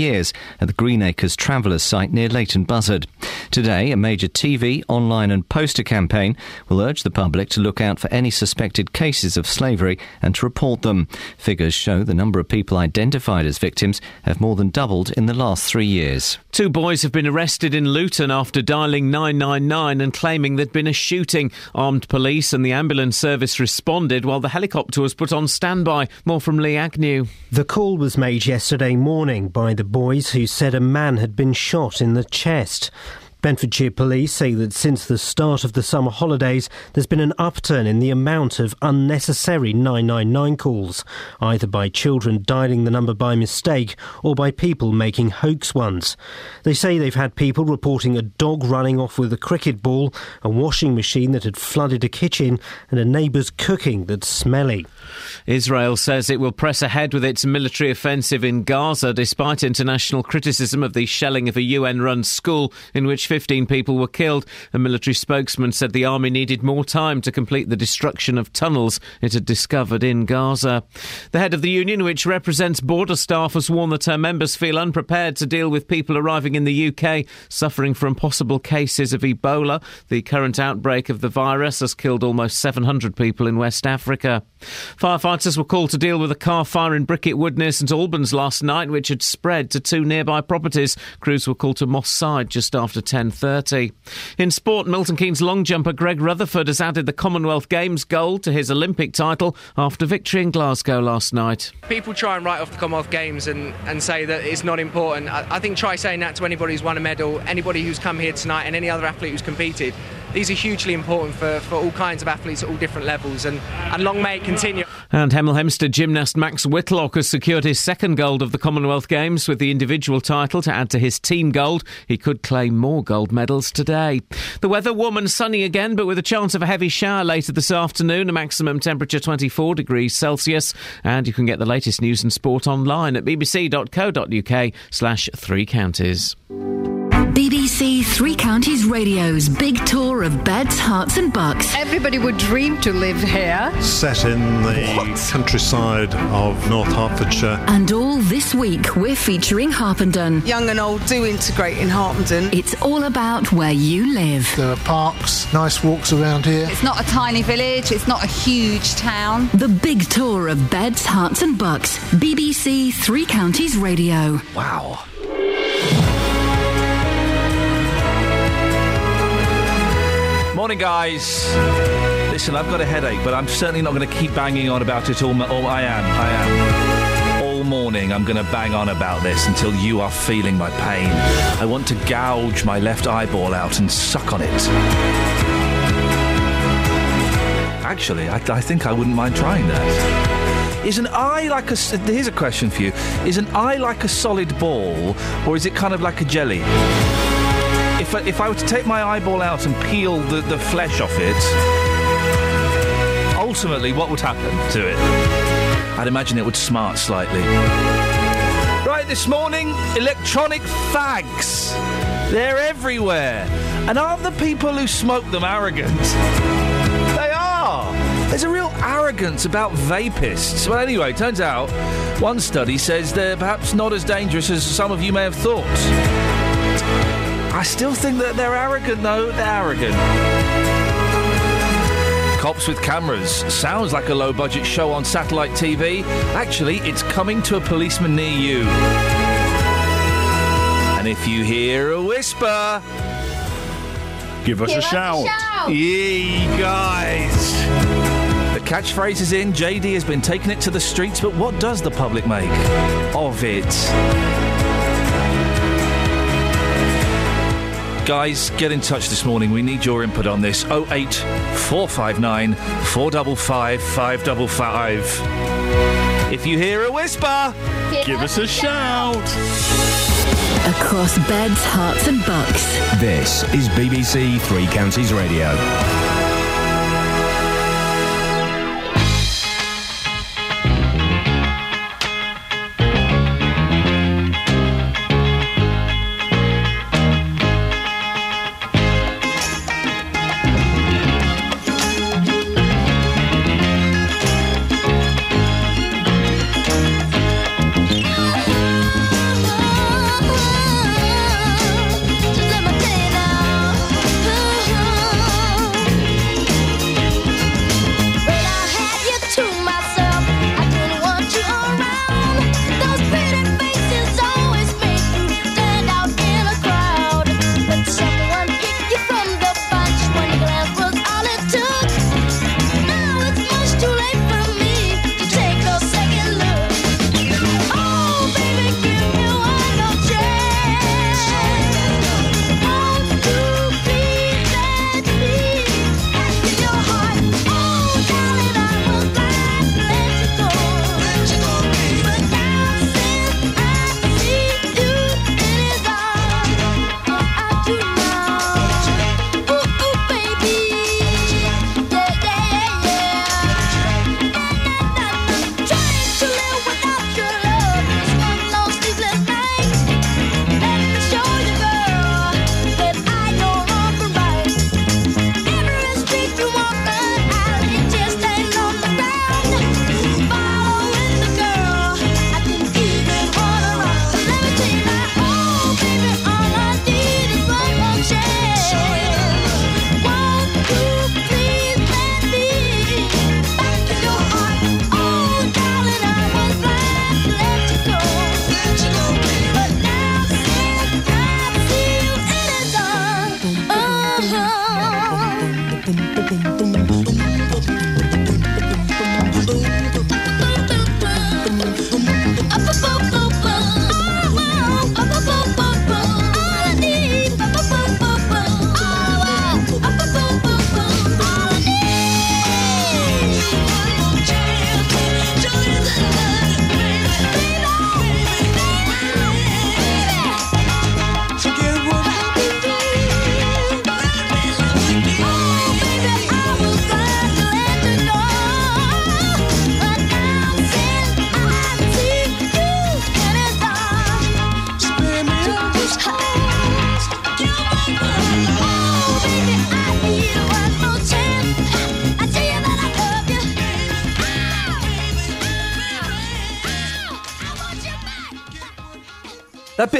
years at the Greenacres Travellers site near Leighton Buzzard. Today, a major TV, online, and poster campaign will urge the public to look out for any suspected cases of slavery and to report them. Figures show the number of people identified as victims have more than doubled in the last three years. Two boys have been arrested in Luton after dialing 999 and claiming there'd been a shooting. Armed police and the ambulance service responded while the helicopter was put on standby. More from Lee Agnew. The call was made yesterday morning by the boys who said a man had been shot in the chest. Bedfordshire police say that since the start of the summer holidays, there's been an upturn in the amount of unnecessary 999 calls, either by children dialing the number by mistake or by people making hoax ones. They say they've had people reporting a dog running off with a cricket ball, a washing machine that had flooded a kitchen, and a neighbour's cooking that's smelly. Israel says it will press ahead with its military offensive in Gaza despite international criticism of the shelling of a UN run school in which 15 people were killed. A military spokesman said the army needed more time to complete the destruction of tunnels it had discovered in Gaza. The head of the union, which represents border staff, has warned that her members feel unprepared to deal with people arriving in the UK suffering from possible cases of Ebola. The current outbreak of the virus has killed almost 700 people in West Africa. Firefighters were called to deal with a car fire in Bricket Wood near St Albans last night, which had spread to two nearby properties. Crews were called to Moss Side just after 10.30. In sport, Milton Keynes long jumper Greg Rutherford has added the Commonwealth Games gold to his Olympic title after victory in Glasgow last night. People try and write off the Commonwealth Games and, and say that it's not important. I, I think try saying that to anybody who's won a medal, anybody who's come here tonight, and any other athlete who's competed these are hugely important for, for all kinds of athletes at all different levels, and, and long may it continue. And Hemel Hempstead gymnast Max Whitlock has secured his second gold of the Commonwealth Games with the individual title to add to his team gold. He could claim more gold medals today. The weather warm and sunny again, but with a chance of a heavy shower later this afternoon, a maximum temperature 24 degrees Celsius. And you can get the latest news and sport online at bbc.co.uk slash three counties. BBC Three Counties Radio's big tour of beds, Herts, and bucks. Everybody would dream to live here. Set in the what? countryside of North Hertfordshire. And all this week, we're featuring Harpenden. Young and old do integrate in Harpenden. It's all about where you live. There are parks, nice walks around here. It's not a tiny village, it's not a huge town. The big tour of beds, Herts, and bucks. BBC Three Counties Radio. Wow. Morning, guys. Listen, I've got a headache, but I'm certainly not going to keep banging on about it all. all oh, I am. I am. All morning, I'm going to bang on about this until you are feeling my pain. I want to gouge my left eyeball out and suck on it. Actually, I, I think I wouldn't mind trying that. Is an eye like a. Here's a question for you. Is an eye like a solid ball, or is it kind of like a jelly? If I, if I were to take my eyeball out and peel the, the flesh off it, ultimately, what would happen to it? I'd imagine it would smart slightly. Right, this morning, electronic fags. They're everywhere. And aren't the people who smoke them arrogant? They are. There's a real arrogance about vapists. Well, anyway, turns out one study says they're perhaps not as dangerous as some of you may have thought. I still think that they're arrogant, though. They're arrogant. Cops with cameras. Sounds like a low budget show on satellite TV. Actually, it's coming to a policeman near you. And if you hear a whisper, give us, give a, us shout. a shout. Yee, guys. The catchphrase is in. JD has been taking it to the streets, but what does the public make of it? Guys, get in touch this morning. We need your input on this. 08 459 455 555. If you hear a whisper, give, give us a shout. Across beds, Herts, and bucks. This is BBC Three Counties Radio.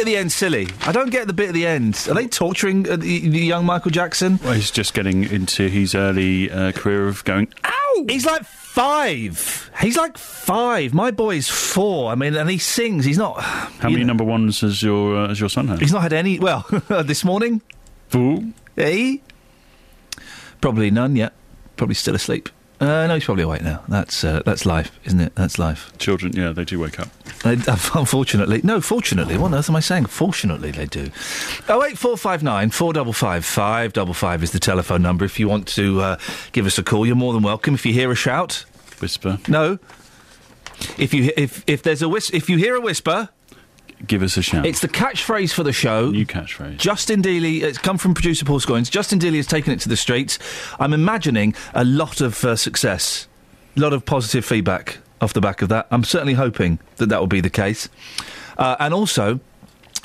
The end silly. I don't get the bit at the end. Are they torturing uh, the, the young Michael Jackson? Well, he's just getting into his early uh, career of going. Ow! He's like five. He's like five. My boy's four. I mean, and he sings. He's not. How many number ones has your uh, has your son had? He's not had any. Well, this morning. Fool. Hey. Probably none yet. Probably still asleep. Uh, no, he's probably awake now. That's uh, that's life, isn't it? That's life. Children, yeah, they do wake up. They, unfortunately, no. Fortunately, what on earth am I saying? Fortunately, they do. Oh eight four five nine four double five five double five is the telephone number. If you want to uh, give us a call, you're more than welcome. If you hear a shout, whisper. No. If you if if there's a whis- if you hear a whisper, give us a shout. It's the catchphrase for the show. New catchphrase. Justin Dealey, it's come from producer Paul Scoins. Justin Dealey has taken it to the streets. I'm imagining a lot of uh, success, a lot of positive feedback off the back of that. I'm certainly hoping that that will be the case. Uh, and also,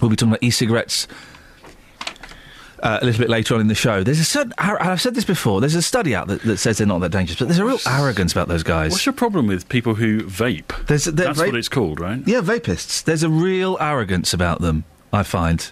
we'll be talking about e-cigarettes. Uh, a little bit later on in the show, there's a certain. I've said this before. There's a study out that, that says they're not that dangerous, but there's a real arrogance about those guys. What's your problem with people who vape? There's, That's what it's called, right? Yeah, vapists. There's a real arrogance about them. I find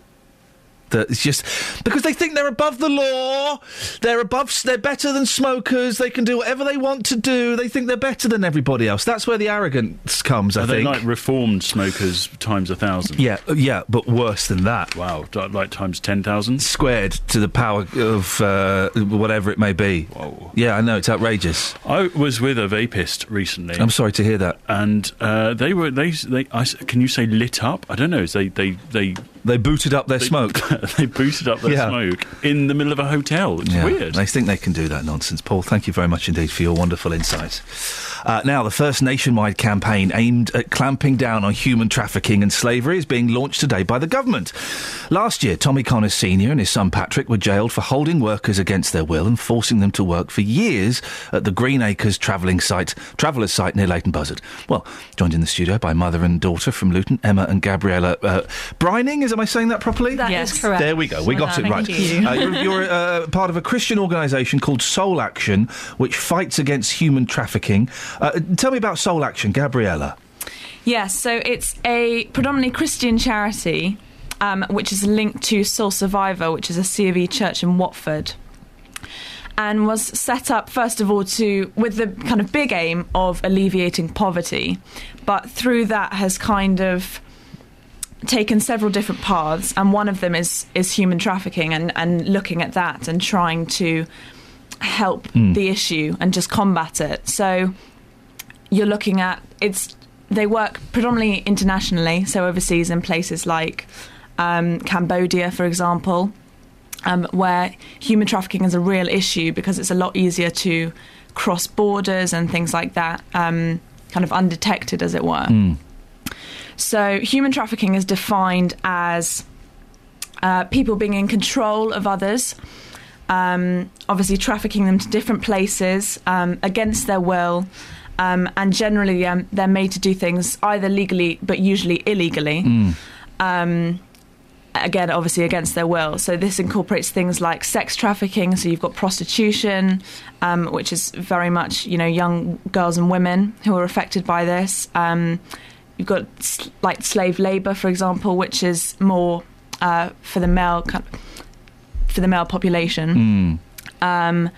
that it's just because they think they're above the law. They're above. They're better than smokers. They can do whatever they want to do. They think they're better than everybody else. That's where the arrogance comes. I Are think. they like reformed smokers times a thousand? Yeah, uh, yeah, but worse than that. Wow, like times ten thousand squared to the power of uh, whatever it may be. Whoa. Yeah, I know it's outrageous. I was with a vapist recently. I'm sorry to hear that. And uh, they were they they. I can you say lit up? I don't know. They they they they booted up their they, smoke. they booted up their Yeah. smoke in the middle of a hotel. It's Yeah, weird. They think they can do that nonsense. Paul, thank you very much indeed for your wonderful insight. Uh, now, the first nationwide campaign aimed at clamping down on human trafficking and slavery is being launched today by the government. Last year, Tommy Connors Sr. and his son Patrick were jailed for holding workers against their will and forcing them to work for years at the Green Acres travelling site, travellers site near Leighton Buzzard. Well, joined in the studio by mother and daughter from Luton, Emma and Gabriella uh, Brining. Is am I saying that properly? That is correct. There we go. We got it Thank right. you. Uh, you're you're uh, part of a Christian organisation called Soul Action, which fights against human trafficking. Uh, tell me about Soul Action, Gabriella. Yes, so it's a predominantly Christian charity, um, which is linked to Soul Survivor, which is a C of E church in Watford. And was set up first of all to with the kind of big aim of alleviating poverty, but through that has kind of taken several different paths, and one of them is is human trafficking and, and looking at that and trying to help Mm. the issue and just combat it. So you're looking at it's they work predominantly internationally, so overseas in places like um, Cambodia, for example, um, where human trafficking is a real issue because it's a lot easier to cross borders and things like that, um, kind of undetected, as it were. So, human trafficking is defined as uh, people being in control of others, um, obviously trafficking them to different places um, against their will. Um, and generally, um, they're made to do things either legally, but usually illegally. Um, again, obviously against their will. So this incorporates things like sex trafficking. So you've got prostitution, um, which is very much you know young girls and women who are affected by this. You've got like slave labor, for example, which is more uh, for the male for the male population, um,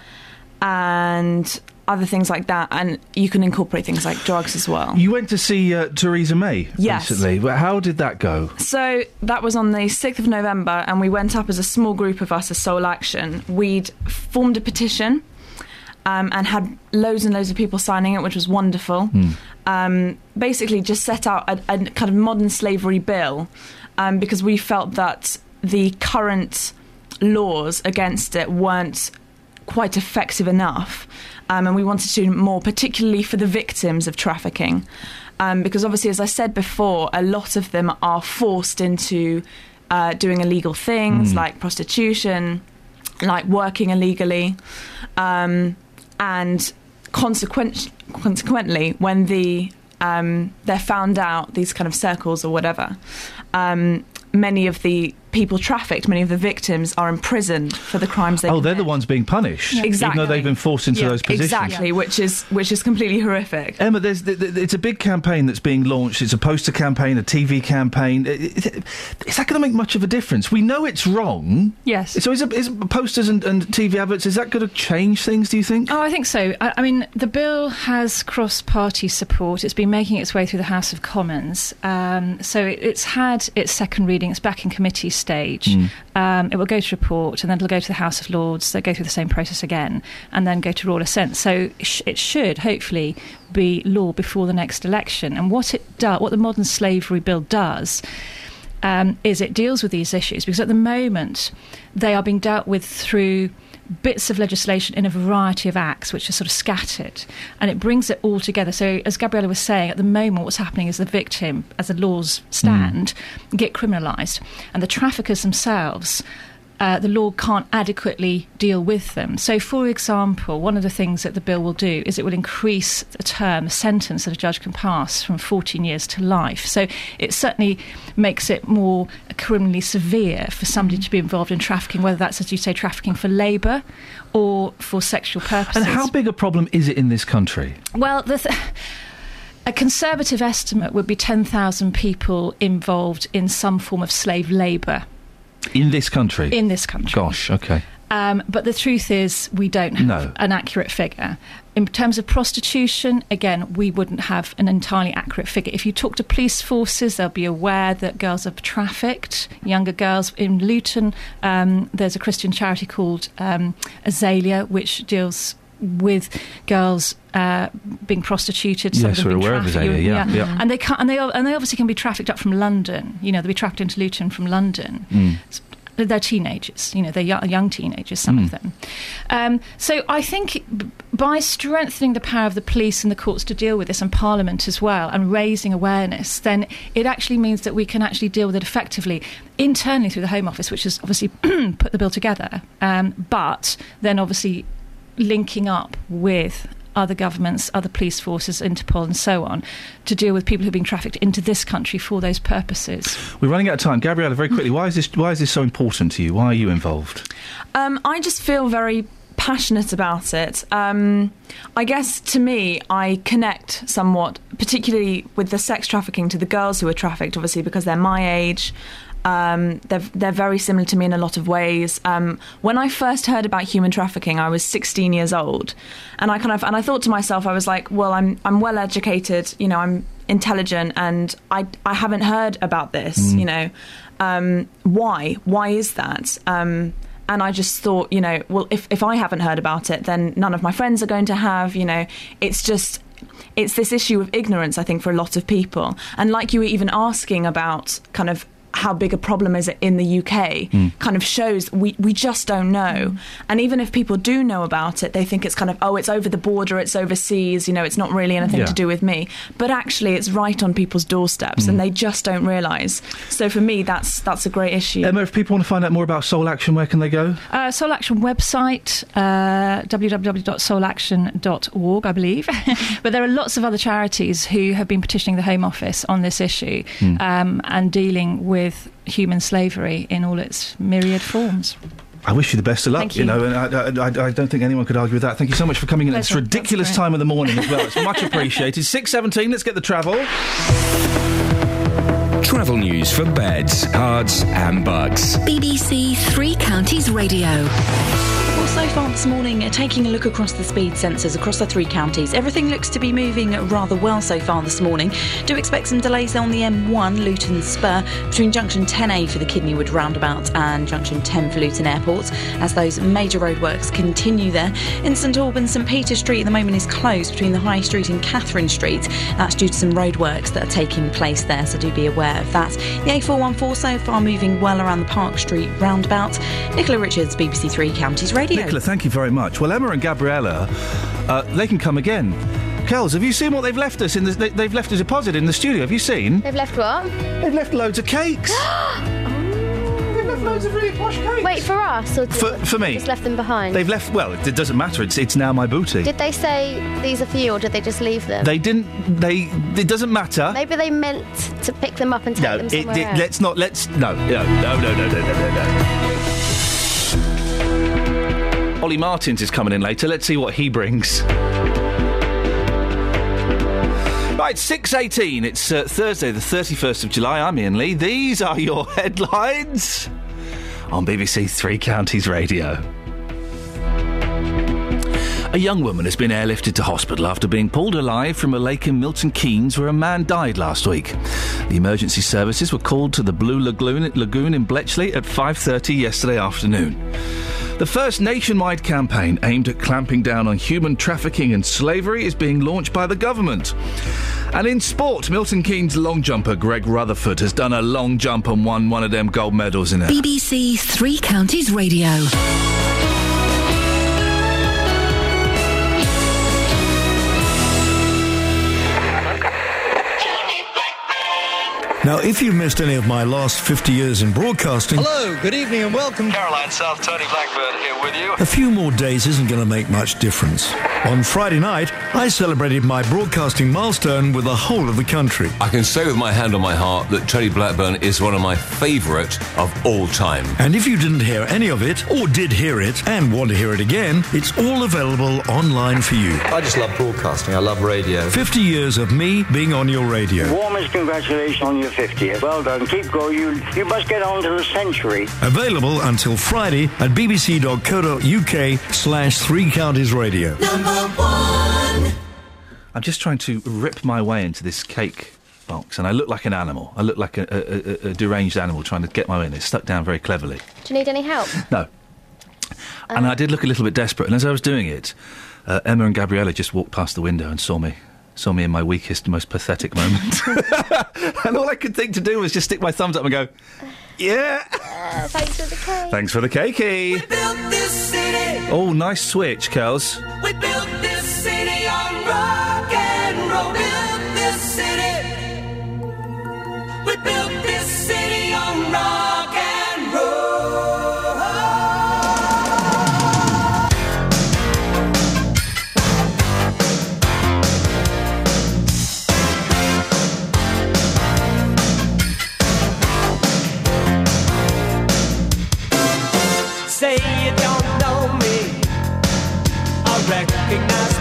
and other things like that. And you can incorporate things like drugs as well. You went to see uh, Theresa May Yes. recently. How did that go? So that was on the 6th of November, and we went up as a small group of us as Soul Action. We'd formed a petition um, and had loads and loads of people signing it, which was wonderful. Um, basically, just set out a, a kind of modern slavery bill um, because we felt that the current laws against it weren't quite effective enough. Um, and we wanted to do more, particularly for the victims of trafficking. Um, because obviously, as I said before, a lot of them are forced into uh, doing illegal things Mm. like prostitution, like working illegally. Um, and consequent- consequently, when the um, they're found out, these kind of circles or whatever, um, many of the people trafficked, many of the victims are imprisoned for the crimes they oh, commit. they're the ones being punished, Exactly. even though they've been forced into Yeah, those positions. Exactly, which is which is completely horrific. Emma, there's, th- th- it's a big campaign that's being launched. It's a poster campaign, a TV campaign. I- I- Is that going to make much of a difference? We know it's wrong. Yes. So is, it, is posters and, and TV adverts, is that going to change things, do you think? Oh, I think so. I, I mean, the bill has cross-party support. It's been making its way through the House of Commons. Um, so it, it's had its second reading. It's back in committee stage. Mm. Um, it will go to report, and then it'll go to the House of Lords. They'll go through the same process again, and then go to royal assent. So sh- it should hopefully be law before the next election. And what it does, what the modern slavery bill does. Um, is it deals with these issues because at the moment they are being dealt with through bits of legislation in a variety of acts which are sort of scattered and it brings it all together. So as gabriella was saying at the moment what's happening is the victim as the laws hmm. stand get criminalised and the traffickers themselves uh, the law can't adequately deal with them. So, for example, one of the things that the bill will do is it will increase the term, the sentence that a judge can pass from 14 years to life. So, it certainly makes it more criminally severe for somebody to be involved in trafficking, whether that's, as you say, trafficking for labour or for sexual purposes. And how big a problem is it in this country? Well, the th- a conservative estimate would be 10,000 people involved in some form of slave labour In this country? in this country. Gosh, okay. Um, but the truth is, we don't have No. an accurate figure. In terms of prostitution, again, we wouldn't have an entirely accurate figure. If you talk to police forces, they'll be aware that girls are trafficked, younger girls. In Luton, um, there's a Christian charity called um, Azalea, which deals with girls uh, being prostituted. some Yes, of them we're aware of trafficked. Azalea, yeah, yeah. and they can and they and they obviously can be trafficked up from London. You know, they'll be trafficked into Luton from London Mm. they're teenagers, you know, they're young, young teenagers, some Mm. of them. Um, so I think b- by strengthening the power of the police and the courts to deal with this, and Parliament as well, and raising awareness, then it actually means that we can actually deal with it effectively internally through the Home Office, which has obviously put the bill together, um, but then obviously linking up with other governments, other police forces, Interpol, and so on, to deal with people who've been trafficked into this country for those purposes. We're running out of time. Gabriella, very quickly, why is this, why is this so important to you? Why are you involved? Um, I just feel very passionate about it. Um, I guess to me, I connect somewhat, particularly with the sex trafficking to the girls who are trafficked, obviously because they're my age. Um, they're they're very similar to me in a lot of ways. Um, when I first heard about human trafficking, I was 16 years old, and I kind of and I thought to myself, I was like, well, I'm I'm well educated, you know, I'm intelligent, and I I haven't heard about this, Mm. you know, um, why why is that? Um, and I just thought, you know, well, if if I haven't heard about it, then none of my friends are going to have, you know, it's just it's this issue of ignorance, I think, for a lot of people. And like you were even asking about kind of how big a problem is it in the UK Mm. kind of shows we, we just don't know. And even if people do know about it, they think it's kind of, oh, it's over the border, it's overseas, you know, it's not really anything Yeah. to do with me. But actually, it's right on people's doorsteps and they just don't realise. So for me, that's that's a great issue. Emma, if people want to find out more about Soul Action, where can they go? Uh, Soul Action website, uh, www.soulaction.org, I believe. but there are lots of other charities who have been petitioning the Home Office on this issue Hmm. um, and dealing with human slavery in all its myriad forms. I wish you the best of luck. Thank you. you. know, and I, I, I don't think anyone could argue with that. Thank you so much for coming in at this Pleasure. ridiculous time of the morning as well. It's much appreciated. Six seventeen. Let's get the travel. Travel news for beds, cards, and bugs. BBC Three Counties Radio. So far this morning, uh, taking a look across the speed sensors across the three counties, everything looks to be moving rather well so far this morning. Do expect some delays on the M1 Luton Spur between junction 10A for the Kidneywood roundabout and junction 10 for Luton Airport as those major roadworks continue there. In St Albans, St Peter Street at the moment is closed between the High Street and Catherine Street. That's due to some roadworks that are taking place there, so do be aware of that. The A414 so far moving well around the Park Street roundabout. Nicola Richards, BBC Three Counties Radio. Nicola, thank you very much. Well, Emma and Gabriella, uh, they can come again. Kels, have you seen what they've left us in? The, they, they've left a deposit in the studio. Have you seen? They've left what? They've left loads of cakes. They've left Loads of really posh cakes. Wait for us, or for, for me? Just left them behind. They've left. Well, it doesn't matter. It's it's now my booty. Did they say these are for you, or did they just leave them? They didn't. They. It doesn't matter. Maybe they meant to pick them up and take no, them somewhere it, it, else. Let's not. Let's. No. No. No. No. No. No. No. no. Olly Martins is coming in later. Let's see what he brings. Right, six eighteen. It's uh, Thursday, the thirty-first of July. I'm Iain Lee. These are your headlines on BBC Three Counties Radio. A young woman has been airlifted to hospital after being pulled alive from a lake in Milton Keynes where a man died last week. The emergency services were called to the Blue Lagoon, Lagoon in Bletchley at 5:30 yesterday afternoon. The first nationwide campaign aimed at clamping down on human trafficking and slavery is being launched by the government. And in sport, Milton Keynes long jumper Greg Rutherford has done a long jump and won one of them gold medals in it. BBC Three Counties Radio. Now, if you've missed any of my last 50 years in broadcasting, Hello, good evening and welcome. Caroline South, Tony Blackburn here with you. a few more days isn't going to make much difference. On Friday night, I celebrated my broadcasting milestone with the whole of the country. I can say with my hand on my heart that Tony Blackburn is one of my favourite of all time. And if you didn't hear any of it, or did hear it and want to hear it again, it's all available online for you. I just love broadcasting. I love radio. 50 years of me being on your radio. Warmest congratulations on your 50th. Well done. Keep going. You, you must get on to the century. Available until Friday at bbc.co.uk slash three counties radio. I'm just trying to rip my way into this cake box, and I look like an animal. I look like a, a, a, a deranged animal trying to get my way in. It's stuck down very cleverly. Do you need any help? No. and I did look a little bit desperate, and as I was doing it, uh, Emma and Gabriella just walked past the window and saw me. Saw me in my weakest, most pathetic moment. and all I could think to do was just stick my thumbs up and go, Yeah. Uh, thanks for the cake. Thanks for the cakey. Oh, nice switch, Kels. We built this city on rock and roll. Built this city. We built this city on rock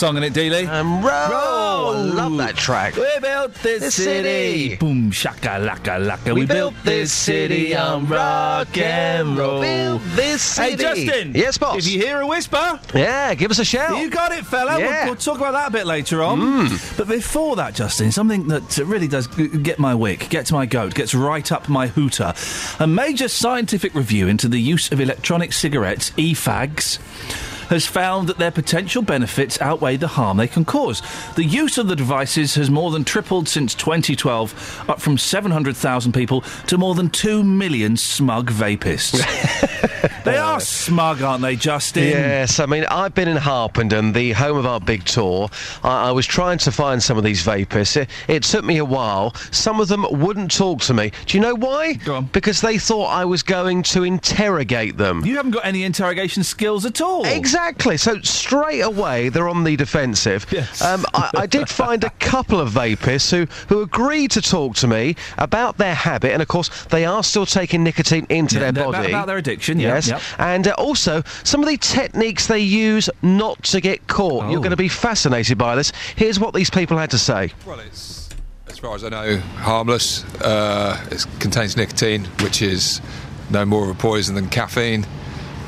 song in it, Dealey. Um, roll. Love that track. We built this, This city. city. Boom, shaka, laka, laka. We built this city on rock and roll. Built this Hey. Justin. Yes, boss. If you hear a whisper, Yeah, give us a shout. you got it, fella. We'll- We'll, talk about that a bit later on. But before that, Justin, something that uh, really does get my wick, gets my goat, gets right up my hooter. A major scientific review into the use of electronic cigarettes, e-fags, has found that their potential benefits outweigh the harm they can cause. The use of the devices has more than tripled since 2012, up from 700,000 people to more than 2 million smug vapists. they are smug, aren't they, Justin? Yes, I mean, I've been in Harpenden, the home of our big tour. I, I was trying to find some of these vapists. It, it took me a while. Some of them wouldn't talk to me. Do you know why? Because they thought I was going to interrogate them. You haven't got any interrogation skills at all. Exactly. So straight away they're on the defensive. Yes. Um, I, I did find a couple of vapists who, who agreed to talk to me about their habit, and of course they are still taking nicotine into Yeah, their body. about- about their addiction, yeah, Yes. yep. And uh, also some of the techniques they use not to get caught. You're Oh. going to be fascinated by this. Here's what these people had to say. Well, it's, as far as I know, harmless. Uh, it contains nicotine, which is no more of a poison than caffeine.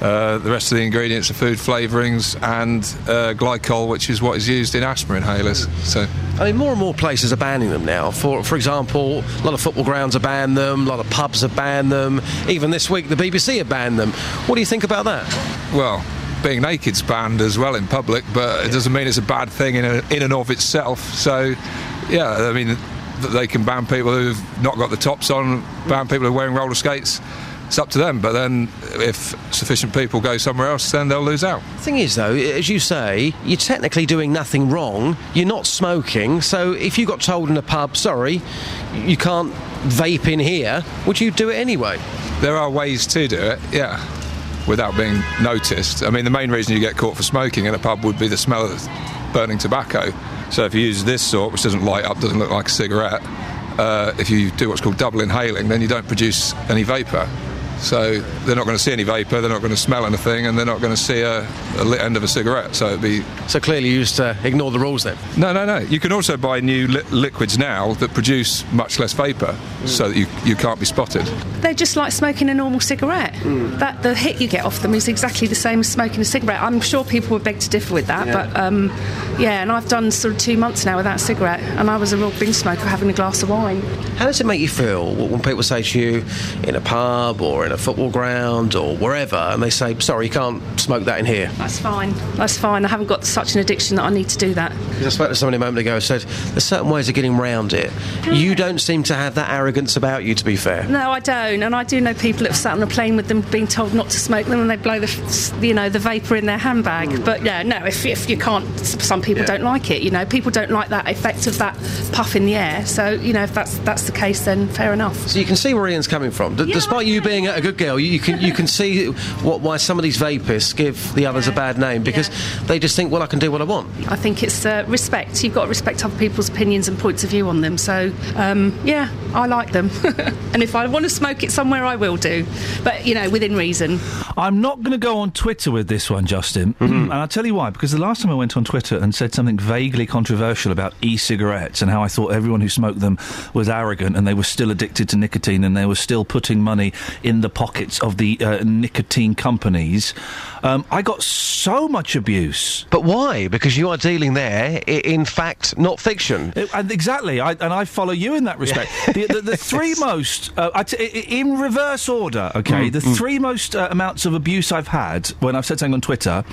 Uh, the rest of the ingredients are food flavourings and uh, glycol, which is what is used in asthma inhalers. So, I mean, more and more places are banning them now. For for example, a lot of football grounds have banned them, a lot of pubs have banned them. Even this week, the BBC have banned them. What do you think about that? well, being naked's banned as well in public, but it doesn't mean it's a bad thing in, a, in and of itself. So, yeah, I mean, they can ban people who've not got the tops on, ban people who are wearing roller skates. It's up to them. But then, if sufficient people go somewhere else, then they'll lose out. The thing is, though, as you say, you're technically doing nothing wrong. You're not smoking. So if you got told in a pub, sorry, you can't vape in here, would you do it anyway? There are ways to do it, yeah, without being noticed. I mean, the main reason you get caught for smoking in a pub would be the smell of burning tobacco. So if you use this sort, which doesn't light up, doesn't look like a cigarette, uh, if you do what's called double inhaling, then you don't produce any vapour. So they're not going to see any vapour, they're not going to smell anything, and they're not going to see a, a lit end of a cigarette. So it'd be. So clearly, you just uh, ignore the rules then. No, no, no. You can also buy new li- liquids now that produce much less vapour, so that you, you can't be spotted. They're just like smoking a normal cigarette. That the hit you get off them is exactly the same as smoking a cigarette. I'm sure people would beg to differ with that, Yeah. but um, yeah. And I've done sort of two months now without a cigarette, and I was a real binge smoker having a glass of wine. How does it make you feel when people say to you in a pub or in a football ground or wherever, and they say, sorry, you can't smoke that in here? That's fine. That's fine. I haven't got such an addiction that I need to do that. Because I spoke to somebody a moment ago who said there's certain ways of getting round it. You don't seem to have that arrogance about you, to be fair. No, I don't, and I do know people that have sat on a plane with them, being told not to smoke them, and they blow the, you know, the vapor in their handbag. Mm. But yeah, no, if, if you can't, some people Yeah. don't like it. You know, people don't like that effect of that puff in the air. So you know, if that's that's the case, then fair enough. So you can see where Iain's coming from. D- despite you being a good girl, you, you can you can see what why some of these vapists give the others a bad name because they just think, well, I can do what I want. I think it's uh, respect. You've got to respect other people's opinions and points of view on them. So, um, yeah, I like them. and if I want to smoke it somewhere, I will do. But, you know, within reason. I'm not going to go on Twitter with this one, Justin. and I'll tell you why. Because the last time I went on Twitter and said something vaguely controversial about e cigarettes and how I thought everyone who smoked them was arrogant and they were still addicted to nicotine and they were still putting money in the pockets of the uh, nicotine companies, um, I got so much abuse. But why? Because you are dealing there, i- in fact, not fiction. It- and exactly, I, and I follow you in that respect. the, the, the three most, uh, I t- i- i- in reverse order, okay, Mm, the mm. three most uh, amounts of abuse I've had when I've said something on Twitter.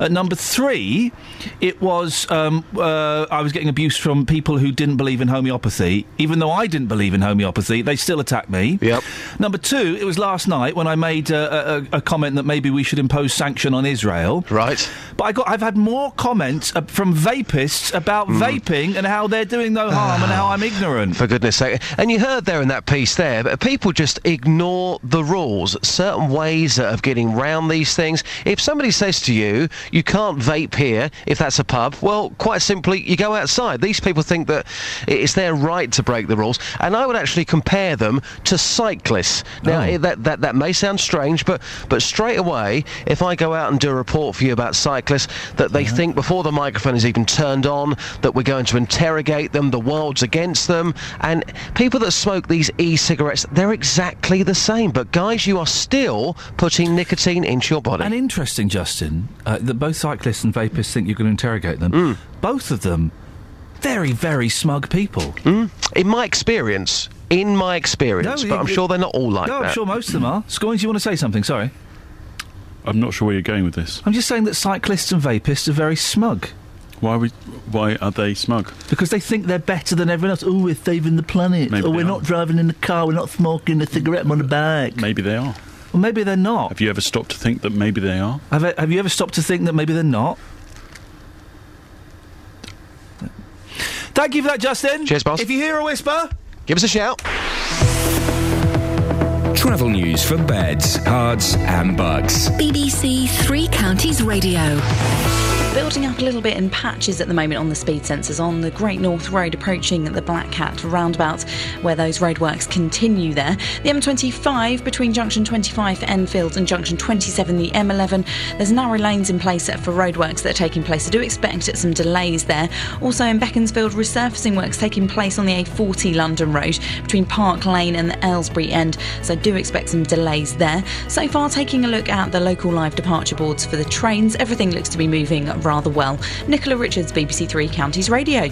At number three, it was um, uh, I was getting abuse from people who didn't believe in homeopathy, even though I didn't believe in homeopathy. They still attacked me. Yep. Number two, it was last night when I made uh, a, a, a comment that maybe we should impose sanction on Israel. Right. But I got, I've had more comments uh, from vapists about Mm. vaping and how they're doing no harm and how I'm ignorant. For goodness sake. And you heard there in that piece there, but people just ignore the rules. Certain ways of getting round these things. If somebody says to you, you can't vape here, if that's a pub, well, quite simply, you go outside. These people think that it's their right to break the rules. And I would actually compare them to cyclists. Now, Oh. i- that that, that, that may sound strange, but, but straight away, if I go out and do a report for you about cyclists, that they think before the microphone is even turned on, that we're going to interrogate them, the world's against them, and people that smoke these e-cigarettes, they're exactly the same. But guys, you are still putting nicotine into your body. And interesting, Justin, uh, that both cyclists and vapists think you can interrogate them. Mm. Both of them, very, very smug people. Hmm? In my experience, in my experience, No, but I'm it- sure they're not all like no, that. No, I'm sure most of them are. Scoins, you want to say something? Sorry. I'm not sure where you're going with this. I'm just saying that cyclists and vapists are very smug. Why we, Why are they smug? Because they think they're better than everyone else. Oh, we're saving the planet. Maybe oh, we're are. not driving in the car. We're not smoking a cigarette on the back. Maybe they are. Well, maybe they're not. Have you ever stopped to think that maybe they are? Have, I- have you ever stopped to think that maybe they're not? Thank you for that, Justin. Cheers, boss. If you hear a whisper, give us a shout. Travel news for beds, cards, and bugs. BBC Three Counties Radio. Building up a little bit in patches at the moment on the speed sensors on the Great North Road approaching the Black Cat roundabout, where those roadworks continue there. The M25 between junction 25 for Enfield and junction 27, the M11. There's narrow lanes in place for roadworks that are taking place. I do expect some delays there. Also in Beaconsfield, resurfacing works taking place on the A40 London Road between Park Lane and the Aylesbury end. So I do expect some delays there. So far, taking a look at the local live departure boards for the trains, everything looks to be moving rather well. Nicola Richards, BBC Three Counties Radio.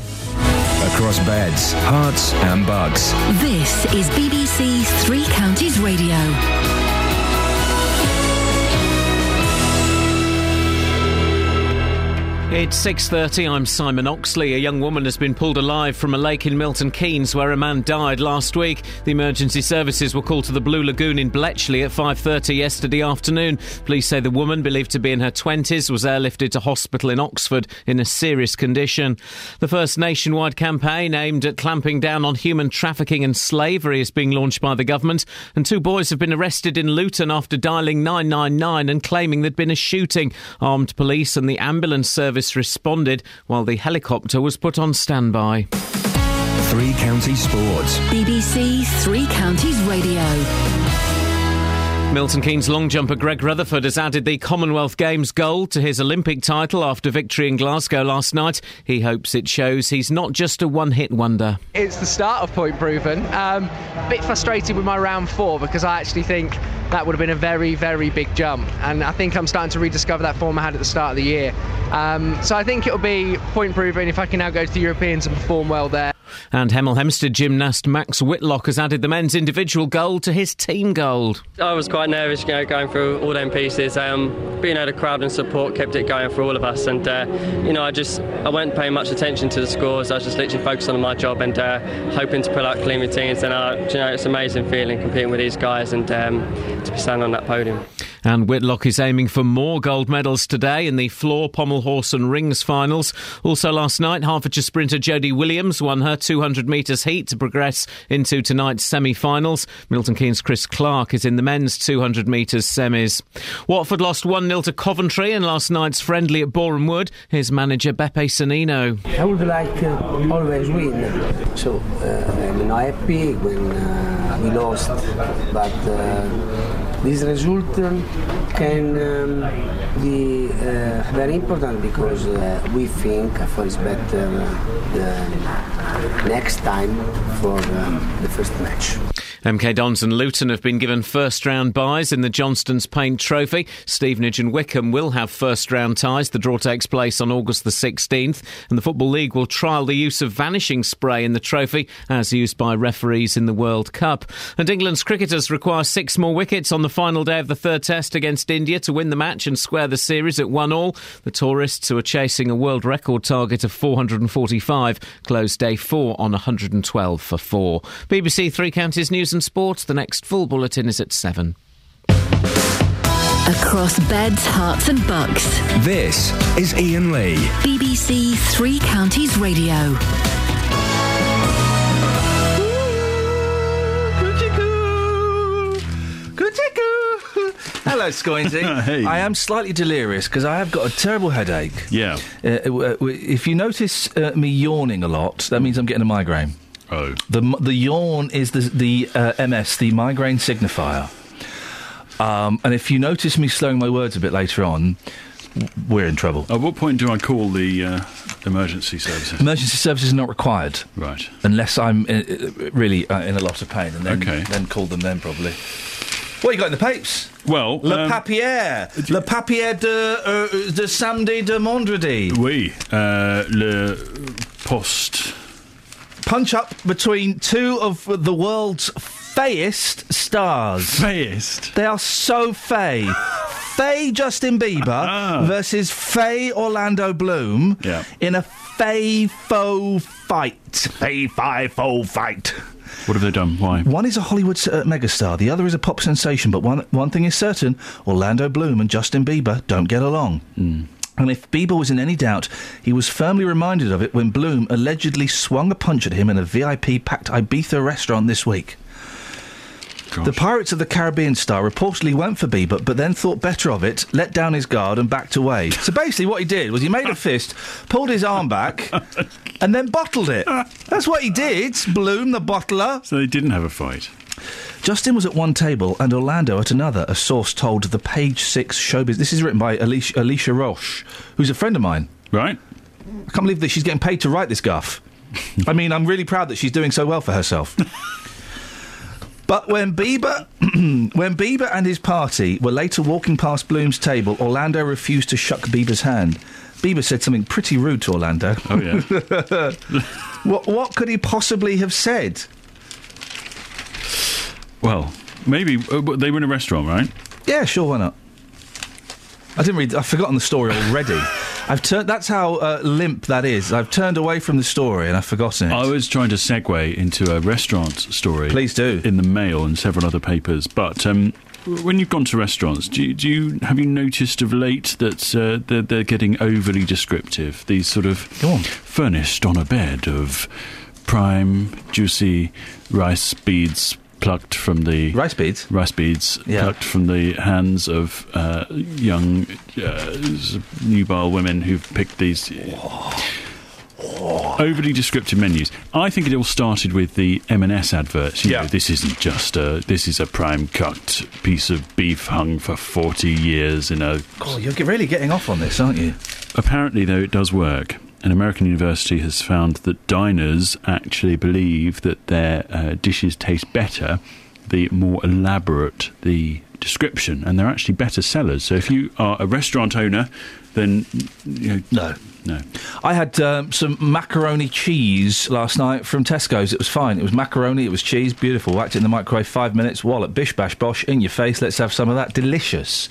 Across beds, Herts, and bugs. This is BBC Three Counties Radio. It's 6:30. I'm Simon Oxley. A young woman has been pulled alive from a lake in Milton Keynes where a man died last week. The emergency services were called to the Blue Lagoon in Bletchley at 5:30 yesterday afternoon. Police say the woman, believed to be in her 20s, was airlifted to hospital in Oxford in a serious condition. The first nationwide campaign aimed at clamping down on human trafficking and slavery is being launched by the government, and two boys have been arrested in Luton after dialing 999 and claiming there'd been a shooting. Armed police and the ambulance service responded while the helicopter was put on standby. Three Counties Sports. BBC Three Counties Radio. Milton Keynes long jumper Greg Rutherford has added the Commonwealth Games gold to his Olympic title after victory in Glasgow last night. He hopes it shows he's not just a one hit wonder. It's the start of point proven. Um, bit frustrated with my round four because I actually think that would have been a very, very big jump. And I think I'm starting to rediscover that form I had at the start of the year. Um, so I think it'll be point proven if I can now go to the Europeans and perform well there. And Hemel Hempstead gymnast Max Whitlock has added the men's individual gold to his team gold. I was quite nervous, you know, going through all them pieces. Um, being able to crowd and support kept it going for all of us, and uh, you know, I just I wasn't paying much attention to the scores. I was just literally focused on my job and uh, hoping to pull out clean routines. And uh, you know, it's an amazing feeling competing with these guys and um, to be standing on that podium. And Whitlock is aiming for more gold medals today in the floor, pommel horse, and rings finals. Also, last night, Hertfordshire sprinter Jodie Williams won her 200 metres heat to progress into tonight's semi finals. Milton Keynes' Chris Clark is in the men's 200 metres semis. Watford lost 1 0 to Coventry in last night's friendly at Boreham Wood. Here's manager Beppe Sannino. I would like uh, always win. So uh, I'm not happy when uh, we lost, but uh, this result can um, be uh, very important because uh, we think for is better uh, the next time for um, the first match. MK Dons and Luton have been given first round byes in the Johnstone's Paint Trophy. Stevenage and Wycombe will have first round ties. The draw takes place on August the 16th, and the Football League will trial the use of vanishing spray in the trophy as used by referees in the World Cup. And England's cricketers require six more wickets on the final day of the third test against India to win the match and square the series at one all. The tourists who are chasing a world record target of 445 closed day four on 112 for four. BBC Three Counties News and Sports. The next full bulletin is at seven. Across beds, Herts, and bucks. This is Iain Lee. BBC Three Counties Radio. Hello, Scoinsy. Hey. I am slightly delirious because I have got a terrible headache. Yeah. Uh, uh, if you notice uh, me yawning a lot, that means I'm getting a migraine. Oh. The the yawn is the the uh, MS, the migraine signifier. Um, and if you notice me slowing my words a bit later on, we're in trouble. At what point do I call the uh, emergency services? Emergency services are not required. Right. Unless I'm uh, uh, really uh, in a lot of pain, and then Okay. then call them then probably. What you got in the papes? Well, Le um, Papier, Le Papier de uh, de Samedi de Mondredi. Oui, uh, Le Poste. Punch up between two of the world's fayest stars. Fayest. They are so fay. Fay Justin Bieber versus Fay Orlando Bloom Yeah. in a Fay faux fight. Fay fi faux fight. What have they done? Why? One is a Hollywood uh, megastar, the other is a pop sensation, but one, one thing is certain Orlando Bloom and Justin Bieber don't get along. And if Bieber was in any doubt, he was firmly reminded of it when Bloom allegedly swung a punch at him in a VIP packed Ibiza restaurant this week. The Pirates of the Caribbean star reportedly went for Bieber, but then thought better of it, let down his guard, and backed away. So basically, what he did was he made a fist, pulled his arm back, and then bottled it. That's what he did. Bloom, the bottler. So they didn't have a fight. Justin was at one table and Orlando at another, a source told the Page Six Showbiz. This is written by Alicia, Alicia Roche, who's a friend of mine. Right. I can't believe that she's getting paid to write this guff. I mean, I'm really proud that she's doing so well for herself. But when Bieber, when Bieber and his party were later walking past Bloom's table, Orlando refused to shuck Bieber's hand. Bieber said something pretty rude to Orlando. Oh, yeah. what, what could he possibly have said? Well, maybe uh, but they were in a restaurant, right? Yeah, sure, why not? I didn't read. I've forgotten the story already. I've turned. That's how uh, limp that is. I've turned away from the story and I've forgotten it. I was trying to segue into a restaurant story. Please do. In the Mail and several other papers. But um, when you've gone to restaurants, do you, do you have you noticed of late that uh, they're, they're getting overly descriptive? These sort of furnished on a bed of prime, juicy rice beads plucked from the rice beads, rice beads Yeah. plucked from the hands of uh, young uh, nubile women who've picked these overly descriptive menus. I think it all started with the M&S adverts. You know, this isn't just a this is a prime cut piece of beef hung for forty years in a. Oh, you're really getting off on this, aren't you? Apparently, though, it does work. An American university has found that diners actually believe that their uh, dishes taste better the more elaborate the description, and they're actually better sellers. So, if you are a restaurant owner, then you know, no, no. I had um, some macaroni cheese last night from Tesco's. It was fine. It was macaroni. It was cheese. Beautiful. Whacked it in the microwave. Five minutes. Wallop. Bish bash bosh. In your face. Let's have some of that. Delicious.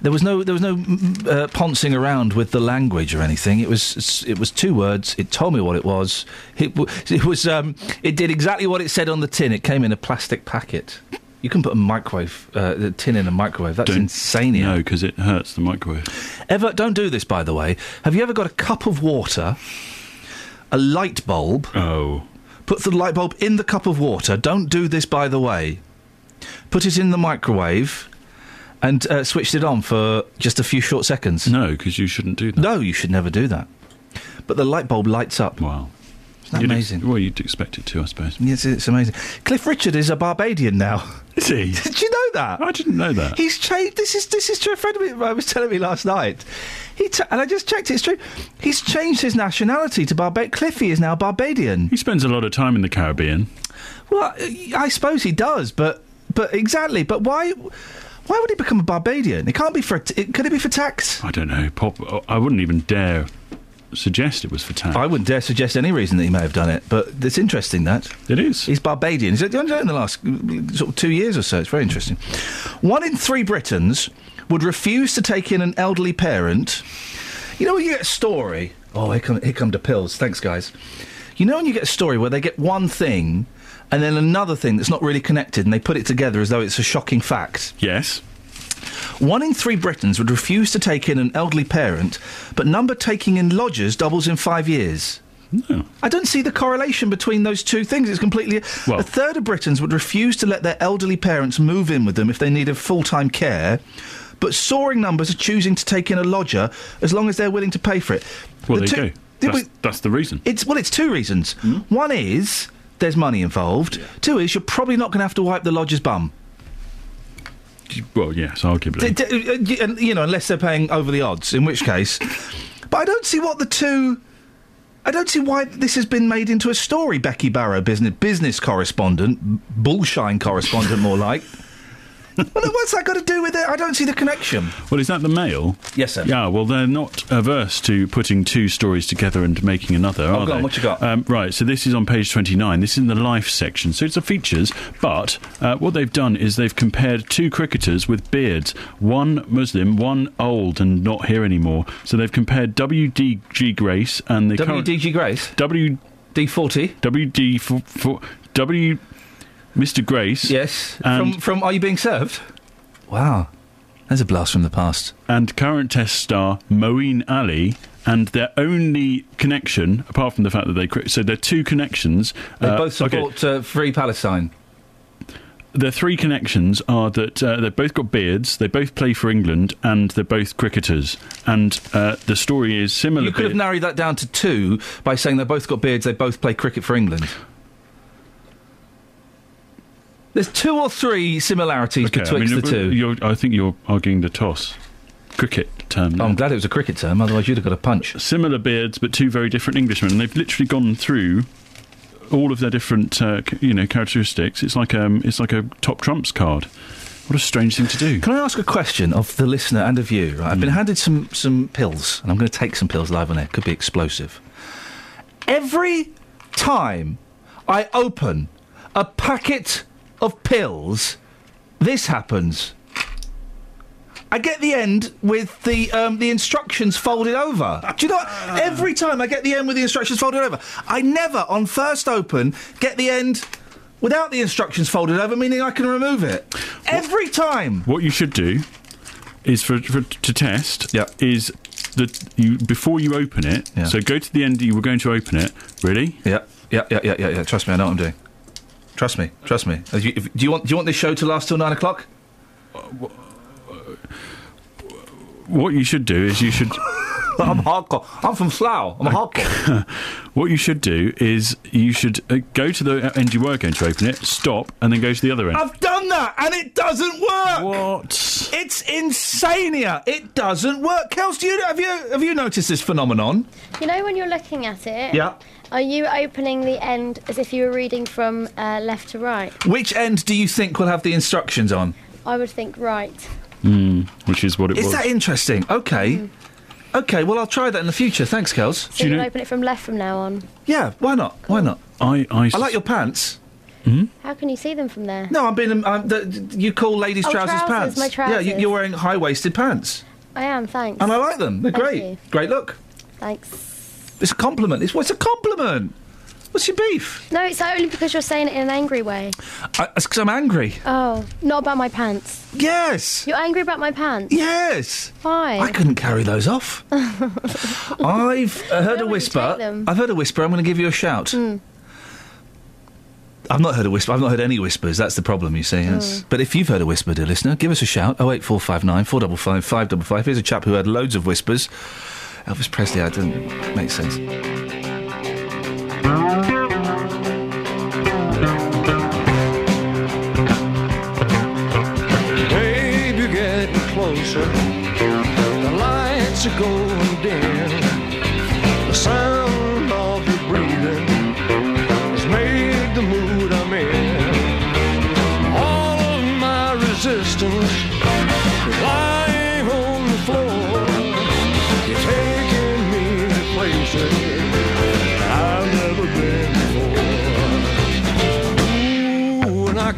There was no there was no mm, uh, poncing around with the language or anything. It was it was two words. It told me what it was. It, it was um, it did exactly what it said on the tin. It came in a plastic packet. You can put a microwave uh, the tin in a microwave. That's Don't- insane. No, because it hurts the microwave. Ever don't do this, by the way. Have you ever got a cup of water, a light bulb? Oh. Put the light bulb in the cup of water. Don't do this, by the way. Put it in the microwave and uh, switched it on for just a few short seconds. No, because you shouldn't do that. No, you should never do that. But the light bulb lights up. Wow. Isn't that You'd ex- amazing? well, you'd expect it to, I suppose. Yes, it's amazing. Cliff Richard is a Barbadian now. Is he? Did you know that? I didn't know that. He's changed. This is this is true. A friend of mine was telling me last night. He t- and I just checked. It's true. He's changed his nationality to Barbadian. Cliffy is now Barbadian. He spends a lot of time in the Caribbean. Well, I suppose he does, but but exactly. But why? Why would he become a Barbadian? It can't be for. It, could it be for tax? I don't know. Pop. I wouldn't even dare suggest it was for tax. I wouldn't dare suggest any reason that he may have done it, but it's interesting that it is. He's Barbadian. He's done it in the last sort of two years or so. It's very interesting. One in three Britons would refuse to take in an elderly parent. You know when you get a story. Oh, here come here come the pills. Thanks, guys. You know when you get a story where they get one thing and then another thing that's not really connected, and they put it together as though it's a shocking fact. Yes. One in three Britons would refuse to take in an elderly parent, but number taking in lodgers doubles in five years. I don't see the correlation between those two things. It's completely. a third of Britons would refuse to let their elderly parents move in with them if they needed full time care, but soaring numbers are choosing to take in a lodger as long as they're willing to pay for it. Well, The there two- you go. That's, that's the reason. It's well, it's two reasons. Hmm? One is there's money involved. Two is you're probably not going to have to wipe the lodger's bum. Well, yes, arguably. D- d- uh, you know, unless they're paying over the odds, in which case. But I don't see what the two. I don't see why this has been made into a story. Becky Barrow, business business correspondent, bullshine correspondent, more like. Well, what's that got to do with it? I don't see the connection. Well, is that the Mail? Yes, sir. Yeah, well, they're not averse to putting two stories together and making another, Oh, are go on, they? what you got? Um, right, so this is on page 29. This is in the life section. So it's the features, but uh, what they've done is they've compared two cricketers with beards. One Muslim, one old and not here anymore. So they've compared WDG Grace and the current- WDG Grace? W... D40? WD... For, for, w... Mr. Grace. Yes. And from, from Are You Being Served? Wow. There's a blast from the past. and current test star Moeen Ali. And their only connection, apart from the fact that they cri- so there are two connections. They uh, both okay. support uh, Free Palestine. Their three connections are that uh, they've both got beards, they both play for England, and they're both cricketers. And uh, the story is similar. You could have narrowed that down to two by saying they've both got beards, they both play cricket for England. There's two or three similarities Okay, betwixt I mean, the two. You're, I think you're arguing the toss. Cricket term. Oh, I'm glad it was a cricket term, otherwise you'd have got a punch. Similar beards, but two very different Englishmen. And they've literally gone through all of their different, uh, you know, characteristics. It's like um, it's like a top trumps card. What a strange thing to do. Can I ask a question of the listener and of you? Right? I've been handed some, some pills, and I'm going to take some pills live on air. Could be explosive. Every time I open a packet of pills, this happens. I get the end with the um, the instructions folded over. Do you know what? Every time I get the end with the instructions folded over, I never, on first open, get the end without the instructions folded over, meaning I can remove it. Every time. What you should do is for, for to test is that you before you open it. Yeah. So go to the end you were going to open it. Yeah, yeah, yeah, yeah, yeah, yeah. Trust me, I know what I'm doing. Trust me, trust me. If you, if, do you want do you want this show to last till nine o'clock? What you should do is you should. I'm hardcore. I'm from Slough. I'm hardcore. what you should do is you should uh, go to the end you were going to open it, stop, and then go to the other end. I've done that and it doesn't work. What? It's insania. It doesn't work. Kels, do you have you have you noticed this phenomenon? You know when you're looking at it? Yeah. Are you opening the end as if you were reading from uh, left to right? Which end do you think will have the instructions on? I would think right. Mm, which is what it Is was. Is that interesting? Okay. Mm. Okay, well I'll try that in the future. Thanks, Kels. So you'll open it from left from now on. Yeah, why not? Why not? I I, I like your pants. How can you see them from there? No, I'm being. I'm, the, you call ladies' Oh, trousers, trousers, pants. my trousers. Yeah, you, you're wearing high-waisted pants, I am, thanks. and I like them. They're Thank great. you. Great look. Thanks. It's a compliment. It's what's a compliment? What's your beef? No, it's only because you're saying it in an angry way. I, it's because I'm angry. Oh, not about my pants. Yes. You're angry about my pants? Yes. Why? I couldn't carry those off. I've uh, heard a whisper. them. I've heard a whisper. I'm going to give you a shout. Mm. I've not heard a whisper. I've not heard any whispers. That's the problem, you see. Mm. But if you've heard a whisper, dear listener, give us a shout. Oh eight four five nine four double five five double five. Here's a chap who had loads of whispers. Elvis Presley. That didn't make sense. Babe, you're getting closer. The lights are going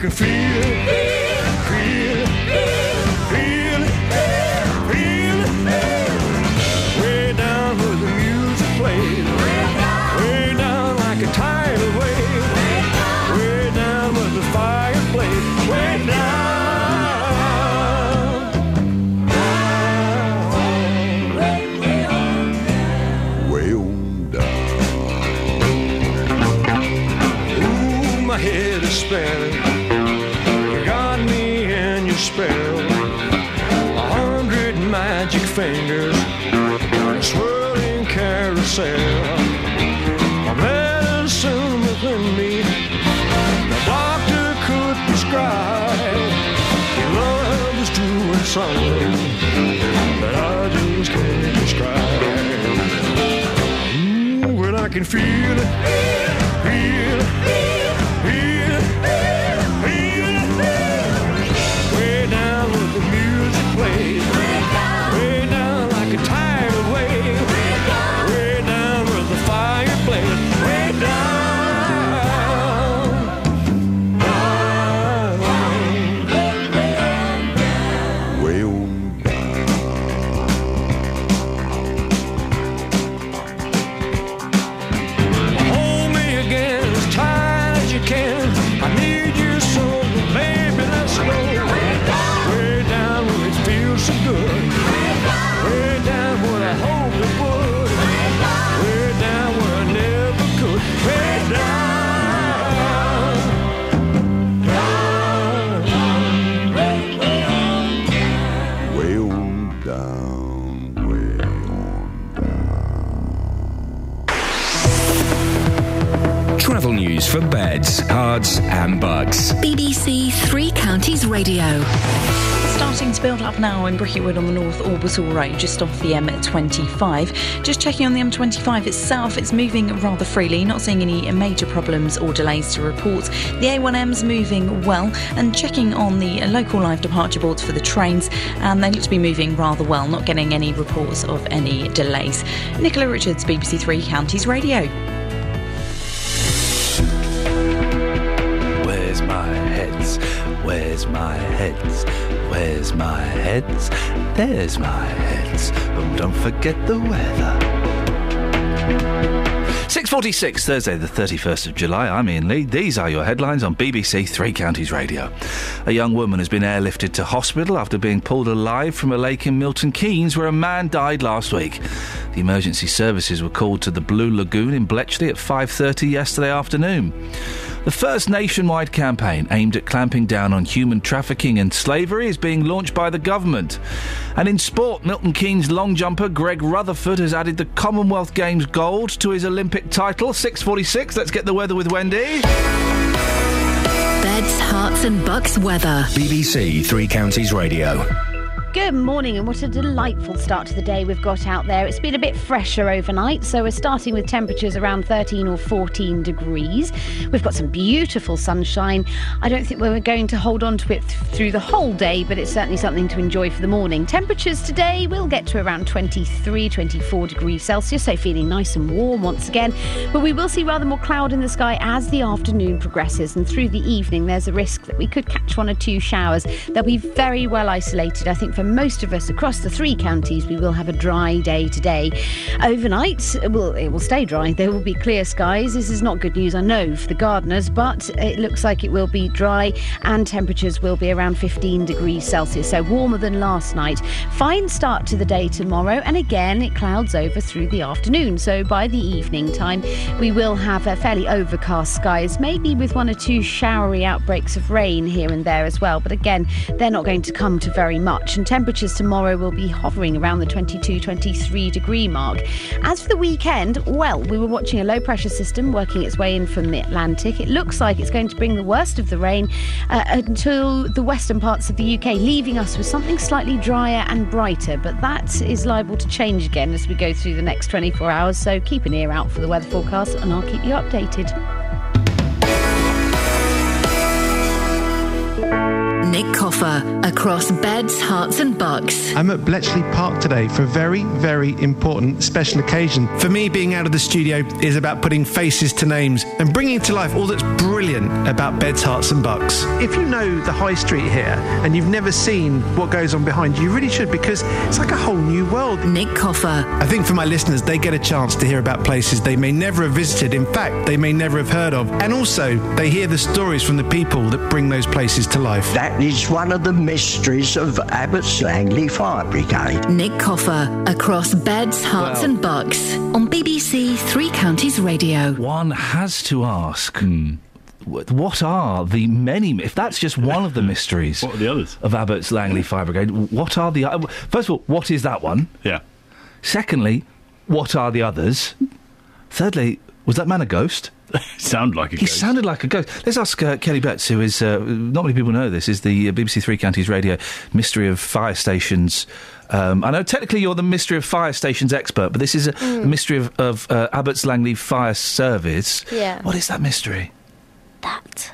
I can. Can feel it, cards, and bugs. BBC Three Counties Radio. Starting to build up now in Bricket Wood on the North Orbital Road, just off the M25. Just checking on the M25 itself, it's moving rather freely, not seeing any major problems or delays to report. The A1M's moving well, and checking on the local live departure boards for the trains, and they look to be moving rather well, not getting any reports of any delays. Nicola Richards, BBC Three Counties Radio. Where's my heads? Where's my heads? There's my heads. Oh, don't forget the weather. 6.46, Thursday, the 31st of July. I'm Iain Lee. These are your headlines on BBC Three Counties Radio. A young woman has been airlifted to hospital after being pulled alive from a lake in Milton Keynes where a man died last week. The emergency services were called to the Blue Lagoon in Bletchley at 5.30 yesterday afternoon. The first nationwide campaign aimed at clamping down on human trafficking and slavery is being launched by the government. And in sport, Milton Keynes long jumper Greg Rutherford has added the Commonwealth Games gold to his Olympic title. 6.46, let's get the weather with Wendy. Beds, Herts, and bucks weather. BBC Three Counties Radio. Good morning, and what a delightful start to the day we've got out there. It's been a bit fresher overnight, so we're starting with temperatures around 13 or 14 degrees. We've got some beautiful sunshine. I don't think we're going to hold on to it th- through the whole day, but it's certainly something to enjoy for the morning. Temperatures today will get to around 23, 24 degrees Celsius, so feeling nice and warm once again. But we will see rather more cloud in the sky as the afternoon progresses, and through the evening, there's a risk that we could catch one or two showers. They'll be very well isolated, I think, for most of us across the three counties. We will have a dry day today. Overnight, it will, it will stay dry. There will be clear skies. This is not good news, I know, for the gardeners, but it looks like it will be dry and temperatures will be around 15 degrees Celsius, so warmer than last night. Fine start to the day tomorrow, and again, it clouds over through the afternoon. So by the evening time, we will have a fairly overcast skies, maybe with one or two showery outbreaks of rain here and there as well. But again, they're not going to come to very much. And temperatures tomorrow will be hovering around the 22, 23 degree mark. As for the weekend, well, we were watching a low pressure system working its way in from the Atlantic. It looks like it's going to bring the worst of the rain uh, until the western parts of the UK, leaving us with something slightly drier and brighter. But that is liable to change again as we go through the next 24 hours. So keep an ear out for the weather forecast and I'll keep you updated. Nick Coffer across beds, Herts, and bucks. I'm at Bletchley Park today for a very, very important special occasion. For me, being out of the studio is about putting faces to names and bringing to life all that's brilliant about beds, Herts, and bucks. If you know the high street here and you've never seen what goes on behind you, you really should because it's like a whole new world. Nick Coffer. I think for my listeners, they get a chance to hear about places they may never have visited. In fact, they may never have heard of. And also, they hear the stories from the people that bring those places to life. That is one of the mysteries of Abbots Langley Fire Brigade. Nick Coffer across beds, Herts, Well- and bucks on BBC Three Counties Radio. One has to ask. wh- What are the many? If that's just one of the mysteries, what are the others of Abbots Langley Fire Brigade? What are the? First of all, what is that one? Yeah. Secondly, what are the others? Thirdly, Was that man a ghost? Sound like a he ghost. sounded like a ghost. Let's ask uh, Kelly Betts, who is uh, not many people know this, is the uh, BBC Three Counties Radio Mystery of Fire Stations. Um, I know technically you're the Mystery of Fire Stations expert, but this is a, Mm. a mystery of, of uh, Abbots Langley Fire Service. Yeah. What is that mystery? That.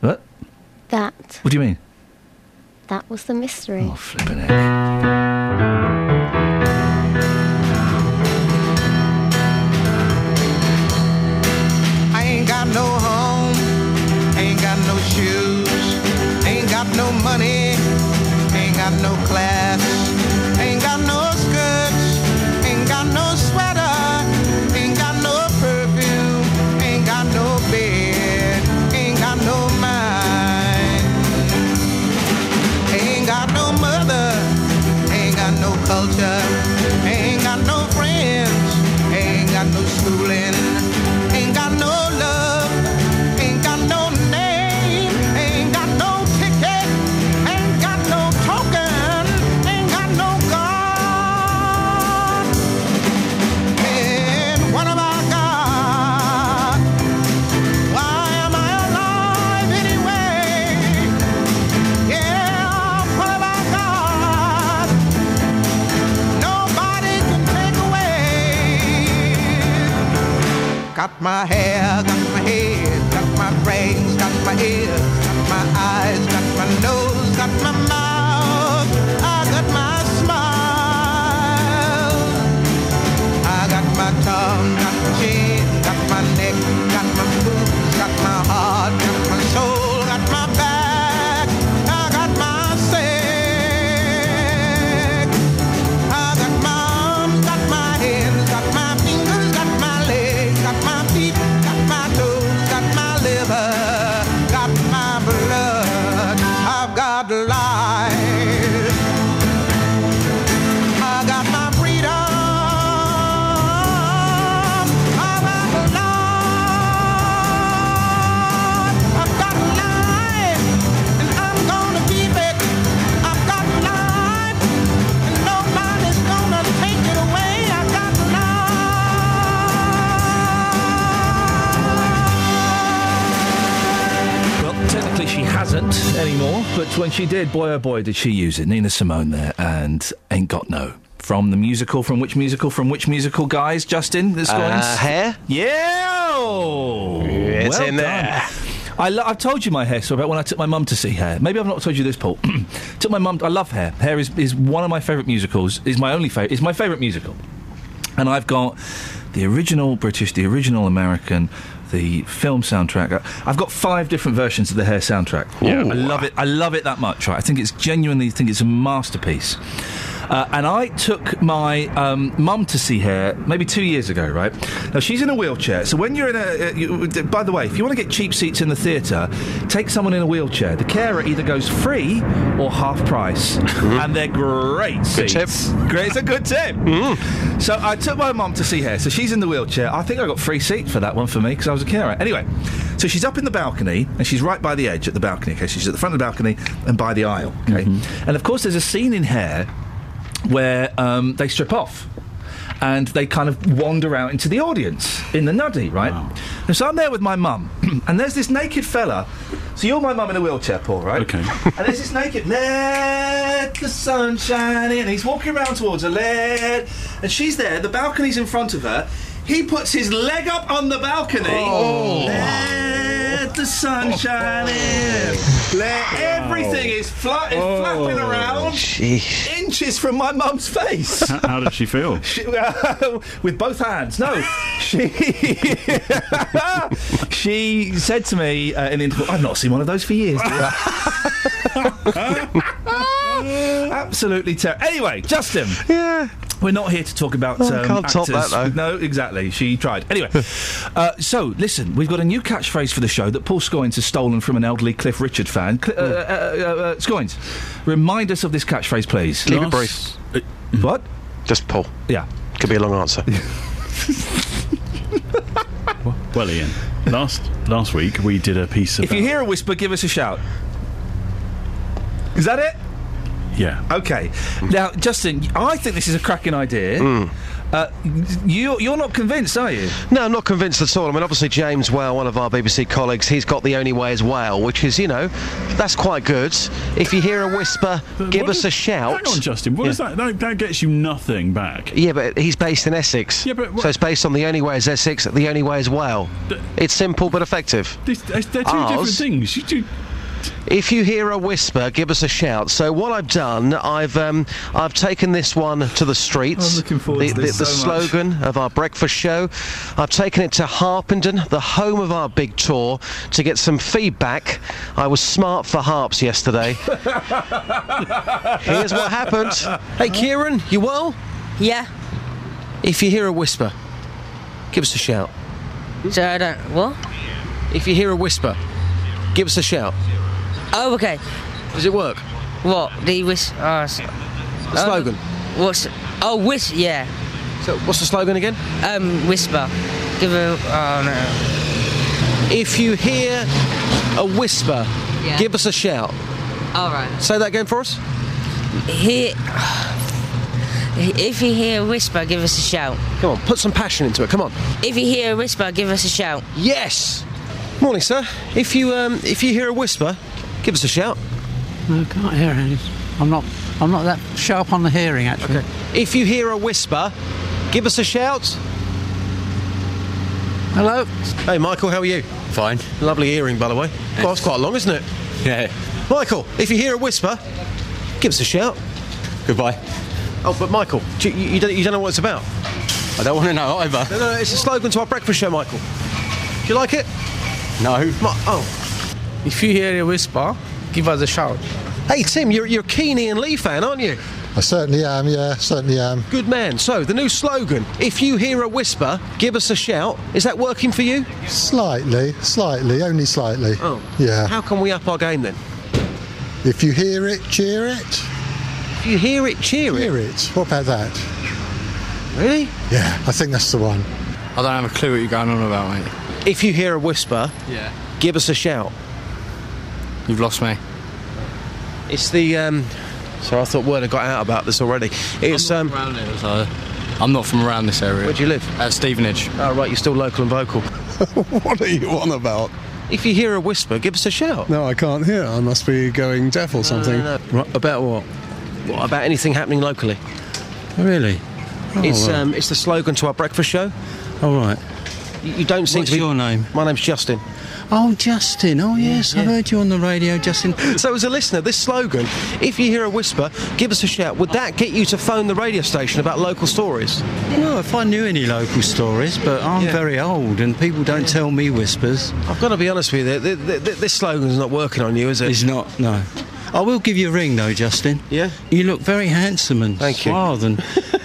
What? That. What do you mean? That was the mystery. Oh, flipping it. Money, Got my hair, anymore, but when she did, boy oh boy, did she use it. Nina Simone there, and Ain't Got No. From the musical, from which musical, from which musical, guys? Justin, scorings? Uh, hair? Yeah! oh, It's well in there. done. I lo- I've told you my hair story about when I took my mum to see Hair. Maybe I've not told you this, Paul. took my mum. I love Hair. Hair is, is one of my favourite musicals. Is my only favourite. Is my favourite musical. And I've got the original British, the original American, the film soundtrack. I've got five different versions of the Hair soundtrack. Yeah. I love it. I love it that much. Right? I think it's genuinely think it's a masterpiece. Uh, and I took my um, mum to see her maybe two years ago, right? Now, she's in a wheelchair. So, when you're in a. Uh, you, by the way, if you want to get cheap seats in the theatre, take someone in a wheelchair. The carer either goes free or half price. and they're great Good seats. tip. Great, it's a good tip. So, I took my mum to see her. So, she's in the wheelchair. I think I got free seat for that one for me because I was a carer. Anyway, so she's up in the balcony and she's right by the edge at the balcony. Okay, she's at the front of the balcony and by the aisle. Okay, and of course, there's a scene in Hair where um, they strip off. And they kind of wander out into the audience in the nuddy, right? And so I'm there with my mum, and there's this naked fella. So you're my mum in a wheelchair, Paul, right? Okay. and there's this naked, let the sun shine in. And he's walking around towards her, let. And she's there, the balcony's in front of her. He puts his leg up on the balcony. Let the sun shine in. Let everything is, fla- is flapping around inches from my mum's face. How did she feel? She, with both hands. No, she she said to me uh, in the interval, "I've not seen one of those for years." Absolutely terrible. Anyway, Justin. Yeah. We're not here to talk about. Oh, um, can't top actors. that, though. No, exactly. She tried. Anyway, uh, so listen, we've got a new catchphrase for the show that Paul Scoins has stolen from an elderly Cliff Richard fan. Cl- uh, uh, uh, uh, Scoins, remind us of this catchphrase, please. Keep it Last- brief. What? Just Paul. Yeah. Could be a long answer. Well, Iain, last last week we did a piece about. If you hear a whisper, give us a shout. Is that it? yeah. Okay. Now, Justin, I think this is a cracking idea. Uh, you, you're not convinced, are you? No, I'm not convinced at all. I mean, obviously, James Whale, one of our BBC colleagues, he's got the only way as well, which is, you know, that's quite good. If you hear a whisper, give What us is- a shout. Hang on, Justin. What Yeah. is that? that? That gets you nothing back. Yeah, but he's based in Essex. Yeah, but so it's based on the only way is Essex, the only way is Whale. It's simple but effective. This, they're two different things. You do, If you hear a whisper, give us a shout. So what I've done, I've um, I've taken this one to the streets. I'm looking forward the, to this the so much. slogan of our breakfast show. I've taken it to Harpenden, the home of our big tour, to get some feedback. I was smart for harps yesterday. Here's what happened. Hey, Kieran, you well? Yeah. If you hear a whisper, give us a shout. So I don't. What? If you hear a whisper, give us a shout. Oh, okay. Does it work? What? The whis. Oh, s- The slogan. What's? Oh, whis. Yeah. So what's the slogan again? Um, whisper. Give a. Oh no. If you hear a whisper, Yeah. give us a shout. All right. Say that again for us. Hear. If you hear a whisper, give us a shout. Come on, put some passion into it. Come on. If you hear a whisper, give us a shout. Yes. Morning, sir. If you um, if you hear a whisper, give us a shout. I can't hear anything. I'm not. I'm not that sharp on the hearing actually. If you hear a whisper, give us a shout. Hello. Hey, Michael. How are you? Fine. Lovely earring, by the way. Well, that's quite long, isn't it? Yeah. Michael, if you hear a whisper, give us a shout. Goodbye. Oh, but Michael, do you, you, don't, you don't know what it's about? I don't want to know either. No, no, it's a slogan to our breakfast show, Michael. Do you like it? No. oh. If you hear a whisper, give us a shout. Hey, Tim, you're, you're a keen Iain Lee fan, aren't you? I certainly am, yeah, certainly am. Good man. So, the new slogan, if you hear a whisper, give us a shout. Is that working for you? Slightly, slightly, only slightly. Oh. Yeah. How can we up our game then? If you hear it, cheer it. If you hear it, cheer it. Cheer it. What about that? Really? Yeah, I think that's the one. I don't have a clue what you're going on about, mate. If you hear a whisper, Yeah. give us a shout. You've lost me. It's the. Um, so I thought word had got out about this already. It's um. Around here, so I'm not from around this area. Where do you live? At Stevenage. Oh right, you're still local and vocal. what are you on about? If you hear a whisper, give us a shout. No, I can't hear. I must be going deaf or something. no, no. Right, about what? What about anything happening locally? Really? Oh, it's well. um, it's the slogan to our breakfast show. All right. You, you don't seem What's to be. your name? My name's Justin. Oh, Justin. Oh, yes, I've heard you on the radio, Justin. So, as a listener, this slogan, if you hear a whisper, give us a shout. Would that get you to phone the radio station about local stories? No, if I knew any local stories, but I'm Yeah. very old and people don't tell me whispers. I've got to be honest with you, th- th- th- this slogan's not working on you, is it? It's not, no. I will give you a ring though, Justin. Yeah? You look very handsome and Thank you. suave and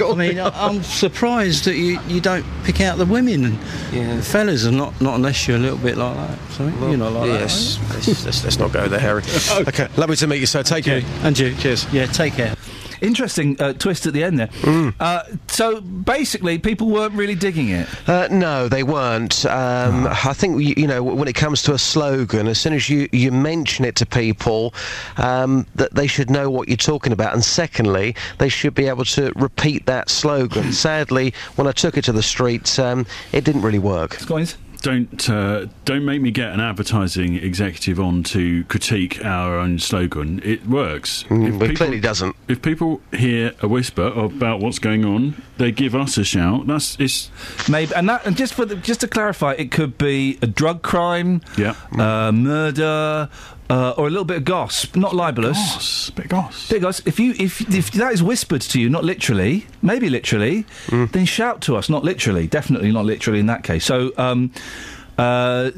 I mean, I'm surprised that you, you don't pick out the women and the fellas are not, not unless you're a little bit like that. So you're not like yes. that. let's, let's, let's not go there, Harry. okay, lovely to meet you, sir. Take care. And you. Cheers. Yeah, take care. Interesting uh, twist at the end there. Uh, so basically, people weren't really digging it. Uh, no, they weren't. Um, I think you, you know when it comes to a slogan, as soon as you, you mention it to people, um, that they should know what you're talking about, and secondly, they should be able to repeat that slogan. Sadly, when I took it to the streets, um, it didn't really work. Don't uh, don't make me get an advertising executive on to critique our own slogan. It works. Mm, it clearly doesn't. If people hear a whisper about what's going on, they give us a shout. That's it's maybe, and that, and just for the, just to clarify, it could be a drug crime, yeah, uh, murder. Uh, or a little bit of gossip, not libelous. Goss, bit of goss. Bit of goss. If you if if that is whispered to you, not literally, maybe literally, then shout to us. Not literally, definitely not literally in that case. So, um, uh,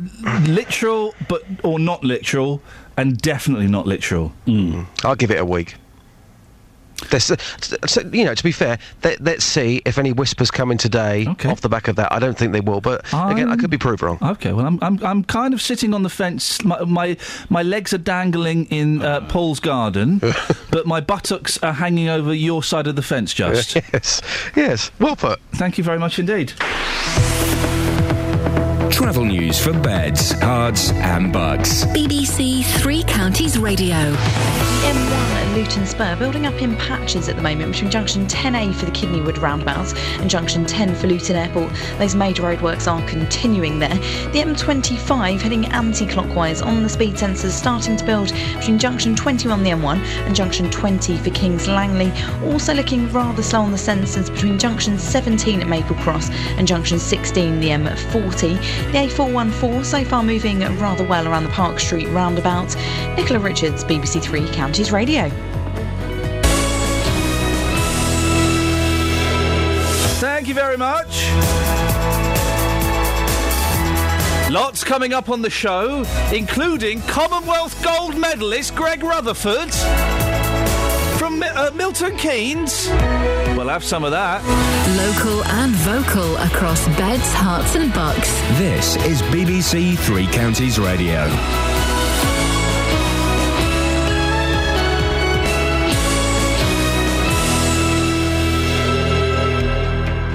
literal, but or not literal, and definitely not literal. I'll give it a week. There's, uh, so, you know, to be fair, let, let's see if any whispers come in today off the back of that. I don't think they will, but again, I could be proved wrong. Okay, well, I'm, I'm, I'm kind of sitting on the fence. My, my, my legs are dangling in uh, Paul's garden, but my buttocks are hanging over your side of the fence, just. yes, yes, well put. Thank you very much indeed. Travel news for beds, cards, and bugs. BBC Three Counties Radio. The M1 at Luton Spur building up in patches at the moment between junction 10A for the Kidneywood roundabout and junction 10 for Luton Airport. Those major roadworks are continuing there. The M25 heading anti-clockwise on the speed sensors starting to build between junction 20 on the M1 and junction 20 for Kings Langley. Also looking rather slow on the sensors between junction 17 at Maple Cross and junction 16 the M40. The A414 so far moving rather well around the Park Street roundabout. Nicola Richards, BBC Three Counties Radio. Thank you very much. Lots coming up on the show, including Commonwealth gold medalist Greg Rutherford from uh, Milton Keynes. We'll have some of that. Local and vocal across beds, Herts, and bucks. This is BBC Three Counties Radio.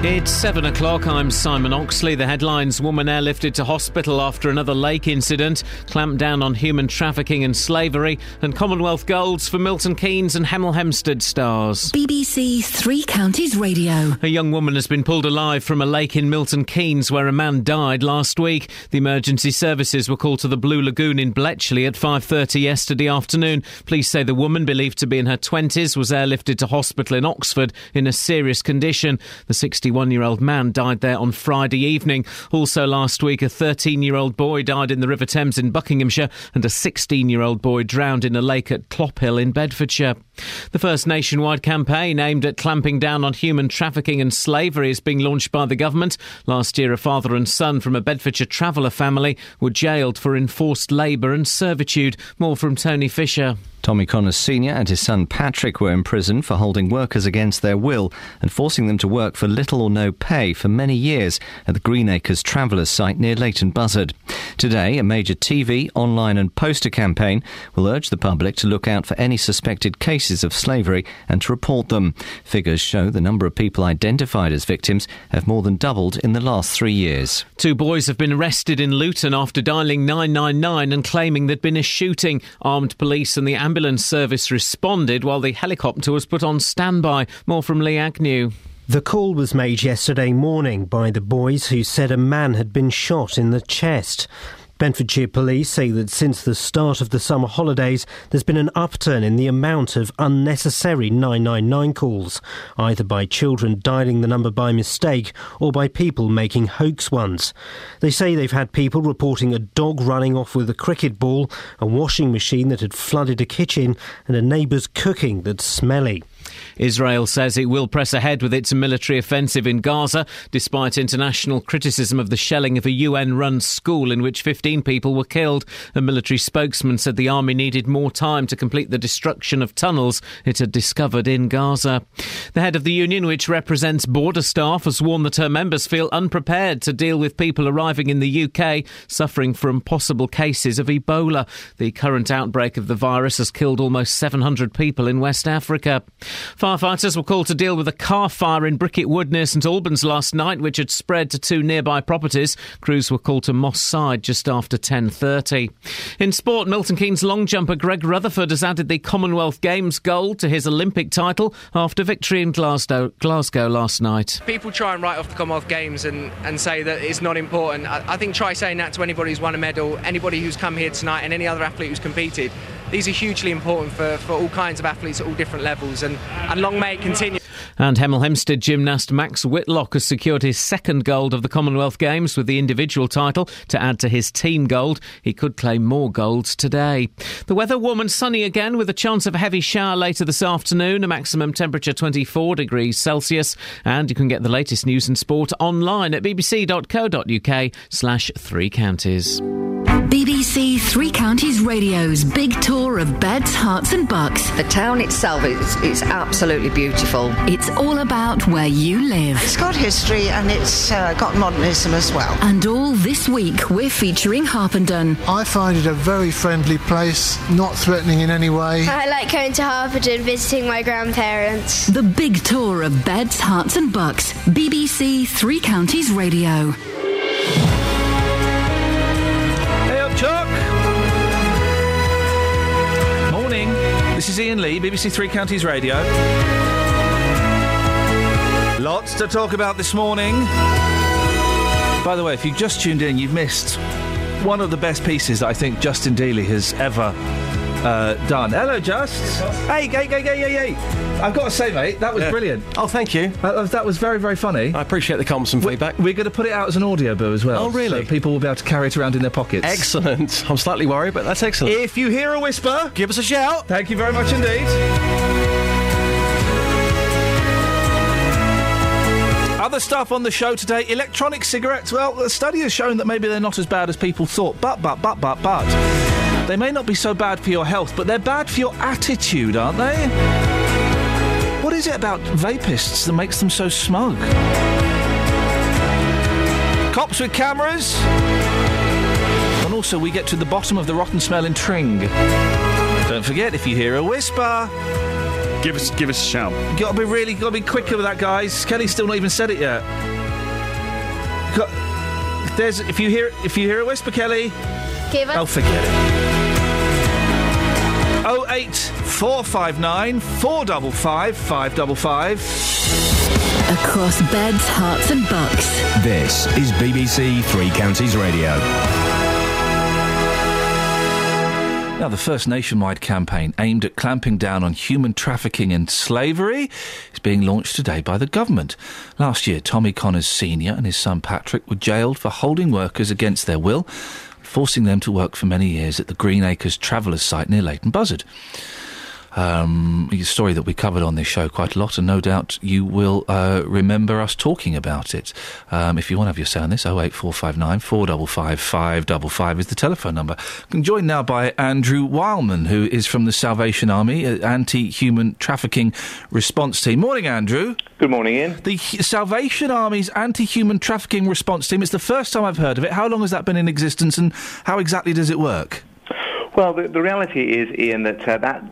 It's seven o'clock. I'm Simon Oxley. The headlines Woman airlifted to hospital after another lake incident, clamped down on human trafficking and slavery, and Commonwealth golds for Milton Keynes and Hemel Hempstead stars. BBC Three Counties Radio. A young woman has been pulled alive from a lake in Milton Keynes where a man died last week. The emergency services were called to the Blue Lagoon in Bletchley at 5:30 yesterday afternoon. Police say the woman, believed to be in her 20s, was airlifted to hospital in Oxford in a serious condition. The 61-year-old man died there on Friday evening. Also last week, a 13-year-old boy died in the River Thames in Buckinghamshire and a 16-year-old boy drowned in a lake at Clophill in Bedfordshire. The first nationwide campaign aimed at clamping down on human trafficking and slavery is being launched by the government. Last year, a father and son from a Bedfordshire traveller family were jailed for enforced labour and servitude. More from Tony Fisher. Tommy Connors Sr. and his son Patrick were in prison for holding workers against their will and forcing them to work for little or no pay for many years at the Greenacres Travellers site near Leighton Buzzard. Today, a major TV, online, and poster campaign will urge the public to look out for any suspected cases of slavery and to report them. Figures show the number of people identified as victims have more than doubled in the last three years. Two boys have been arrested in Luton after dialing 999 and claiming there'd been a shooting. Armed police and the ambulance service responded while the helicopter was put on standby. More from Lee Agnew. The call was made yesterday morning by the boys who said a man had been shot in the chest. Bedfordshire police say that since the start of the summer holidays, there's been an upturn in the amount of unnecessary 999 calls, either by children dialing the number by mistake or by people making hoax ones. They say they've had people reporting a dog running off with a cricket ball, a washing machine that had flooded a kitchen, and a neighbour's cooking that's smelly. Israel says it will press ahead with its military offensive in Gaza, despite international criticism of the shelling of a UN run school in which 15 people were killed. A military spokesman said the army needed more time to complete the destruction of tunnels it had discovered in Gaza. The head of the union, which represents border staff, has warned that her members feel unprepared to deal with people arriving in the UK suffering from possible cases of Ebola. The current outbreak of the virus has killed almost 700 people in West Africa. Firefighters were called to deal with a car fire in Bricket Wood near St Albans last night, which had spread to two nearby properties. Crews were called to Moss Side just after 10.30. In sport, Milton Keynes long jumper Greg Rutherford has added the Commonwealth Games gold to his Olympic title after victory in Glasgow, Glasgow last night. People try and write off the Commonwealth Games and, and say that it's not important. I, I think try saying that to anybody who's won a medal, anybody who's come here tonight, and any other athlete who's competed. These are hugely important for, for all kinds of athletes at all different levels, and, and long may it continue. And Hemel Hempstead gymnast Max Whitlock has secured his second gold of the Commonwealth Games with the individual title to add to his team gold. He could claim more golds today. The weather warm and sunny again with a chance of a heavy shower later this afternoon, a maximum temperature 24 degrees Celsius. And you can get the latest news and sport online at bbc.co.uk slash three counties. BBC Three Counties Radio's big tour of beds, Herts, and bucks. The town itself is, is absolutely beautiful. It's it's all about where you live. It's got history and it's uh, got modernism as well. And all this week, we're featuring Harpenden. I find it a very friendly place, not threatening in any way. I like going to Harpenden, visiting my grandparents. The big tour of beds, Herts, and bucks. BBC Three Counties Radio. Hey up, Chuck! Morning. This is Iain Lee, BBC Three Counties Radio. Lots to talk about this morning. By the way, if you've just tuned in, you've missed one of the best pieces that I think Justin Dealey has ever uh, done. Hello, Just. Hey, hey, hey, hey, hey, hey. I've got to say, mate, that was Yeah. brilliant. Oh, thank you. That was, that was very, very funny. I appreciate the comments and feedback. We're going to put it out as an Audioboo as well. Oh, really? So people will be able to carry it around in their pockets. Excellent. I'm slightly worried, but that's excellent. If you hear a whisper, give us a shout. Thank you very much indeed. Other stuff on the show today electronic cigarettes. Well, the study has shown that maybe they're not as bad as people thought. But, but, but, but, but. They may not be so bad for your health, but they're bad for your attitude, aren't they? What is it about vapists that makes them so smug? Cops with cameras. And also, we get to the bottom of the rotten smell in Tring. Don't forget, if you hear a whisper, Give us, give us a shout. you gotta be really, gotta be quicker with that, guys. Kelly's still not even said it yet. Got, there's, if you hear, if you hear a whisper, Kelly, Give us. oh, forget it. Oh eight four five nine four double five five double five. Across beds, Herts, and bucks. This is BBC Three Counties Radio. Now, the first nationwide campaign aimed at clamping down on human trafficking and slavery is being launched today by the government. Last year, Tommy Connors Sr. and his son Patrick were jailed for holding workers against their will, forcing them to work for many years at the Green Acres Travellers site near Leighton Buzzard. Um, story that we covered on this show quite a lot, and no doubt you will uh, remember us talking about it. Um, if you want to have your say on this, 08459 455 555 is the telephone number. I'm joined now by Andrew Wildman, who is from the Salvation Army uh, Anti Human Trafficking Response Team. Morning, Andrew. Good morning, Iain. The Salvation Army's Anti Human Trafficking Response Team. It's the first time I've heard of it. How long has that been in existence, and how exactly does it work? Well, the, the reality is, Iain, that uh, that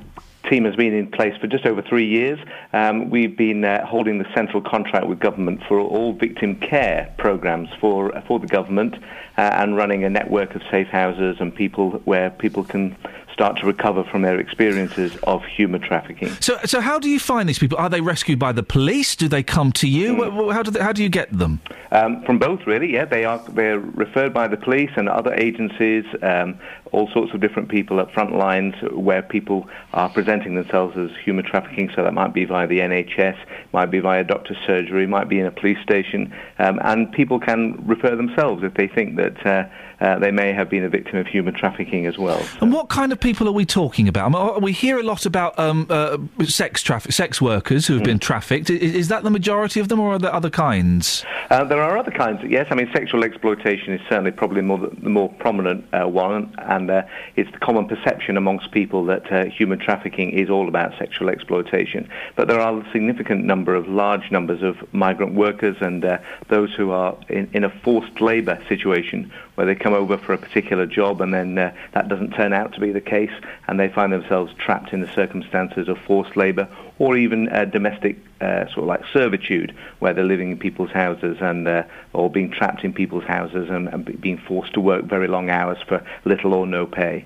team has been in place for just over three years. Um, we've been uh, holding the central contract with government for all victim care programs for for the government uh, and running a network of safe houses and people where people can start to recover from their experiences of human trafficking. So, so how do you find these people? Are they rescued by the police? Do they come to you? Wh- How do they, how do you get them? Um, from both, really. Yeah, they are. They're referred by the police and other agencies, um, all sorts of different people at front lines where people are presenting themselves as human trafficking. So that might be via the NHS, might be via doctor's surgery, might be in a police station, um, and people can refer themselves if they think that uh, uh, they may have been a victim of human trafficking as well. And what kind of people are we talking about? I mean, uh, we hear a lot about um, uh, sex traffic, sex workers who have been trafficked. I- Is, that the majority of them, or are there other kinds? Uh, there are other kinds. Yes, I mean sexual exploitation is certainly probably more the, the more prominent uh, one, and uh, it's the common perception amongst people that uh, human trafficking is all about sexual exploitation. But there are a significant number of large numbers of migrant workers and uh, those who are in, in a forced labour situation where they come over for a particular job and then uh, that doesn't turn out to be the case, and they find themselves trapped in the circumstances of forced labour or even uh, domestic uh, sort of like servitude, where they're living in people's houses and uh, or being trapped in people's houses and, and being forced to work very long hours for little or no pay.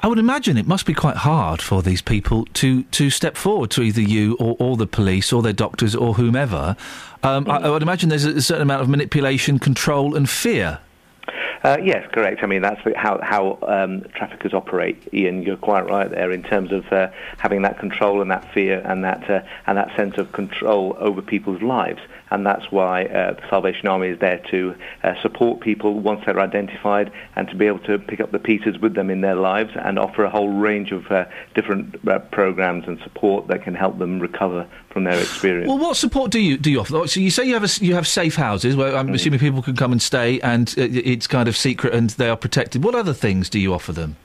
I would imagine it must be quite hard for these people to, to step forward to either you or, or the police or their doctors or whomever. Um, I, I would imagine there's a certain amount of manipulation, control, and fear. Uh, yes, correct. I mean, that's how how um, traffickers operate. Iain, you're quite right there in terms of uh, having that control and that fear and that uh, and that sense of control over people's lives. And that's why uh, the Salvation Army is there to uh, support people once they're identified and to be able to pick up the pieces with them in their lives and offer a whole range of uh, different uh, programs and support that can help them recover from their experience. Well, what support do you do you offer? So you say you have a you have safe houses where I'm assuming people can come and stay, and uh, it's kind of secret and they are protected. What other things do you offer them?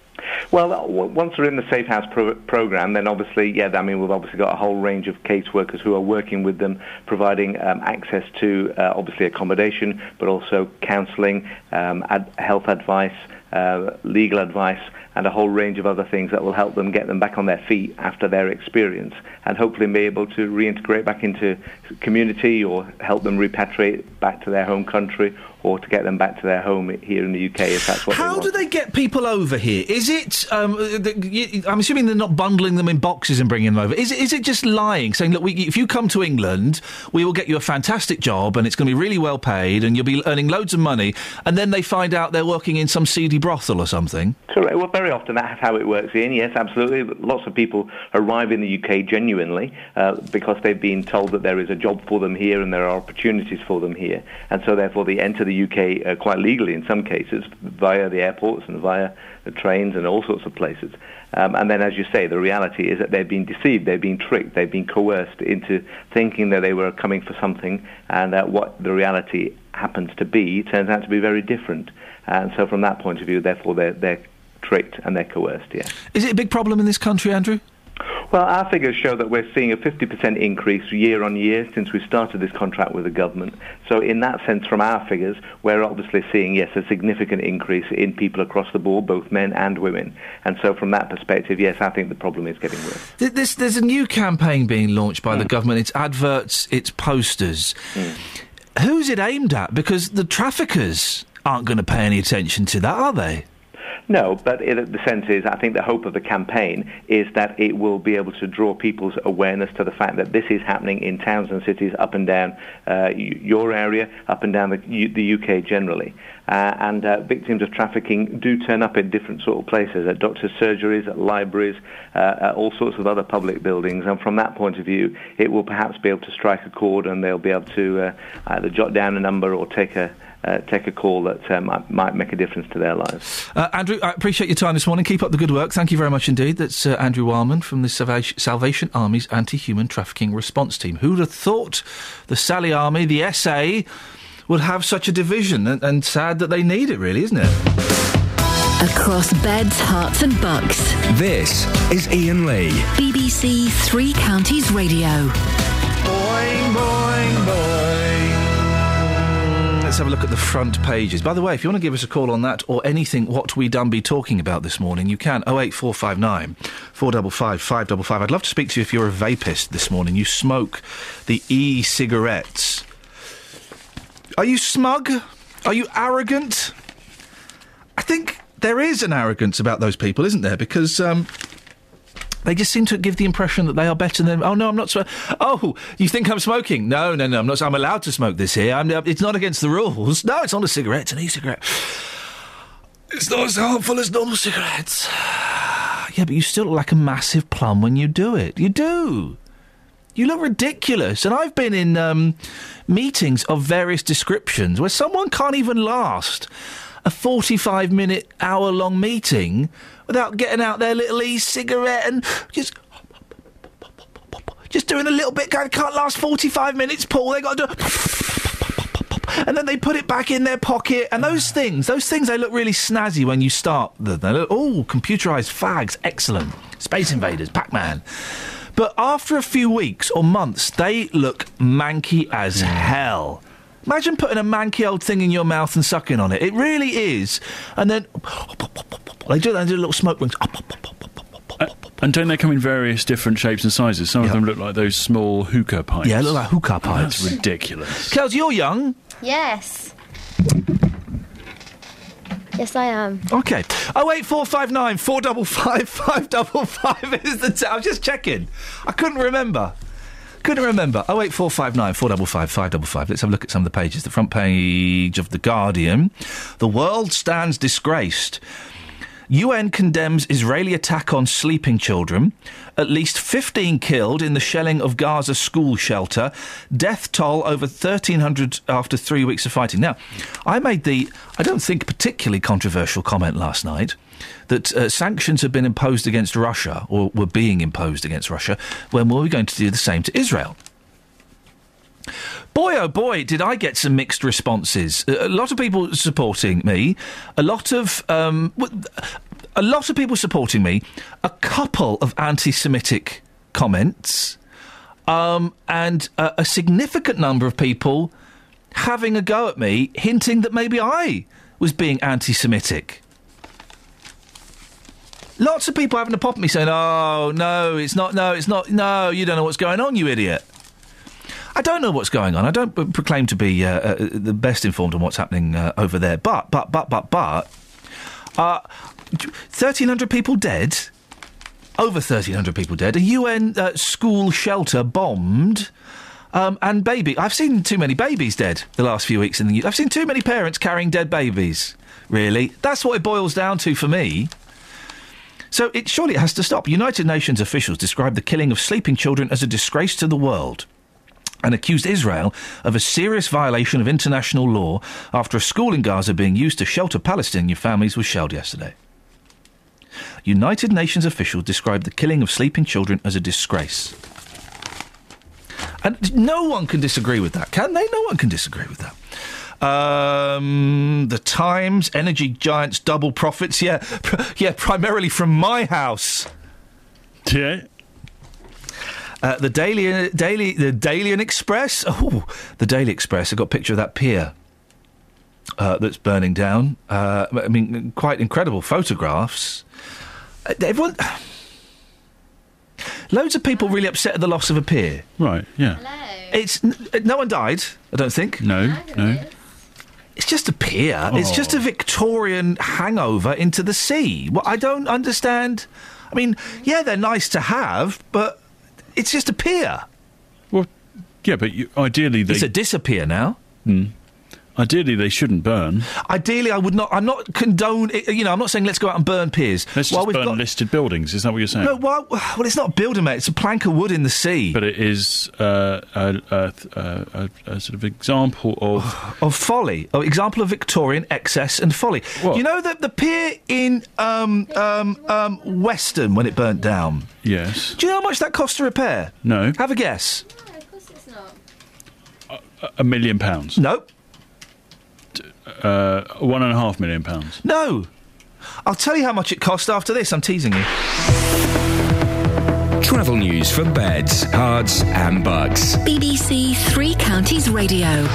Well, w- once they're in the Safe House pro- program, then obviously, yeah, I mean, we've obviously got a whole range of caseworkers who are working with them, providing um, access to uh, obviously accommodation, but also counselling, um, ad- health advice, uh, legal advice, and a whole range of other things that will help them get them back on their feet after their experience, and hopefully be able to reintegrate back into community or help them repatriate back to their home country, or to get them back to their home here in the UK if that's what they How want. do they get people over here? Is it? Um, uh, the, I'm assuming they're not bundling them in boxes and bringing them over. Is it? Is it just lying, saying, "Look, we, if you come to England, we will get you a fantastic job, and it's going to be really well paid, and you'll be earning loads of money," and then they find out they're working in some seedy brothel or something? Correct. Well, very often that's how it works, Iain. Yes, absolutely. Lots of people arrive in the UK genuinely uh, because they've been told that there is a job for them here and there are opportunities for them here, and so therefore they enter the UK uh, quite legally in some cases via the airports and via the trains and all sorts of places. Um, and then, as you say, the reality is that they've been deceived, they've been tricked, they've been coerced into thinking that they were coming for something, and that what the reality happens to be turns out to be very different. And so, from that point of view, therefore, they're, they're tricked and they're coerced. Yeah. Is it a big problem in this country, Andrew? Well, our figures show that we're seeing a 50% increase year on year since we started this contract with the government. So, in that sense, from our figures, we're obviously seeing, yes, a significant increase in people across the board, both men and women. And so, from that perspective, yes, I think the problem is getting worse. Th- This, there's a new campaign being launched by the hmm. government. It's adverts, it's posters. Hmm. Who's it aimed at? Because the traffickers aren't going to pay any attention to that, are they? No, but it, the sense is, I think the hope of the campaign is that it will be able to draw people's awareness to the fact that this is happening in towns and cities up and down uh, your area, up and down the, the UK generally. Uh, and uh, victims of trafficking do turn up in different sort of places, at doctors' surgeries, at libraries, uh, at all sorts of other public buildings. And from that point of view, it will perhaps be able to strike a chord and they'll be able to uh, either jot down a number or take a, uh, take a call that uh, might, might make a difference to their lives. Uh, Andrew, I appreciate your time this morning. Keep up the good work. Thank you very much indeed. That's uh, Andrew Wildman from the Salvation, Salvation Army's Anti-Human Trafficking Response Team. Who'd have thought the Sally Army, the SA, would have such a division? And, and sad that they need it, really, isn't it? Across beds, Herts, and bucks. This is Iain Lee. BBC Three Counties Radio. Boing, boing, boing. Let's have a look at the front pages. By the way, if you want to give us a call on that or anything what we done be talking about this morning, you can 08459 455 555. I'd love to speak to you if you're a vapist this morning. You smoke the e-cigarettes. Are you smug? Are you arrogant? I think there is an arrogance about those people, isn't there? Because um, they just seem to give the impression that they are better than. Oh no, I'm not. Sm- oh, you think I'm smoking? No, no, no. I'm not. I'm allowed to smoke this here. I'm, it's not against the rules. No, it's not a cigarette. It's an e-cigarette. It's not as harmful as normal cigarettes. Yeah, but you still look like a massive plum when you do it. You do. You look ridiculous. And I've been in um, meetings of various descriptions where someone can't even last a 45 minute, hour long meeting without getting out their little e cigarette and just. Just doing a little bit, can't can't last 45 minutes, Paul. They got to do. And then they put it back in their pocket. And those things, those things, they look really snazzy when you start. They look, oh, computerized fags, excellent. Space Invaders, Pac Man. But after a few weeks or months, they look manky as hell. Imagine putting a manky old thing in your mouth and sucking on it. It really is. And then they do, that they do little smoke rings. Uh, and don't they come in various different shapes and sizes? Some of them look like those small hookah pipes. Yeah, look like hookah pipes. That's ridiculous. Kels, you're young. Yes. Yes, I am. Okay. Oh eight four five nine four double five five double five is the. T- I was just checking. I couldn't remember. Couldn't remember. Oh eight four five nine four double five five double five. Let's have a look at some of the pages. The front page of the Guardian. The world stands disgraced. UN condemns Israeli attack on sleeping children. At least 15 killed in the shelling of Gaza school shelter. Death toll over 1,300 after three weeks of fighting. Now, I made the, I don't think, particularly controversial comment last night that uh, sanctions have been imposed against Russia, or were being imposed against Russia, when were we going to do the same to Israel? Boy, oh boy, did I get some mixed responses. A lot of people supporting me, a lot of um, a lot of people supporting me, a couple of anti-Semitic comments, um, and a, a significant number of people having a go at me, hinting that maybe I was being anti-Semitic. Lots of people having a pop at me saying, "Oh no, it's not. No, it's not. No, you don't know what's going on, you idiot." I don't know what's going on. I don't proclaim to be uh, uh, the best informed on what's happening uh, over there. But, but, but, but, but, uh, 1,300 people dead. Over 1,300 people dead. A UN uh, school shelter bombed. Um, and baby, I've seen too many babies dead the last few weeks in the. I've seen too many parents carrying dead babies. Really, that's what it boils down to for me. So it surely it has to stop. United Nations officials described the killing of sleeping children as a disgrace to the world and accused Israel of a serious violation of international law after a school in Gaza being used to shelter Palestinian families was shelled yesterday. United Nations officials described the killing of sleeping children as a disgrace. And no one can disagree with that, can they? No one can disagree with that. Um, the Times, energy giants double profits. Yeah, pr- yeah, primarily from my house. Yeah. Uh, the Daily, Daily, the Daily Express. Oh, the Daily Express. I got a picture of that pier uh, that's burning down. Uh, I mean, quite incredible photographs. Uh, everyone, loads of people really upset at the loss of a pier. Right. Yeah. It's n- no one died. I don't think. No. No. It's just a pier. It's Oh. just a Victorian hangover into the sea. Well, I don't understand. I mean, yeah, they're nice to have, but it's just a pier. Well, yeah, but you, ideally they. It's a disappear now. Hmm. Ideally, they shouldn't burn. Ideally, I would not. I'm not condone. You know, I'm not saying let's go out and burn piers. Let's Well, just we've burn got- listed buildings. Is that what you're saying? No, well, well, it's not a building, mate. It's a plank of wood in the sea. But it is uh, a, a, a, a, a sort of example of of folly. Oh, example of Victorian excess and folly. You know that the pier in um, um, um, Weston when it burnt down. yes. Do you know how much that cost to repair? No. Have a guess. No, of course it's not. A, a million pounds. No. Uh, one and a half million pounds. No. I'll tell you how much it cost after this. I'm teasing you. Travel news for beds, cards, and bugs. BBC Three Counties Radio.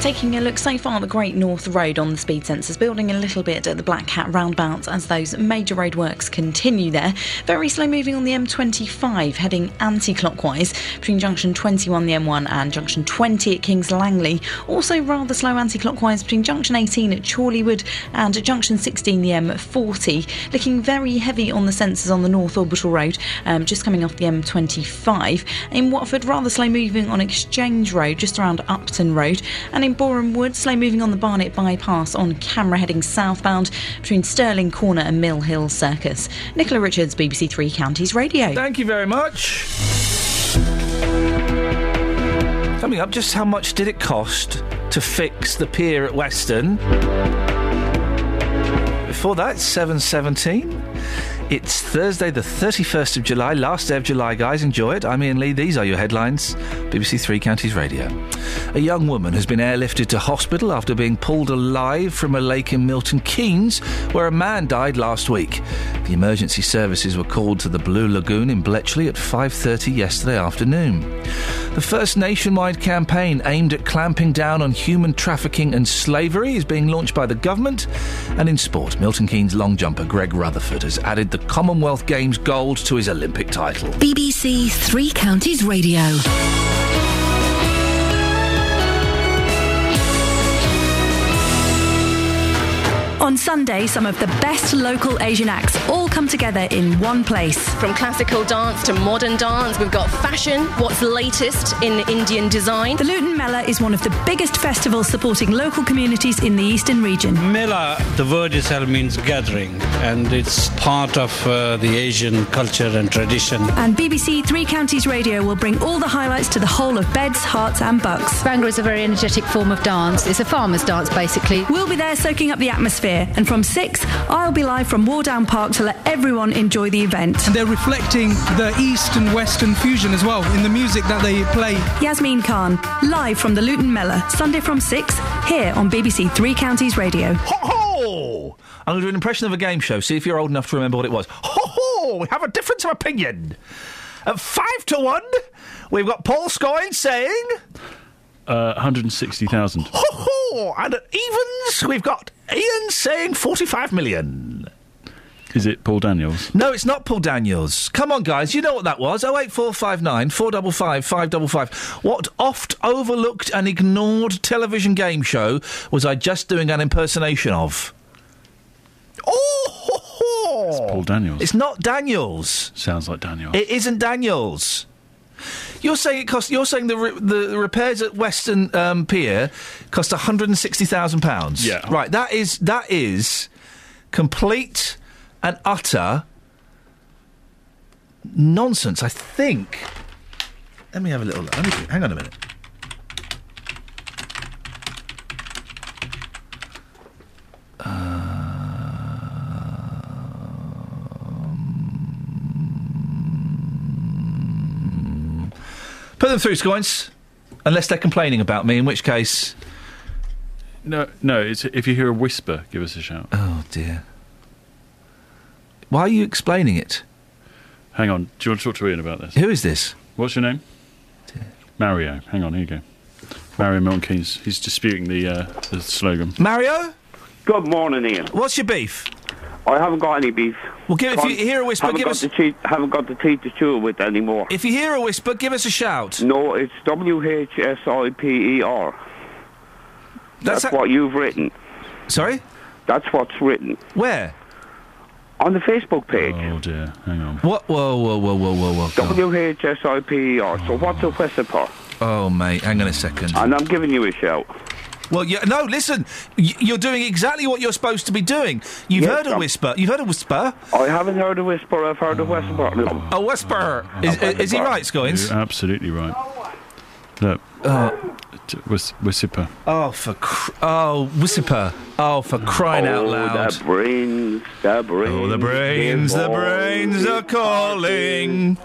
Taking a look so far, at the Great North Road on the speed sensors, building a little bit at the Black Cat roundabout as those major road works continue there. Very slow moving on the M25, heading anti clockwise between junction 21, the M1, and junction 20 at Kings Langley. Also, rather slow anti clockwise between junction 18 at Chorleywood and junction 16, the M40. Looking very heavy on the sensors on the North Orbital Road, um, just coming off the M25. In Watford, rather slow moving on Exchange Road, just around Upton Road. And in Boreham Wood, slow moving on the Barnet bypass on camera heading southbound between Stirling Corner and Mill Hill Circus. Nicola Richards, BBC Three Counties Radio. Thank you very much. Coming up, just how much did it cost to fix the pier at Weston? Before that, 7.17. It's Thursday, the 31st of July, last day of July, guys. Enjoy it. I'm Iain Lee. These are your headlines. BBC Three Counties Radio. A young woman has been airlifted to hospital after being pulled alive from a lake in Milton Keynes, where a man died last week. The emergency services were called to the Blue Lagoon in Bletchley at 5:30 yesterday afternoon. The first nationwide campaign aimed at clamping down on human trafficking and slavery is being launched by the government. And in sport, Milton Keynes long jumper Greg Rutherford has added the Commonwealth Games gold to his Olympic title. BBC Three Counties Radio. On Sunday, some of the best local Asian acts all come together in one place. From classical dance to modern dance, we've got fashion, what's latest in Indian design. The Luton Mela is one of the biggest festivals supporting local communities in the eastern region. Mela, the word itself means gathering, and it's part of uh, the Asian culture and tradition. And BBC Three Counties Radio will bring all the highlights to the whole of Beds, Herts and Bucks. Bhangra is a very energetic form of dance. It's a farmer's dance, basically. We'll be there soaking up the atmosphere, and from 6, I'll be live from Wardown Park to let everyone enjoy the event. And they're reflecting the East and Western fusion as well in the music that they play. Yasmin Khan, live from the Luton Mela, Sunday from 6, here on BBC Three Counties Radio. Ho! I'm going to do an impression of a game show. See if you're old enough to remember what it was. Ho ho! We have a difference of opinion. At five to one, we've got Paul Scoins saying. Uh, 160,000. Ho ho! And at evens, we've got Iain saying 45 million. Is it Paul Daniels? No, it's not Paul Daniels. Come on, guys, you know what that was. 08459 455 555. What oft overlooked and ignored television game show was I just doing an impersonation of? Oh! It's Paul Daniels. It's not Daniels. Sounds like Daniels. It isn't Daniels. You're saying it cost. You're saying the re- the repairs at Weston um, Pier cost 160 thousand pounds. Yeah. Right. That is that is complete and utter nonsense. I think. Let me have a little. Let me hang on a minute. Put them through, Scoins. Unless they're complaining about me, in which case. No, no. It's, if you hear a whisper, give us a shout. Oh dear. Why are you explaining it? Hang on. Do you want to talk to Iain about this? Who is this? What's your name? Mario. Hang on. Here you go. Mario Milton Keynes. He's disputing the uh, the slogan. Mario? Good morning, Iain. What's your beef? I haven't got any beef. Well, give, if you hear a whisper, haven't give got us. The teeth, haven't got the teeth to chew with anymore. If you hear a whisper, give us a shout. No, it's W H S I P E R. That's That's, what you've written. Sorry? That's what's written. Where? On the Facebook page. Oh dear. Hang on. What? Whoa, whoa, whoa, whoa, whoa, whoa. W H S I P E R. So what's a whisper? Oh, mate, hang on a second. And I'm giving you a shout. Well, yeah, no, listen. Y- you're doing exactly what you're supposed to be doing. You've Yes, heard a I'm- whisper. You've heard a whisper. I haven't heard a whisper. I've heard a whisper. A whisper. Is, is he right, Scoins? You're absolutely right. Look. Uh, t- whis- whisper. Oh, for cr- oh, whisper. Oh, for crying out Oh, loud. the brains, the brains. Oh, the brains, the brains are calling.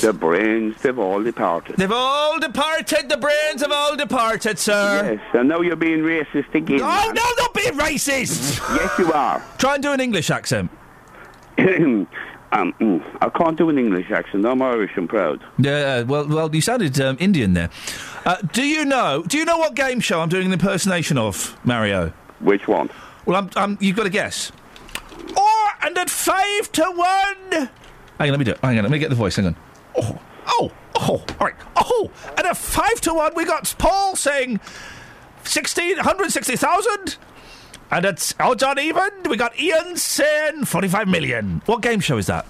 The brains, they've all departed. They've all departed. The brains have all departed, sir. Yes, and now you're being racist again. Oh no, not being racist. yes, you are. Try and do an English accent. um, mm, I can't do an English accent. I'm Irish and proud. Yeah, well, well, you sounded um, Indian there. Uh, do you know? Do you know what game show I'm doing an impersonation of, Mario? Which one? Well, I'm, I'm, you've got to guess. Oh, and at five to one. Hang on, let me do it. Hang on, let me get the voice. Hang on. Oh, oh, oh, all right. Oh, and at five to one, we got Paul saying 16, 160,000. And at odds on even, we got Iain saying 45 million. What game show is that?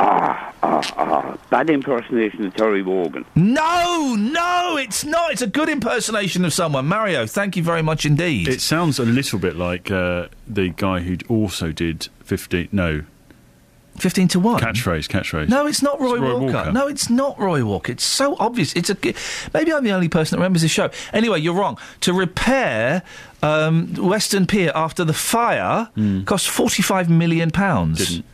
Ah, ah, ah. That impersonation of Terry Wogan. No, no, it's not. It's a good impersonation of someone. Mario, thank you very much indeed. It sounds a little bit like uh, the guy who also did 15. No. 15 to 1? Catchphrase, catchphrase. No, it's not Roy, It's Roy Walker. Walker. No, it's not Roy Walker. It's so obvious. It's a maybe I'm the only person that remembers this show. Anyway, you're wrong. To repair um, Weston Pier after the fire cost 45 million pounds. Didn't.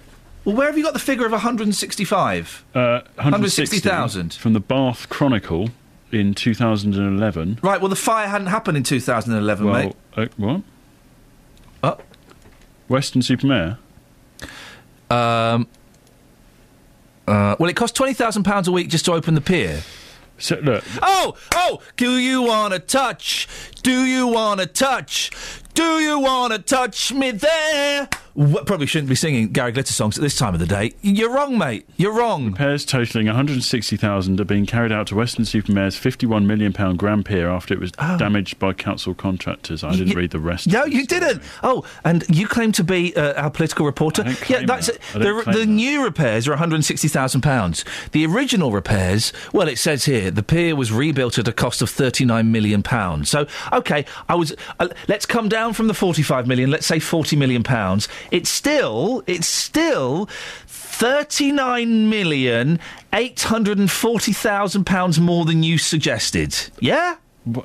Well, where have you got the figure of 165? Uh, 160,000. From the Bath Chronicle in 2011. Right. Well, the fire hadn't happened in 2011, Well, mate. uh, what? Oh. Weston-super-Mare? Um. Uh, well, it cost twenty thousand pounds a week just to open the pier. So, look. Oh, oh! Do you wanna touch? Do you wanna touch? Do you wanna touch me there? Wh- probably shouldn't be singing Gary Glitter songs at this time of the day. You're wrong, mate. You're wrong. Repairs totalling 160,000 are being carried out to Weston-super-Mare's 51 million pound Grand Pier after it was damaged by council contractors. I didn't Y- read the rest. No, you didn't. Oh, and you claim to be uh, our political reporter. yeah, that's that. it. The, the new repairs are 160,000 pounds. The original repairs, well, it says here the pier was rebuilt at a cost of 39 million pounds. So, okay, I was. Uh, let's come down from the 45 million. Let's say 40 million pounds. It's still. It's still. Thirty-nine million eight hundred and forty thousand pounds more than you suggested. Yeah,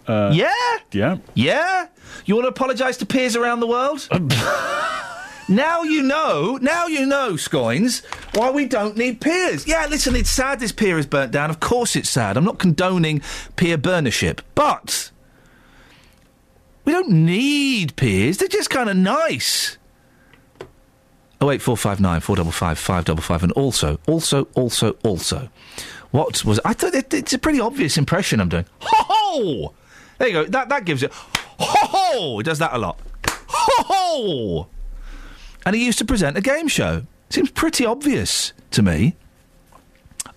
Uh, yeah, yeah. yeah. You want to apologise to peers around the world? now you know. Now you know, Scoins, why we don't need peers. Yeah, listen, it's sad this pier is burnt down. Of course, it's sad. I'm not condoning peer burnership, but we don't need peers. They're just kind of nice. 08459 455 555 and also, also, also, also. What was... I thought it, it's a pretty obvious impression I'm doing. Ho-ho! There you go. That, that gives it... Ho-ho! It does that a lot. Ho-ho! And he used to present a game show. Seems pretty obvious to me.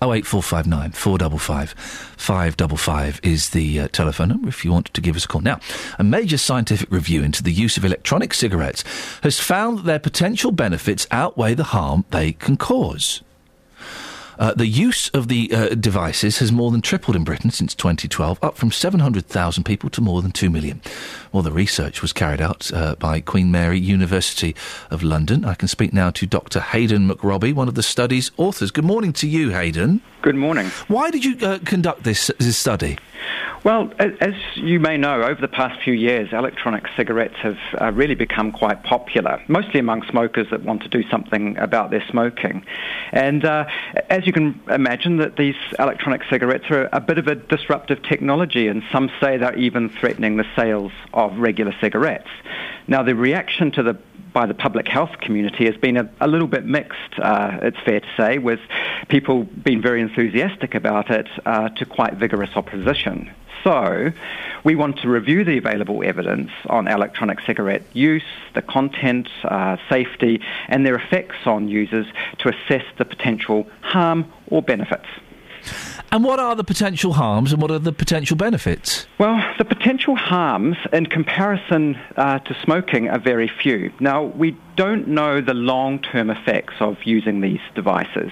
08459 455 555 is the uh, telephone number if you want to give us a call. Now, a major scientific review into the use of electronic cigarettes has found that their potential benefits outweigh the harm they can cause. Uh, the use of the uh, devices has more than tripled in Britain since 2012, up from 700,000 people to more than 2 million. Well, the research was carried out uh, by Queen Mary University of London. I can speak now to Dr. Hayden McRobbie, one of the study's authors. Good morning to you, Hayden. Good morning. Why did you uh, conduct this, this study? Well, as you may know, over the past few years, electronic cigarettes have uh, really become quite popular, mostly among smokers that want to do something about their smoking. And uh, as you can imagine, that these electronic cigarettes are a bit of a disruptive technology, and some say they're even threatening the sales of regular cigarettes. Now, the reaction to the by the public health community has been a, a little bit mixed, uh, it's fair to say, with people being very enthusiastic about it uh, to quite vigorous opposition. So, we want to review the available evidence on electronic cigarette use, the content, uh, safety, and their effects on users to assess the potential harm or benefits. And what are the potential harms and what are the potential benefits? Well, the potential harms in comparison uh, to smoking are very few. Now, we don't know the long-term effects of using these devices,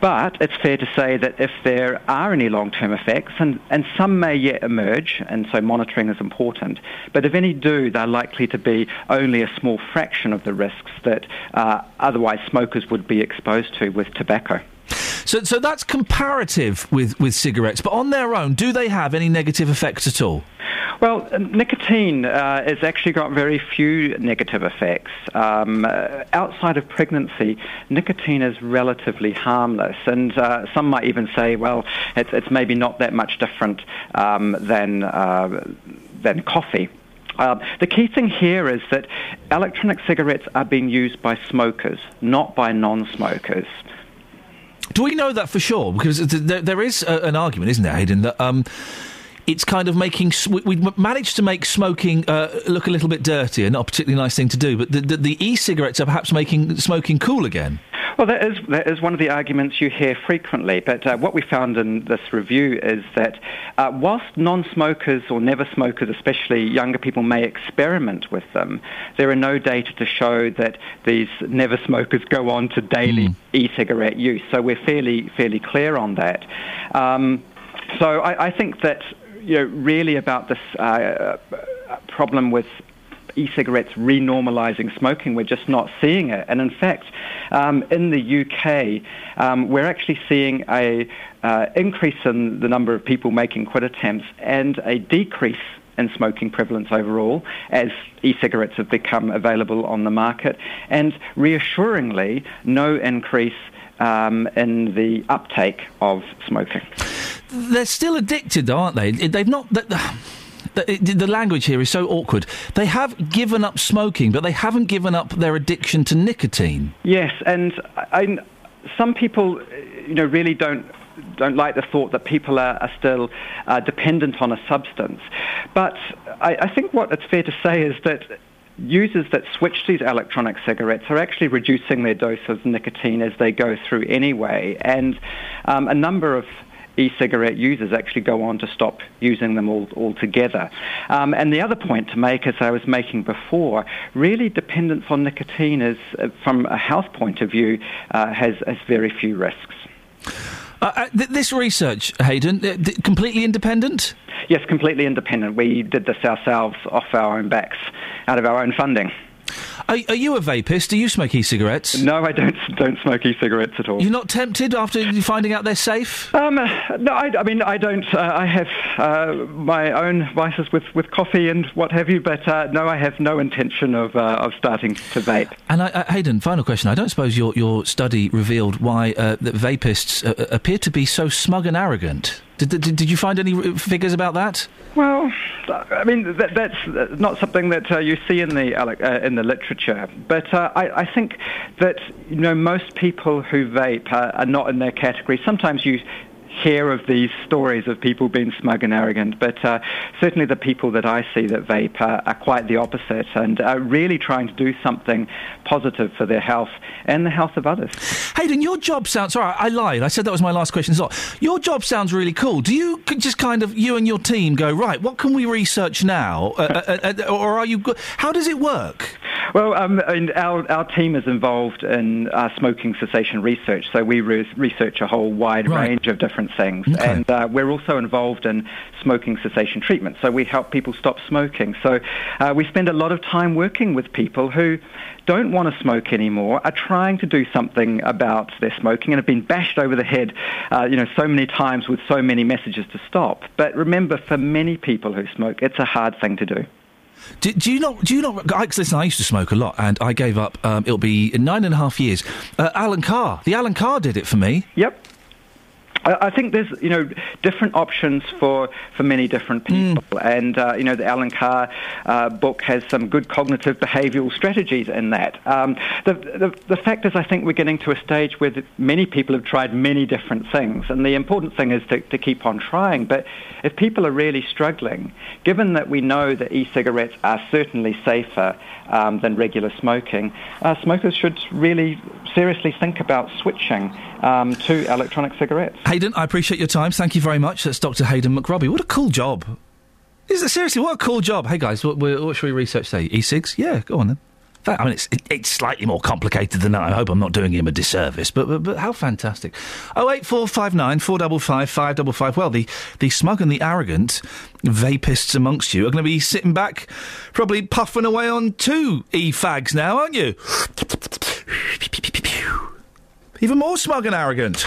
but it's fair to say that if there are any long-term effects, and, and some may yet emerge, and so monitoring is important, but if any do, they're likely to be only a small fraction of the risks that uh, otherwise smokers would be exposed to with tobacco. So, so that's comparative with, with cigarettes, but on their own, do they have any negative effects at all? Well, uh, nicotine uh, has actually got very few negative effects. Um, uh, outside of pregnancy, nicotine is relatively harmless, and uh, some might even say, well, it's, it's maybe not that much different um, than uh, than coffee. Um, the key thing here is that electronic cigarettes are being used by smokers, not by non-smokers. Do we know that for sure? Because there, there is a, an argument, isn't there, Hayden, that um, it's kind of making. we- We've managed to make smoking uh, look a little bit dirtier, not a particularly nice thing to do, but the, the, the e cigarettes are perhaps making smoking cool again. Well, that is, that is one of the arguments you hear frequently, but uh, what we found in this review is that uh, whilst non-smokers or never smokers, especially younger people, may experiment with them, there are no data to show that these never smokers go on to daily e-cigarette use. So we're fairly, fairly clear on that. Um, so I, I think that you know, really about this uh, problem with e-cigarettes renormalising smoking. We're just not seeing it. And in fact, um, in the UK, um, we're actually seeing a uh, increase in the number of people making quit attempts and a decrease in smoking prevalence overall as e-cigarettes have become available on the market, and reassuringly, no increase um, in the uptake of smoking. They're still addicted, though, aren't they? They've not. The, the, the language here is so awkward. They have given up smoking, but they haven't given up their addiction to nicotine. Yes, and I, some people, you know, really don't don't like the thought that people are, are still uh, dependent on a substance. But I, I think what it's fair to say is that users that switch to these electronic cigarettes are actually reducing their dose of nicotine as they go through anyway, and um, a number of e-cigarette users actually go on to stop using them all, altogether. Um, and the other point to make, as I was making before, really dependence on nicotine is, uh, from a health point of view, uh, has, has very few risks. Uh, uh, th- this research, Hayden, uh, d- completely independent? Yes, completely independent. We did this ourselves off our own backs, out of our own funding. Are, are you a vapist? Do you smoke e-cigarettes? No, I don't don't smoke e-cigarettes at all. You're not tempted after finding out they're safe? Um, no, I, I mean I don't. Uh, I have uh, my own vices with, with coffee and what have you, but uh, no, I have no intention of uh, of starting to vape. And I, uh, Hayden, final question. I don't suppose your, your study revealed why uh, that vapists uh, appear to be so smug and arrogant. Did, did, did you find any figures about that? Well, I mean that, that's not something that uh, you see in the uh, in the literature, but uh, I, I think that you know most people who vape are, are not in their category. Sometimes you hear of these stories of people being smug and arrogant, but uh, certainly the people that I see that vape are, are quite the opposite and are really trying to do something positive for their health and the health of others. Hayden, your job sounds. Sorry, I lied. I said that was my last question. So, your job sounds really cool. Do you just kind of you and your team go right? What can we research now, uh, uh, uh, uh, or are you? Go- How does it work? Well, um, and our, our team is involved in uh, smoking cessation research, so we re- research a whole wide Right. range of different things. Okay. And uh, we're also involved in smoking cessation treatment, so we help people stop smoking. So uh, we spend a lot of time working with people who don't want to smoke anymore, are trying to do something about their smoking, and have been bashed over the head, uh, you know, so many times with so many messages to stop. But remember, for many people who smoke, it's a hard thing to do. Do, do you not? Do you not? I, listen, I used to smoke a lot, and I gave up. Um, it'll be nine and a half years. Uh, Allen Carr, the Allen Carr did it for me. Yep. I I think there's, you know, different options for, for many different people. And, uh, you know, the Allen Carr uh, book has some good cognitive behavioural strategies in that. Um, the, the, the fact is, I think we're getting to a stage where many people have tried many different things. And the important thing is to, to keep on trying. But if people are really struggling, given that we know that e-cigarettes are certainly safer um, than regular smoking, uh, smokers should really seriously think about switching um, to electronic cigarettes. Hayden, I appreciate your time. Thank you very much. That's Dr. Hayden McRobbie. What a cool job. Is it seriously? What a cool job. Hey guys, what, what should we research today? E-cigs? Yeah, go on then. I mean, it's, it, it's slightly more complicated than that. I hope I'm not doing him a disservice, but but, but how fantastic! Oh eight four five nine four double five five double five. Well, the the smug and the arrogant vapists amongst you are going to be sitting back, probably puffing away on two e-fags now, aren't you? Even more smug and arrogant.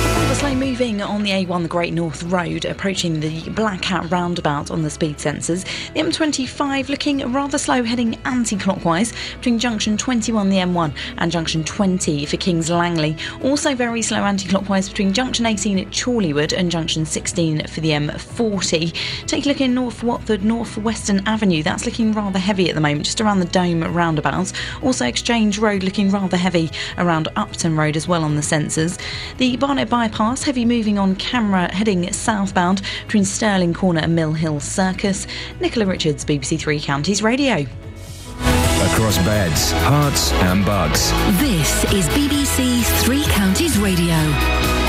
Slow moving on the A1, the Great North Road, approaching the Black Cat roundabout on the speed sensors. The M25 looking rather slow, heading anti clockwise between junction 21, the M1, and junction 20 for Kings Langley. Also very slow anti clockwise between junction 18 at Chorleywood and junction 16 for the M40. Take a look in North Watford, North Western Avenue. That's looking rather heavy at the moment, just around the Dome roundabout. Also, Exchange Road looking rather heavy around Upton Road as well on the sensors. The Barnet bypass heavy moving on camera heading southbound between Stirling Corner and Mill Hill Circus. Nicola Richards, BBC Three Counties Radio. Across beds, Herts, and bugs. This is BBC Three Counties Radio.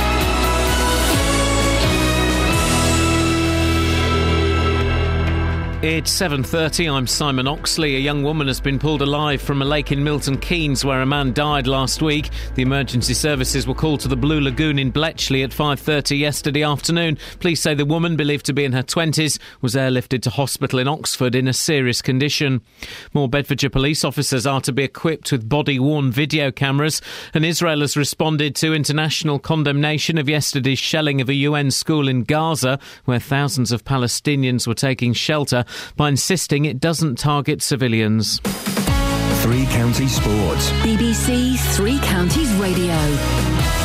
It's 7:30. I'm Simon Oxley. A young woman has been pulled alive from a lake in Milton Keynes where a man died last week. The emergency services were called to the Blue Lagoon in Bletchley at 5:30 yesterday afternoon. Police say the woman, believed to be in her 20s, was airlifted to hospital in Oxford in a serious condition. More Bedfordshire police officers are to be equipped with body-worn video cameras, and Israel has responded to international condemnation of yesterday's shelling of a UN school in Gaza, where thousands of Palestinians were taking shelter, by insisting it doesn't target civilians. Three Counties Sports. BBC Three Counties Radio.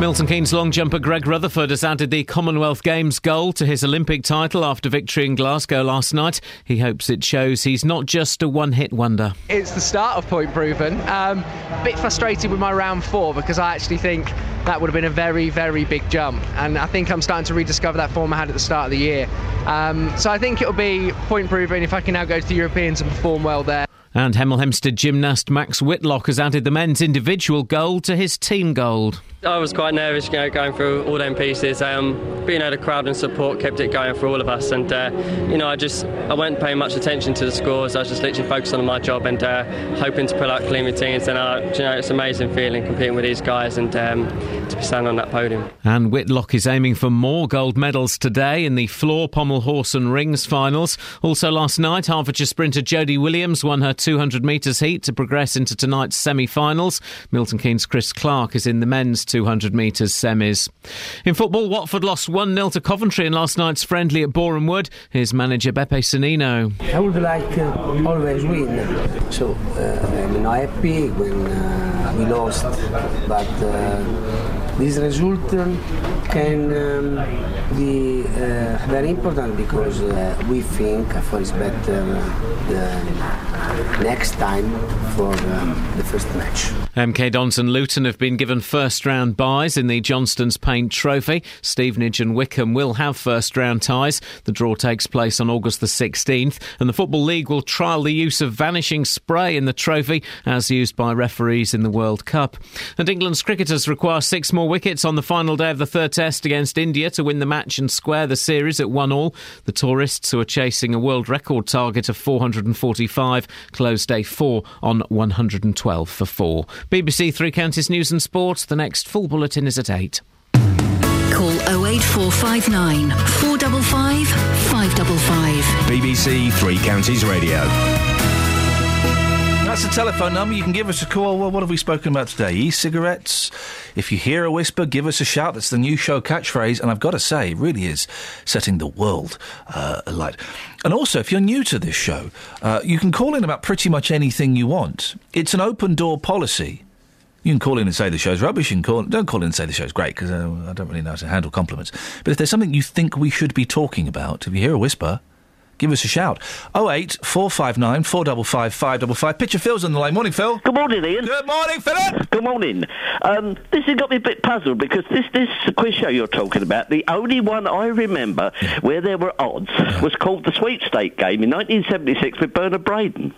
Milton Keynes long jumper Greg Rutherford has added the Commonwealth Games gold to his Olympic title after victory in Glasgow last night. He hopes it shows he's not just a one hit wonder. It's the start of point proven. Um, bit frustrated with my round four because I actually think that would have been a very, very big jump. And I think I'm starting to rediscover that form I had at the start of the year. Um, so I think it'll be point proven if I can now go to the Europeans and perform well there. And Hemel Hempstead gymnast Max Whitlock has added the men's individual gold to his team gold. I was quite nervous, you know, going through all them pieces. Um, being out of crowd and support kept it going for all of us, and uh, you know, I just I wasn't paying much attention to the scores. I was just literally focused on my job and uh, hoping to pull out clean routines. And uh, you know, it's an amazing feeling competing with these guys and um, to be standing on that podium. And Whitlock is aiming for more gold medals today in the floor, pommel, horse, and rings finals. Also, last night, Hertfordshire sprinter Jodie Williams won her 200 metres heat to progress into tonight's semi finals. Milton Keynes' Chris Clark is in the men's 200 metres semis. In football, Watford lost 1 0 to Coventry in last night's friendly at Boreham Wood. Here's manager Beppe Sannino. I would like always win. So uh, I'm not happy when uh, we lost, but uh, this result um, can um, be uh, very important because uh, we think for is better the next time for um, the first match. MK Dons and Luton have been given first round byes in the Johnstone's Paint Trophy. Stevenage and Wycombe will have first round ties. The draw takes place on August the 16th, and the Football League will trial the use of vanishing spray in the trophy as used by referees in the World Cup. And England's cricketers require six more wickets on the final day of the third test against India to win the match and square the series at 1 all. The tourists who are chasing a world record target of 445 closed day 4 on 112 for 4. BBC Three Counties News and Sport. The next full bulletin is at 8. Call 08459 455 555. BBC Three Counties Radio. That's the telephone number. You can give us a call. Well, what have we spoken about today? E-cigarettes. If you hear a whisper, give us a shout. That's the new show catchphrase, and I've got to say, it really is setting the world uh, alight. And also, if you're new to this show, uh, you can call in about pretty much anything you want. It's an open door policy. You can call in and say the show's rubbish. You can call, don't call in and say the show's great because uh, I don't really know how to handle compliments. But if there's something you think we should be talking about, if you hear a whisper, give us a shout. 08 459 455 555. Picture Phil's on the line. Morning, Phil. Good morning, Iain. Good morning, Philip. Good morning. Um, this has got me a bit puzzled because this this quiz show you're talking about, the only one I remember where there were odds was called the Sweepstake Game in 1976 with Bernard Braden.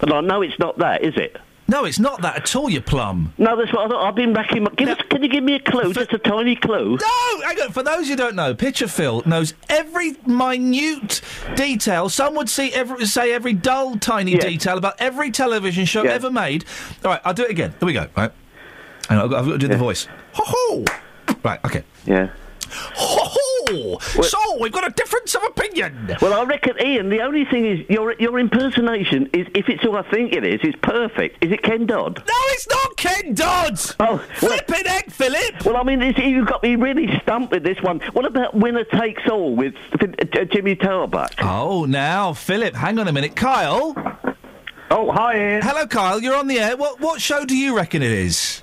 And I know it's not that, is it? No, it's not that at all, you plum. No, that's what I thought. I've been racking. My, give us, can you give me a clue? Just a tiny clue. No, hang on. For those who don't know, Picture Phil knows every minute detail. Some would see every, say every dull, tiny detail about every television show Yeah. ever made. All right, I'll do it again. Here we go. Right, hang on, I've got, I've got to do the voice. Ho ho. Right, okay. Yeah. Ho ho. So we've got a difference of opinion. Well, I reckon, Iain. The only thing is your your impersonation is, if it's who I think it is, is perfect. Is it Ken Dodd? No, it's not Ken Dodd. Oh, flipping egg, Philip. Well, I mean, this, you've got me really stumped with this one. What about Winner Takes All with uh, Jimmy Tarbuck? Oh, now Philip, hang on a minute, Kyle. Oh, hi, Iain. Hello, Kyle. You're on the air. What what show do you reckon it is?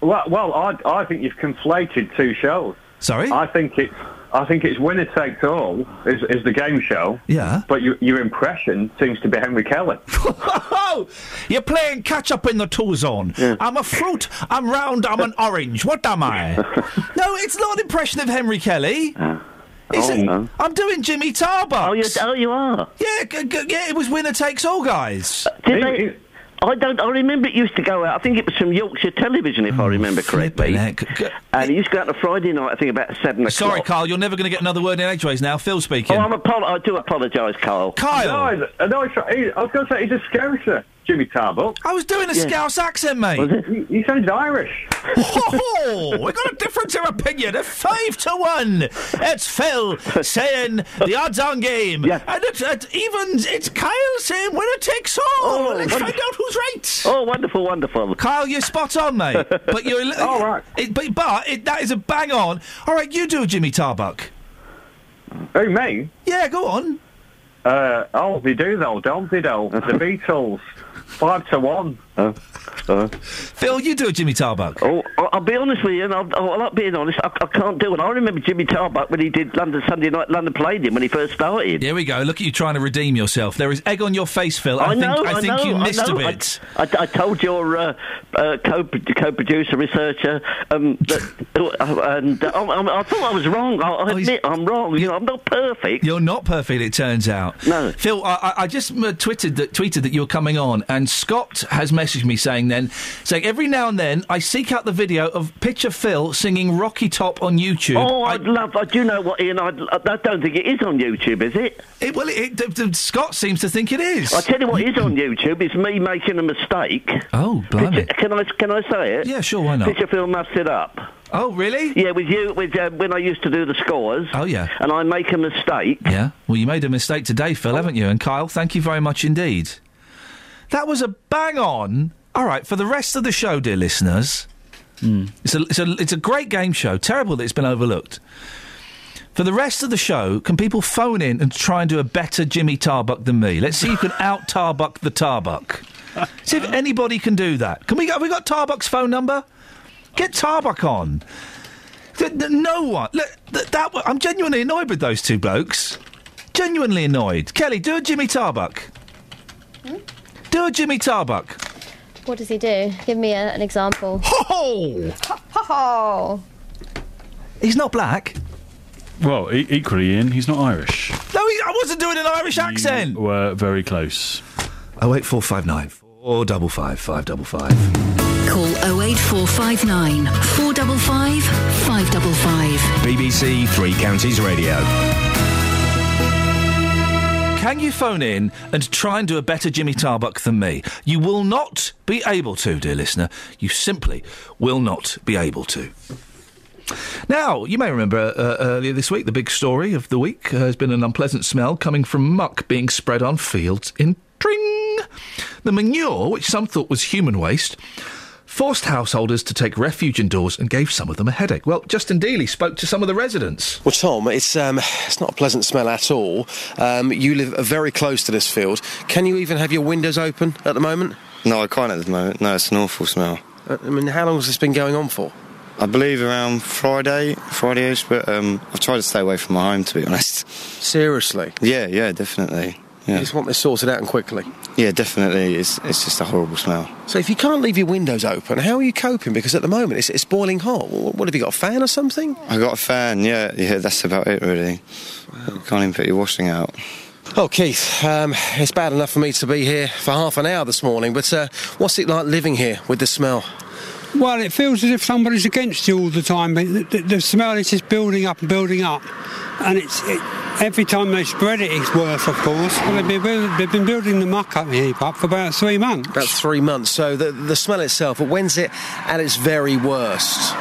Well, well, I, I think you've conflated two shows. Sorry? I think it's I think it's winner takes all is, is the game show. Yeah. But your your impression seems to be Henry Kelly. You're playing catch up in the two zone. I'm a fruit. I'm round. I'm an orange. What am I? no, it's not an impression of Henry Kelly. Ah. Is oh, it? no. I'm doing Jimmy Tarbuck. Oh, you, oh, you are. Yeah, g- g- yeah. It was winner takes all, guys. Did they? I don't. I remember it used to go out. I think it was from Yorkshire Television, if I mm, remember correctly. And it used to go out on a Friday night. I think about seven o'clock. Sorry, Carl. You're never going to get another word in edgeways now. Phil speaking. Oh, I'm apo- I do apologise, Carl. Kyle. No, I, no, I, I was going to say he's a Scouser, Jimmy Tarbuck. I was doing a Scouse accent, mate. He, he sounded Irish. Oh, we got a difference of opinion. A five to one. It's Phil saying the odds-on game, and it's at evens. It's Kyle saying winner takes all. Oh, Let's find out who's right. Oh, wonderful, wonderful. Kyle, you're spot on, mate. But you're all right. It, but but it, that is a bang on. All right, you do a Jimmy Tarbuck. Who, me? Yeah, go on. Uh, oh, they do though, don't they though? the Beatles, five to one. Phil, you do a Jimmy Tarbuck. Oh, I'll be honest with you, and I'll, I'll not being honest. I, I can't do it. I remember Jimmy Tarbuck when he did London Sunday Night. London played him when he first started. Here we go. Look at you trying to redeem yourself. There is egg on your face, Phil. I, I know. think I, think know, you missed a bit. I, I told your uh, uh, co co-producer, researcher, um, that, uh, and uh, I, thought I was wrong. I, I admit I'm wrong. You know, I'm not perfect. You're not perfect, it turns out. No. Phil, I, just uh, tweeted that, tweeted that you're coming on, and Scott has messaged me saying then, saying every now and then I seek out the video of Picture Phil singing Rocky Top on YouTube. Oh, I'd love. I do know what Ian. I'd, I don't think it is on YouTube, is it? It, well, it, d- d- Scott seems to think it is. I tell you what is on YouTube. It's me making a mistake. Oh, blimey. Picture- Can I can I say it? Yeah, sure. Why not? Picture Phil muffs it up. Oh, really? Yeah, with you, with uh, when I used to do the scores. Oh, yeah. And I make a mistake. Yeah. Well, you made a mistake today, Phil, haven't you? And Kyle, thank you very much indeed. That was a bang on. All right, for the rest of the show, dear listeners, hmm. it's a it's a it's a great game show. Terrible that it's been overlooked. For the rest of the show, can people phone in and try and do a better Jimmy Tarbuck than me? Let's see who can out Tarbuck the Tarbuck. See if anybody can do that. Can we? Have we got Tarbuck's phone number? Get Tarbuck on. Th- th- no one. Look, th- that, I'm genuinely annoyed with those two blokes. Genuinely annoyed. Kelly, do a Jimmy Tarbuck. Hmm? Do a Jimmy Tarbuck. What does he do? Give me a, an example. Ho ho! He's not black. Well, e- equally, Iain, he's not Irish. No, he, I wasn't doing an Irish accent. We're very close. Oh eight four five nine four double five five double five. Call 08459 455 555. BBC Three Counties Radio. Can you phone in and try and do a better Jimmy Tarbuck than me? You will not be able to, dear listener. You simply will not be able to. Now, you may remember uh, earlier this week, the big story of the week uh, has been an unpleasant smell coming from muck being spread on fields in Tring. The manure, which some thought was human waste, forced householders to take refuge indoors and gave some of them a headache. Well, Justin Dealey spoke to some of the residents. Well, Tom, it's um, it's not a pleasant smell at all. Um, you live very close to this field. Can you even have your windows open at the moment? No, I can't at the moment. No, it's an awful smell. Uh, I mean, how long has this been going on for? I believe around Friday, Friday-ish, but um, I've tried to stay away from my home, to be honest. Seriously? Yeah, yeah, definitely. Yeah, You just want this sorted out and quickly. yeah definitely. It's, it's just a horrible smell. So if you can't leave your windows open, how are you coping? Because at the moment it's, it's boiling hot. Wh- What have you got, a fan or something? I got a fan, yeah, yeah, that's about it, really. Can't even put your washing out. Oh, Keith, um, it's bad enough for me to be here for half an hour this morning, but uh, what's it like living here with the smell? Well, it feels as if somebody's against you all the time. The, the, the smell is just building up and building up, and it's it, every time they spread it, it's worse. Of course, they've, been, they've been building the muck up heap up for about three months. About three months. So the, the smell itself, when's it at its very worst?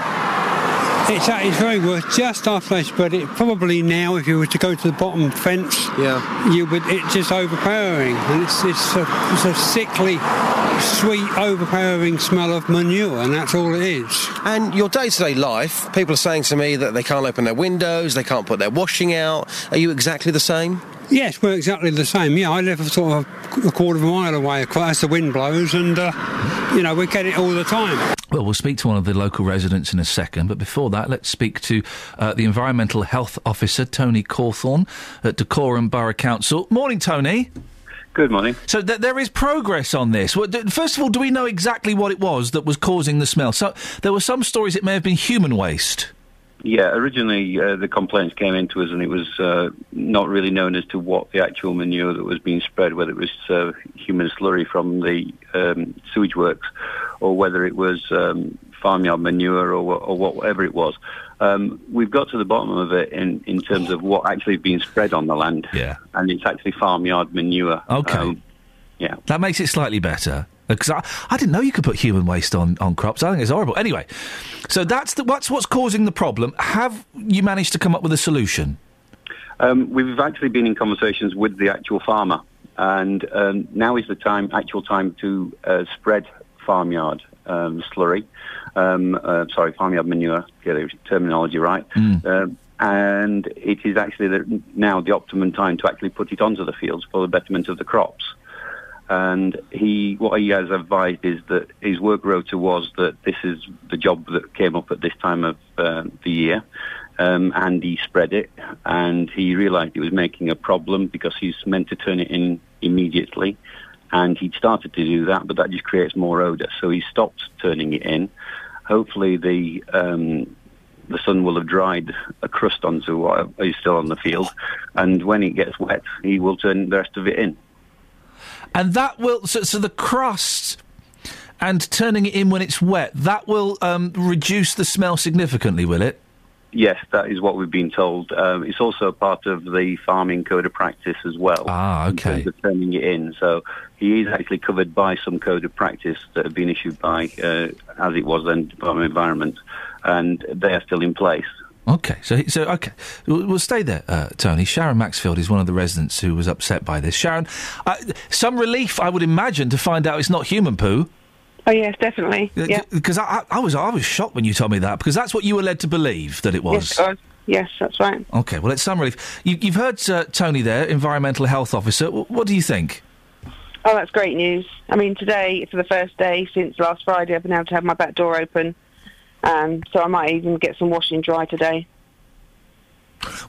It's its very worst just after they spread it. Probably now, if you were to go to the bottom fence, yeah, you would. It's just overpowering, and it's it's a, it's a sickly, sweet, overpowering smell of manure, and that's all it is. And your day-to-day life, people are saying to me that they can't open their windows, they can't put their washing out. Are you exactly the same? Yes, we're exactly the same. Yeah, I live sort of a quarter of a mile away as the wind blows, and uh, you know we get it all the time. Well, we'll speak to one of the local residents in a second, but before that, let's speak to uh, the Environmental Health Officer, Tony Cawthorne, at Dacorum Borough Council. Morning, Tony. Good morning. So th- there is progress on this. Well, d- First of all, do we know exactly what it was that was causing the smell? So there were some stories it may have been human waste. Yeah, originally uh, the complaints came into us, and it was uh, not really known as to what the actual manure that was being spread, whether it was uh, human slurry from the um, sewage works, or whether it was um, farmyard manure, or, or whatever it was. Um, we've got to the bottom of it in, in terms of what actually is being spread on the land. Yeah. And it's actually farmyard manure. Okay. Um, yeah. That makes it slightly better. Because I, I didn't know you could put human waste on, on crops. I think it's horrible. Anyway, so that's, the, that's what's causing the problem. Have you managed to come up with a solution? Um, we've actually been in conversations with the actual farmer, and um, now is the time, actual time, to uh, spread farmyard um, slurry. Um, uh, sorry, farmyard manure. Get the terminology right. Um, and it is actually the, now the optimum time to actually put it onto the fields for the betterment of the crops. And he, what he has advised is that his work rota was that this is the job that came up at this time of uh, the year, um, and he spread it, and he realised it was making a problem because he's meant to turn it in immediately, and he'd started to do that, but that just creates more odour, so he stopped turning it in. Hopefully, the um, the sun will have dried a crust onto what is still on the field, and when it gets wet, he will turn the rest of it in. And that will so, so the crust and turning it in when it's wet that will um, reduce the smell significantly, will it? Yes, that is what we've been told. Um, it's also part of the farming code of practice as well. Ah, In terms of turning it in. So he is actually covered by some code of practice that have been issued by, uh, as it was then, Department of Environment, and they are still in place. Okay, so so okay, we'll, we'll stay there, uh, Tony. Sharon Maxfield is one of the residents who was upset by this. Sharon, uh, some relief, I would imagine, to find out it's not human poo. Oh yes, definitely. Yeah. Because I, I, I was I was shocked when you told me that because that's what you were led to believe that it was. Yes, it was. Yes, that's right. Okay, well, it's some relief. You, you've heard uh, Tony there, environmental health officer. W- what do you think? Oh, that's great news. I mean, today, for the first day since last Friday, I've been able to have my back door open. Um, so I might even get some washing dry today.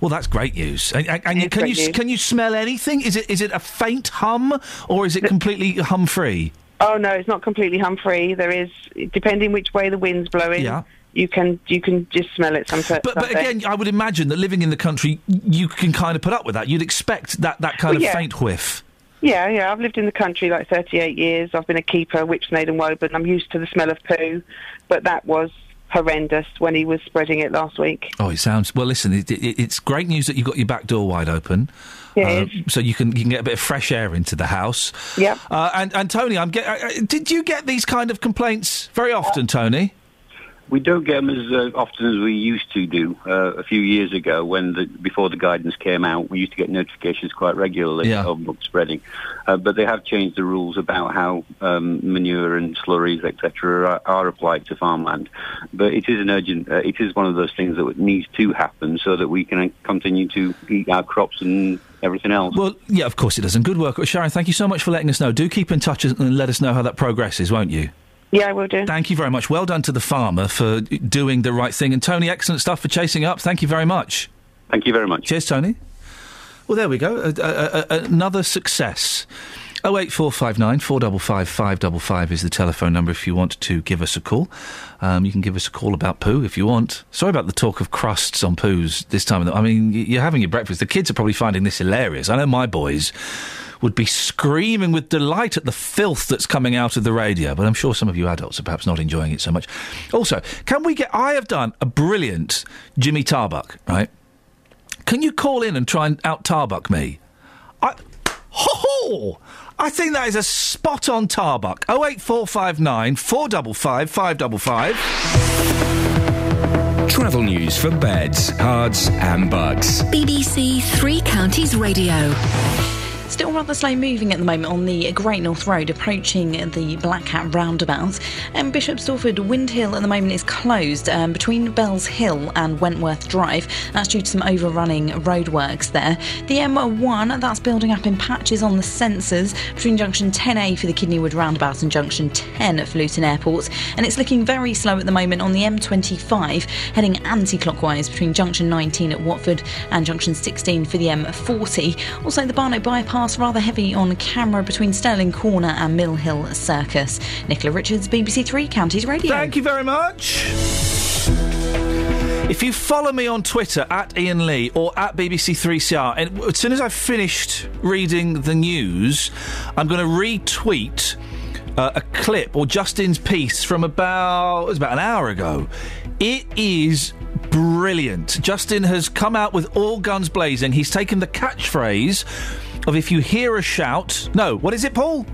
Well, that's great news. And, and- It's can you news. can you smell anything? Is it is it a faint hum or is it completely hum free? Oh no, it's not completely hum free. There is, depending which way the wind's blowing. Yeah. You can you can just smell it sometimes. But, but again, I would imagine that living in the country, you can kind of put up with that. You'd expect that, that kind Well, of yeah. faint whiff. Yeah, yeah. I've lived in the country like 38 years. I've been a keeper, Whipsnade and Woburn. I'm used to the smell of poo, but that was horrendous when he was spreading it last week. Oh, it sounds well. Listen, it, it, it's great news that you've got your back door wide open, Yeah, uh, so you can you can get a bit of fresh air into the house. Yeah. Uh, and and Tony, I'm get. Uh, uh, did you get these kind of complaints very often, Tony? We don't get them as uh, often as we used to do. Uh, a few years ago, when the, before the guidance came out, we used to get notifications quite regularly Yeah. of book spreading. Uh, but they have changed the rules about how um, manure and slurries, etc., are, are applied to farmland. But it is an urgent. Uh, it is one of those things that needs to happen so that we can continue to eat our crops and everything else. Well, yeah, of course it does. And good work, Sharon. Thank you so much for letting us know. Do keep in touch and let us know how that progresses, won't you? Yeah, I will do. Thank you very much. Well done to the farmer for doing the right thing. And Tony, excellent stuff for chasing up. Thank you very much. Thank you very much. Cheers, Tony. Well, there we go. Uh, uh, uh, another success. 08459 455 555 is the telephone number if you want to give us a call. Um, you can give us a call about poo if you want. Sorry about the talk of crusts on poos this time. of the- I mean, you're having your breakfast. The kids are probably finding this hilarious. I know my boys would be screaming with delight at the filth that's coming out of the radio, but I'm sure some of you adults are perhaps not enjoying it so much. Also, can we get. I have done a brilliant Jimmy Tarbuck, right? Can you call in and try and out Tarbuck me? I, ho ho! I think that is a spot on Tarbuck. 08459 455 555. Travel news for beds, cards, and bugs. BBC Three Counties Radio. Still rather slow moving at the moment on the Great North Road approaching the Black Cat roundabout. And Bishop Stortford Windhill at the moment is closed um, between Bells Hill and Wentworth Drive. That's due to some overrunning roadworks there. The M1, that's building up in patches on the sensors between junction 10A for the Kidneywood roundabout and junction 10 for Luton Airport. And it's looking very slow at the moment on the M25, heading anti clockwise between junction 19 at Watford and junction 16 for the M40. Also, the Barnet bypass rather heavy on camera between Stirling Corner and Mill Hill Circus. Nicola Richards, BBC Three Counties Radio. Thank you very much. If you follow me on Twitter at Iain Lee or at BBC3CR, and as soon as I've finished reading the news, I'm going to retweet uh, a clip or Justin's piece from about it was about an hour ago. It is brilliant. Justin has come out with all guns blazing. He's taken the catchphrase of "If you hear a shout." No, what is it, Paul?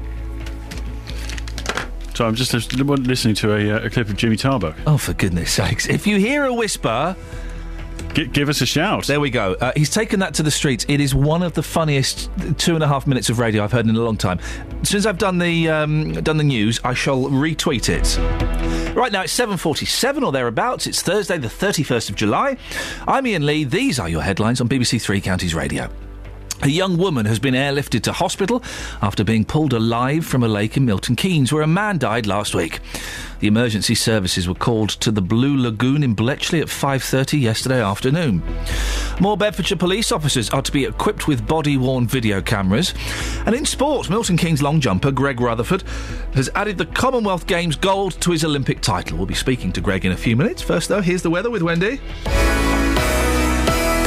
So I'm just listening to a, uh, a clip of Jimmy Tarbuck. Oh, for goodness sakes. If you hear a whisper. G- give us a shout. There we go. Uh, he's taken that to the streets. It is one of the funniest two and a half minutes of radio I've heard in a long time. Since I've done the um, done the news, I shall retweet it. Right now it's seven forty-seven or thereabouts. It's Thursday, the thirty-first of July. I'm Iain Lee. These are your headlines on BBC Three Counties Radio. A young woman has been airlifted to hospital after being pulled alive from a lake in Milton Keynes, where a man died last week. The emergency services were called to the Blue Lagoon in Bletchley at 5:30 yesterday afternoon. More Bedfordshire police officers are to be equipped with body-worn video cameras. And in sport, Milton Keynes long jumper Greg Rutherford has added the Commonwealth Games gold to his Olympic title. We'll be speaking to Greg in a few minutes. First, though, here's the weather with Wendy.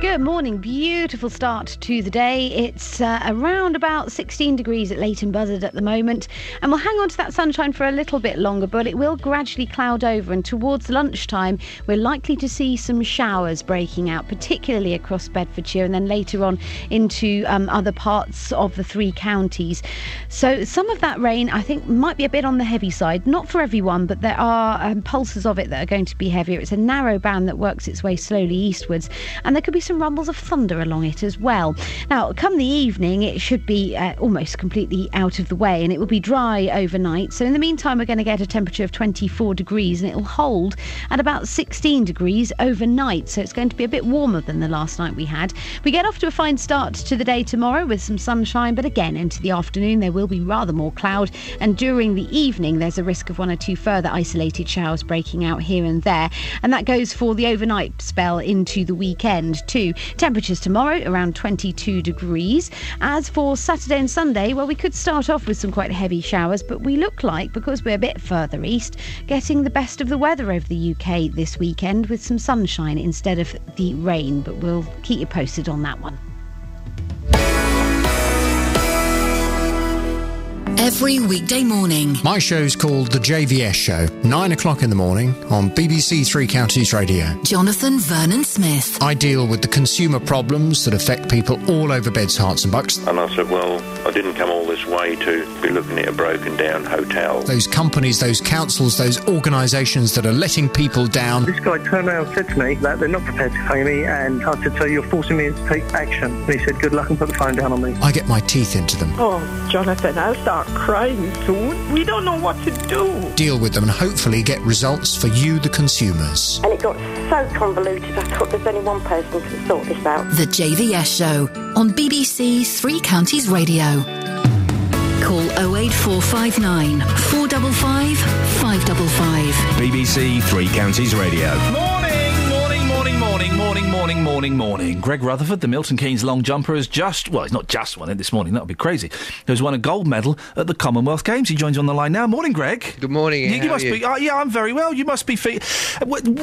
Good morning. Beautiful start to the day. It's uh, around about 16 degrees at Leighton Buzzard at the moment, and we'll hang on to that sunshine for a little bit longer, but it will gradually cloud over. And towards lunchtime, we're likely to see some showers breaking out, particularly across Bedfordshire, and then later on into um, other parts of the three counties. So some of that rain, I think, might be a bit on the heavy side. Not for everyone, but there are um, pulses of it that are going to be heavier. It's a narrow band that works its way slowly eastwards, and there could be some rumbles of thunder along it as well. Now, come the evening, it should be uh, almost completely out of the way and it will be dry overnight. So, in the meantime, we're going to get a temperature of 24 degrees and it will hold at about 16 degrees overnight. So, it's going to be a bit warmer than the last night we had. We get off to a fine start to the day tomorrow with some sunshine, but again, into the afternoon, there will be rather more cloud. And during the evening, there's a risk of one or two further isolated showers breaking out here and there. And that goes for the overnight spell into the weekend, too. Temperatures tomorrow around 22 degrees. As for Saturday and Sunday, well, we could start off with some quite heavy showers, but we look like, because we're a bit further east, getting the best of the weather over the UK this weekend with some sunshine instead of the rain. But we'll keep you posted on that one. Every weekday morning. My show's called The JVS Show, 9 o'clock in the morning on BBC Three Counties Radio. Jonathan Vernon Smith. I deal with the consumer problems that affect people all over Beds, Herts, and Bucks. And I said, well, I didn't come all this way to be looking at a broken down hotel. Those companies, those councils, those organisations that are letting people down. This guy turned around and said to me that they're not prepared to pay me, and I said, so you're forcing me to take action. And he said, good luck and put the phone down on me. I get my teeth into them. Oh, Jonathan, I'll start crying soon. We don't know what to do. Deal with them and hopefully get results for you, the consumers. And it got so convoluted, I thought there's only one person who can sort this out. The JVS Show on BBC Three Counties Radio. Call 08459 455 555. BBC Three Counties Radio. Morning, morning, morning, morning, morning, morning, morning. Greg Rutherford, the Milton Keynes long jumper, has just, well, he's not just won it this morning, that would be crazy, has won a gold medal at the Commonwealth Games. He joins you on the line now. Morning, Greg. Good morning. You, you must are be, uh, yeah, I'm very well. You must be, fe-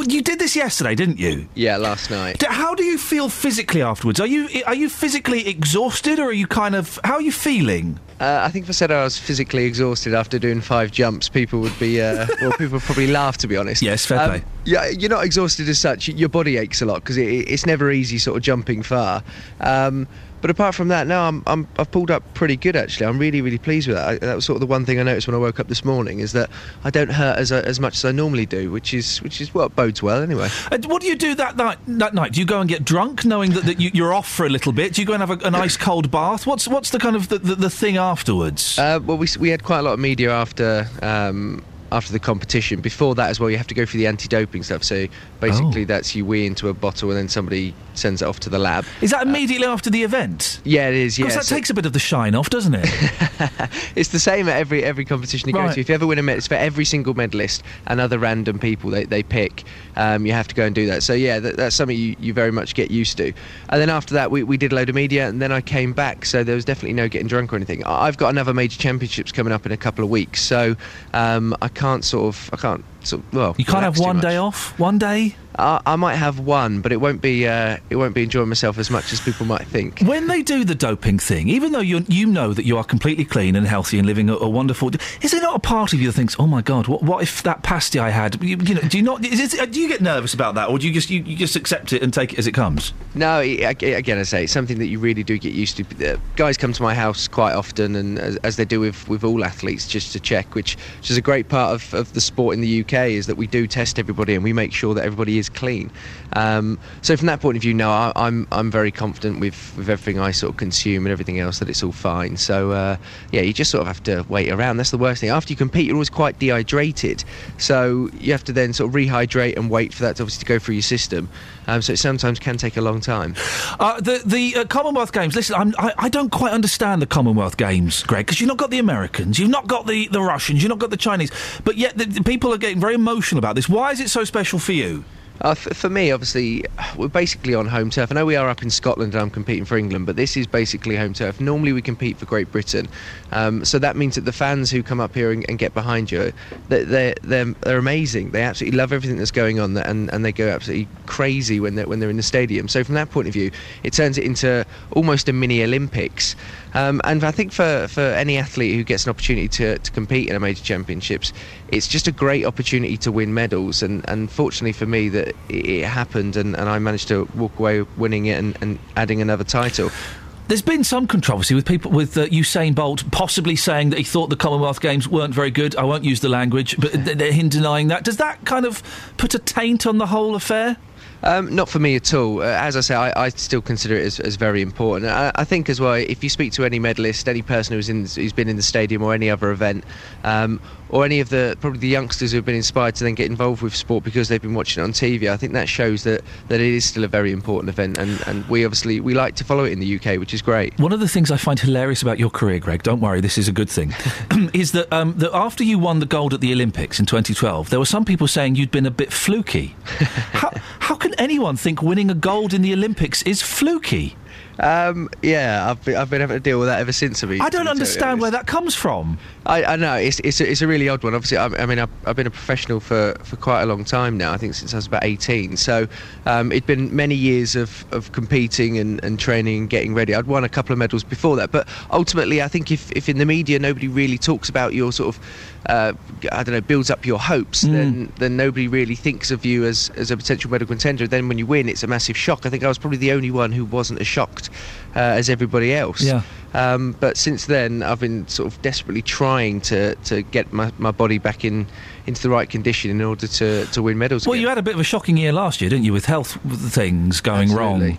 you did this yesterday, didn't you? Yeah, last night. How do you feel physically afterwards? Are you are you physically exhausted, or are you kind of how are you feeling? Uh, I think if I said I was physically exhausted after doing five jumps, people would be, uh, well, people would probably laugh, to be honest. Yes, fair Um, play. Yeah, you're not exhausted as such. Your body aches a lot because it, it's never easy sort of jumping far. Um, but apart from that, no, I'm, I'm, I've pulled up pretty good actually. I'm really, really pleased with that. I, that was sort of the one thing I noticed when I woke up this morning is that I don't hurt as, as much as I normally do, which is which is what bodes well anyway. Uh, what do you do that night? That night, do you go and get drunk, knowing that, that you, you're off for a little bit? Do you go and have a, an ice cold bath? What's what's the kind of the, the, the thing afterwards? Uh, well, we, we had quite a lot of media after um, after the competition. Before that as well, you have to go through the anti-doping stuff. So basically, Oh. that's you wee into a bottle and then somebody sends it off to the lab. Is that immediately after the event? Yeah, it is. Yeah, that So takes a bit of the shine off, doesn't it? it's the same at every every competition you go to. If you ever win a medal, it's for every single medalist and other random people they, they pick. Um, you have to go and do that. So yeah, that, that's something you, you very much get used to. And then after that, we, we did a load of media, and then I came back. So there was definitely no getting drunk or anything. I've got another major championships coming up in a couple of weeks, so um, I can't sort of I can't sort of, well You can't have one day off. One day. I, I might have one, but it won't be uh, it won't be enjoying myself as much as people might think. When they do the doping thing, even though you you know that you are completely clean and healthy and living a, a wonderful, is there not a part of you that thinks, "Oh my God, what, what if that pasty I had?" You, you know, do you not? Is it, do you get nervous about that, or do you just you, you just accept it and take it as it comes? No, i- again, I say it's something that you really do get used to. Uh, guys come to my house quite often, and as, as they do with, with all athletes, just to check, which, which is a great part of, of the sport in the UK, is that we do test everybody and we make sure that everybody is clean. Um, so from that point of view, no, I, I'm I'm very confident with, with everything I sort of consume and everything else that it's all fine. So uh, yeah, you just sort of have to wait around. That's the worst thing. After you compete, you're always quite dehydrated, so you have to then sort of rehydrate and wait for that to obviously to go through your system. Um, so it sometimes can take a long time. Uh, the the uh, Commonwealth Games. Listen, I'm, I I don't quite understand the Commonwealth Games, Greg, because you've not got the Americans, you've not got the, the Russians, you've not got the Chinese, but yet the, the people are getting very emotional about this. Why is it so special for you? Uh, f- for me, obviously, we're basically on home turf. I know we are up in Scotland and I'm competing for England, but this is basically home turf. Normally, we compete for Great Britain, um, so that means that the fans who come up here and, and get behind you, they- they're, they're they're amazing. They absolutely love everything that's going on, and, and they go absolutely crazy when they're when they're in the stadium. So from that point of view, it turns it into almost a mini Olympics. Um, and I think for, for any athlete who gets an opportunity to, to compete in a major championships, it's just a great opportunity to win medals. And, and fortunately for me, that it, happened, and, and I managed to walk away winning it and, and adding another title. There's been some controversy with people with uh, Usain Bolt possibly saying that he thought the Commonwealth Games weren't very good. I won't use the language, but th- they're him denying that. Does that kind of put a taint on the whole affair? Um, not for me at all. Uh, as I say, I, I still consider it as, as very important. I, I think as well, if you speak to any medalist, any person who's in, who's been in the stadium or any other event, um, or any of the probably the youngsters who have been inspired to then get involved with sport because they've been watching it on TV, I think that shows that, that it is still a very important event, and, and we obviously we like to follow it in the UK, which is great. One of the things I find hilarious about your career, Greg, don't worry, this is a good thing, is that, um, that after you won the gold at the Olympics in 2012, there were some people saying you'd been a bit fluky. how, how can anyone think winning a gold in the Olympics is fluky? Um, yeah, I've been, I've been having to deal with that ever since. I, mean, I don't understand where that comes from. I, I know it's it's a, it's a really odd one. Obviously, I, I mean, I've, I've been a professional for, for quite a long time now. I think since I was about eighteen. So um, it'd been many years of, of competing and, and training and getting ready. I'd won a couple of medals before that, but ultimately, I think if, if in the media nobody really talks about your sort of uh, I don't know builds up your hopes, then then nobody really thinks of you as, as a potential medal contender. Then when you win, it's a massive shock. I think I was probably the only one who wasn't as shocked uh, as everybody else. Yeah. Um, but since then, I've been sort of desperately trying to, to get my, my body back in into the right condition in order to, to win medals. Well, again. you had a bit of a shocking year last year, didn't you, with health things going Absolutely. wrong?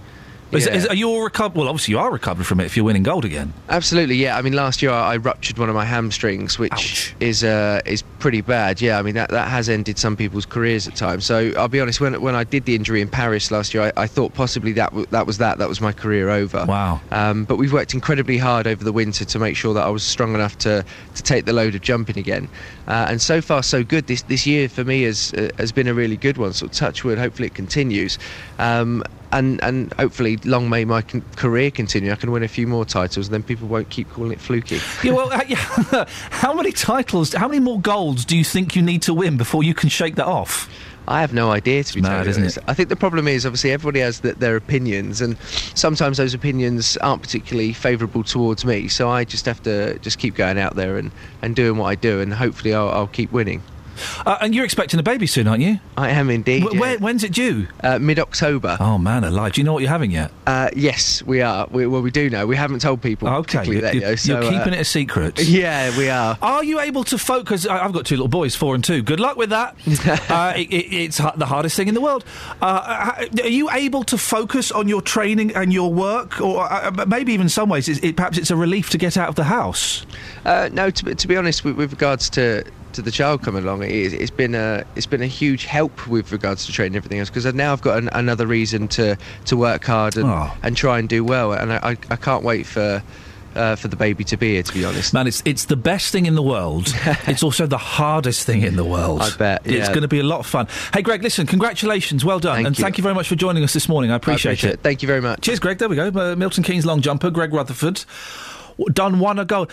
Is, Yeah. is, are you all recovered? Well, obviously you are recovered from it if you're winning gold again. Absolutely, yeah. I mean, last year I I ruptured one of my hamstrings, which is uh, is pretty bad. Yeah, I mean that, that has ended some people's careers at times. So I'll be honest, when when I did the injury in Paris last year, I, I thought possibly that w- that was that that was my career over. Wow. Um, but we've worked incredibly hard over the winter to make sure that I was strong enough to, to take the load of jumping again. Uh, and so far, so good. This this year for me has uh, has been a really good one. So touch wood. Hopefully it continues. Um, and, and hopefully, long may my con- career continue. I can win a few more titles, and then people won't keep calling it fluky. Yeah, well, uh, yeah. how many titles, how many more golds do you think you need to win before you can shake that off? I have no idea to be Mad, totally isn't honest. it? I think the problem is obviously everybody has th- their opinions, and sometimes those opinions aren't particularly favourable towards me. So I just have to just keep going out there and, and doing what I do, and hopefully I'll, I'll keep winning. Uh, and you're expecting a baby soon, aren't you? I am indeed. Wh- where- when's it due? Uh, Mid October. Oh man, alive! Do you know what you're having yet? Uh, yes, we are. We, well, we do know. We haven't told people. Okay, you're, that, you're- yo, so, you're keeping uh, it a secret. Yeah, we are. Are you able to focus? I- I've got two little boys, four and two. Good luck with that. uh, it, it, it's the hardest thing in the world. Uh, are you able to focus on your training and your work, or maybe even in some ways, it, it, perhaps it's a relief to get out of the house? Uh, no, to, be- to be honest, with, with regards to, to the child coming along, it, it's been a it's been a huge help with regards to training and everything else because now I've got an, another reason to, to work hard and, Oh. and try and do well, and I, I, I can't wait for. Uh, for the baby to be here, to be honest. Man, it's it's the best thing in the world. it's also the hardest thing in the world. I bet, It's going to be a lot of fun. Hey, Greg, listen, congratulations, well done, Thank and you. thank you very much for joining us this morning. I appreciate, appreciate it. it. Thank you very much. Cheers, Greg. There we go. Uh, Milton Keynes long jumper, Greg Rutherford. Done one a goal.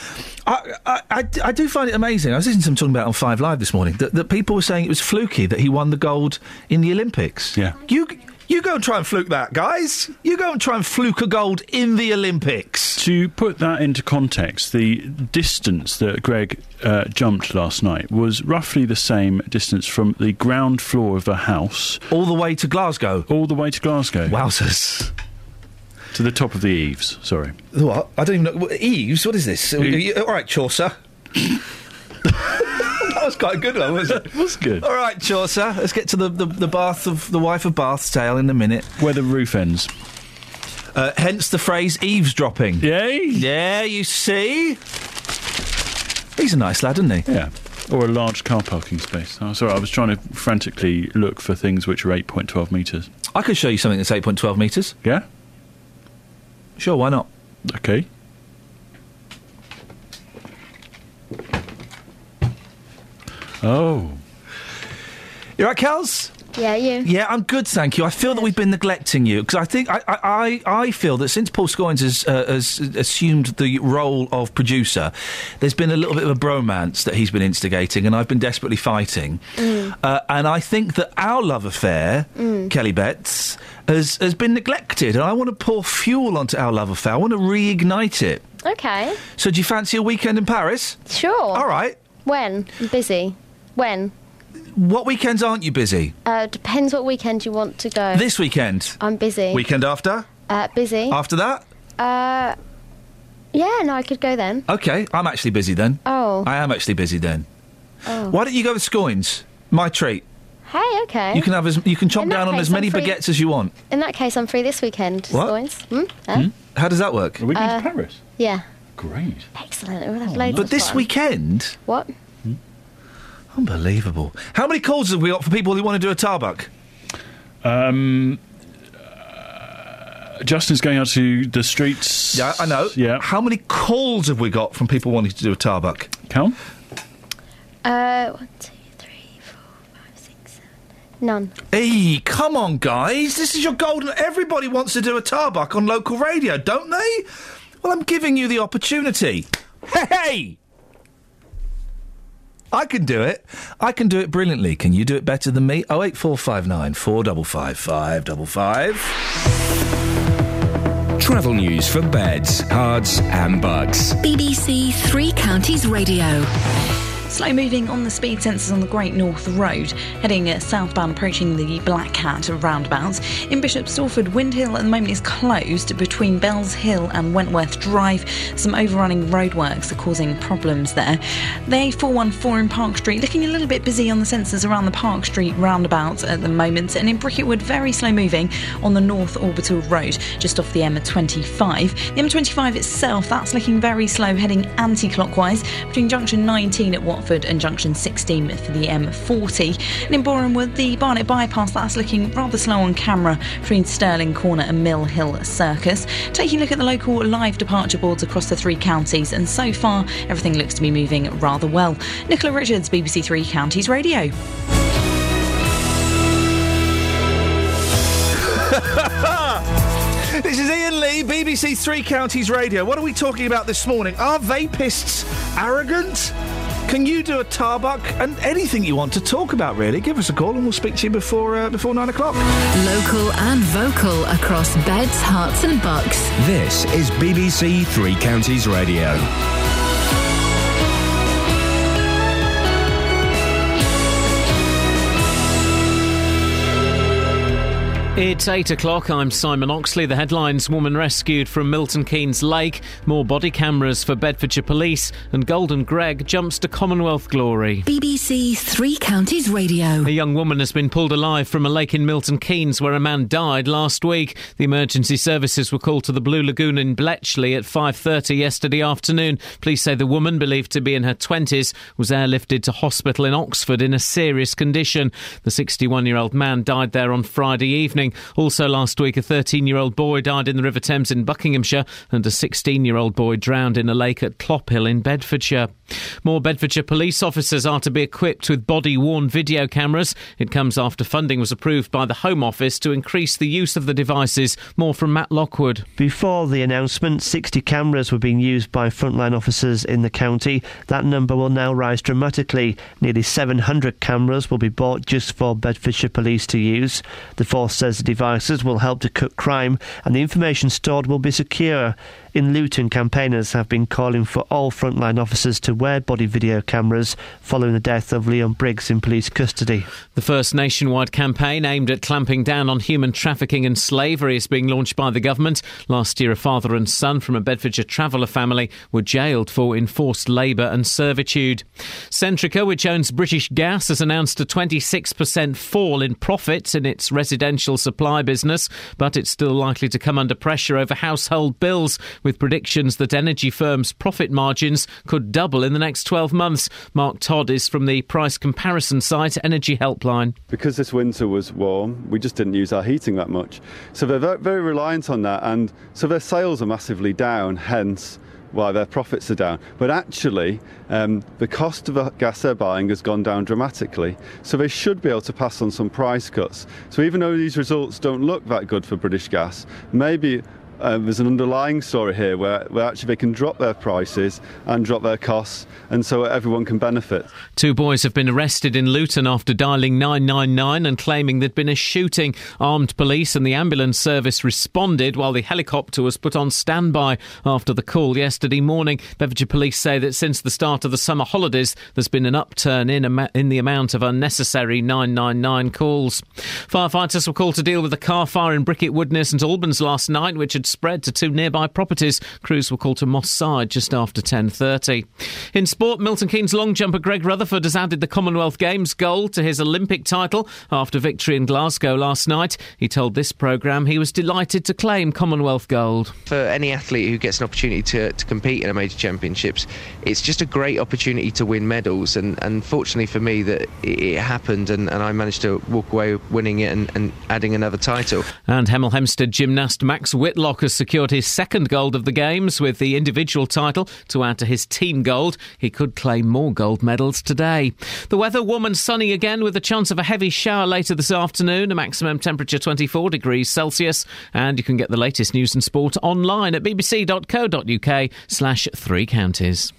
I, I, I, I do find it amazing. I was listening to him talking about it on Five Live this morning that, that people were saying it was fluky that he won the gold in the Olympics. Yeah. You you go and try and fluke that, guys. You go and try and fluke a gold in the Olympics. To put that into context, the distance that Greg uh, jumped last night was roughly the same distance from the ground floor of a house all the way to Glasgow. All the way to Glasgow. Wowzers. To the top of the eaves. Sorry. What? I don't even know. Eaves? What is this? Eaves. All right, Chaucer. that was quite a good one, wasn't it? It was good. All right, Chaucer. Let's get to the, the, the bath of the wife of Bath's tale in a minute. Where the roof ends. Uh, hence the phrase eavesdropping. Yay! Yeah, you see. He's a nice lad, isn't he? Yeah. Or a large car parking space. Oh, sorry, I was trying to frantically look for things which are 8.12 metres. I could show you something that's 8.12 metres. Yeah? Sure, why not? Okay. Oh. You right, Kels? Yeah, you. Yeah, I'm good, thank you. I feel that we've been neglecting you because I think I, I, I I feel that since Paul Scoins has, uh, has assumed the role of producer, there's been a little bit of a bromance that he's been instigating, and I've been desperately fighting. Mm. Uh, and I think that our love affair, Mm. Kelly Betts, has has been neglected, and I want to pour fuel onto our love affair. I want to reignite it. Okay. So, do you fancy a weekend in Paris? Sure. All right. When? I'm busy. When? What weekends aren't you busy? Uh, depends what weekend you want to go. This weekend. I'm busy. Weekend after? Uh, busy. After that? Uh, yeah, no, I could go then. Okay, I'm actually busy then. Oh. I am actually busy then. Oh. Why don't you go with Scoins? My treat. Hey, okay. You can have as you can chop In that down on case, as many I'm free. baguettes as you want. In that case, I'm free this weekend. What? Boys. Hmm? Huh? How does that work? Are we going to Uh, Paris? Yeah. Great. Excellent. We'll have loads But of this fun. weekend, What? Unbelievable. How many calls have we got for people who want to do a tarbuck? Um, uh, Justin's going out to the streets. Yeah, I know. Yeah. How many calls have we got from people wanting to do a tarbuck? Count. Uh, one, two, three, four, five, six, seven. None. Hey, come on, guys! This is your golden. Everybody wants to do a tarbuck on local radio, don't they? Well, I'm giving you the opportunity. Hey! I can do it. I can do it brilliantly. Can you do it better than me? Oh eight four five nine four double five five double five. Travel news for beds, cards, and bugs. BBC Three Counties Radio. Slow moving on the speed sensors on the Great North Road, heading southbound approaching the Black Cat roundabouts. In Bishop Stortford, Windhill at the moment is closed between Bells Hill and Wentworth Drive. Some overrunning roadworks are causing problems there. The A414 in Park Street looking a little bit busy on the sensors around the Park Street roundabout at the moment. And in Bricket Wood, very slow moving on the North Orbital Road, just off the M25. The M25 itself, that's looking very slow, heading anti clockwise between junction 19 at Watford and junction 16 for the M40. And in Borehamwood, the Barnet bypass, that's looking rather slow on camera between Stirling Corner and Mill Hill Circus. Taking a look at the local live departure boards across the three counties, and so far, everything looks to be moving rather well. Nicola Richards, BBC Three Counties Radio. this is Iain Lee, BBC Three Counties Radio. What are we talking about this morning? Are vapists arrogant? Can you do a tarbuck and anything you want to talk about? Really, give us a call and we'll speak to you before uh, before nine o'clock. Local and vocal across beds, Herts, and bucks. This is BBC Three Counties Radio. It's 8 o'clock. I'm Simon Oxley. The headlines Woman rescued from Milton Keynes Lake, more body cameras for Bedfordshire Police, and Golden Greg jumps to Commonwealth glory. BBC Three Counties Radio. A young woman has been pulled alive from a lake in Milton Keynes where a man died last week. The emergency services were called to the Blue Lagoon in Bletchley at 5:30 yesterday afternoon. Police say the woman, believed to be in her 20s, was airlifted to hospital in Oxford in a serious condition. The 61-year-old man died there on Friday evening. Also last week, a 13-year-old boy died in the River Thames in Buckinghamshire, and a 16-year-old boy drowned in a lake at Clophill in Bedfordshire. More Bedfordshire police officers are to be equipped with body-worn video cameras. It comes after funding was approved by the Home Office to increase the use of the devices. More from Matt Lockwood. Before the announcement, 60 cameras were being used by frontline officers in the county. That number will now rise dramatically. Nearly 700 cameras will be bought just for Bedfordshire Police to use. The force says devices will help to cut crime and the information stored will be secure. In Luton, campaigners have been calling for all frontline officers to wear body video cameras following the death of Leon Briggs in police custody. The first nationwide campaign aimed at clamping down on human trafficking and slavery is being launched by the government. Last year, a father and son from a Bedfordshire traveller family were jailed for enforced labour and servitude. Centrica, which owns British Gas, has announced a 26% fall in profits in its residential supply business, but it's still likely to come under pressure over household bills, with predictions that energy firms' profit margins could double in the next 12 months. Mark Todd is from the price comparison site Energy Helpline. Because this winter was warm, we just didn't use our heating that much. So they're very, reliant on that, and so their sales are massively down, hence why their profits are down. But actually, um, the cost of the gas they're buying has gone down dramatically. So they should be able to pass on some price cuts. So even though these results don't look that good for British Gas, maybe uh, there's an underlying story here where, where actually they can drop their prices and drop their costs, and so everyone can benefit. Two boys have been arrested in Luton after dialing 999 and claiming there'd been a shooting. Armed police and the ambulance service responded while the helicopter was put on standby after the call yesterday morning. Bedfordshire police say that since the start of the summer holidays, there's been an upturn in, in the amount of unnecessary 999 calls. Firefighters were called to deal with a car fire in Bricket Wood Woodness and Albans last night, which had spread to two nearby properties. Crews were called to Moss Side just after 10.30. In sport, Milton Keynes long jumper Greg Rutherford has added the Commonwealth Games gold to his Olympic title after victory in Glasgow last night. He told this programme he was delighted to claim Commonwealth gold. For any athlete who gets an opportunity to, to compete in a major championships, it's just a great opportunity to win medals. And, and fortunately for me, that it, happened and, and I managed to walk away winning it and, and adding another title. And Hemel Hempstead gymnast Max Whitlock has secured his second gold of the Games with the individual title to add to his team gold. He could claim more gold medals today. The weather warm and sunny again with a chance of a heavy shower later this afternoon, a maximum temperature 24 degrees Celsius. And you can get the latest news and sport online at bbc.co.uk slash three counties.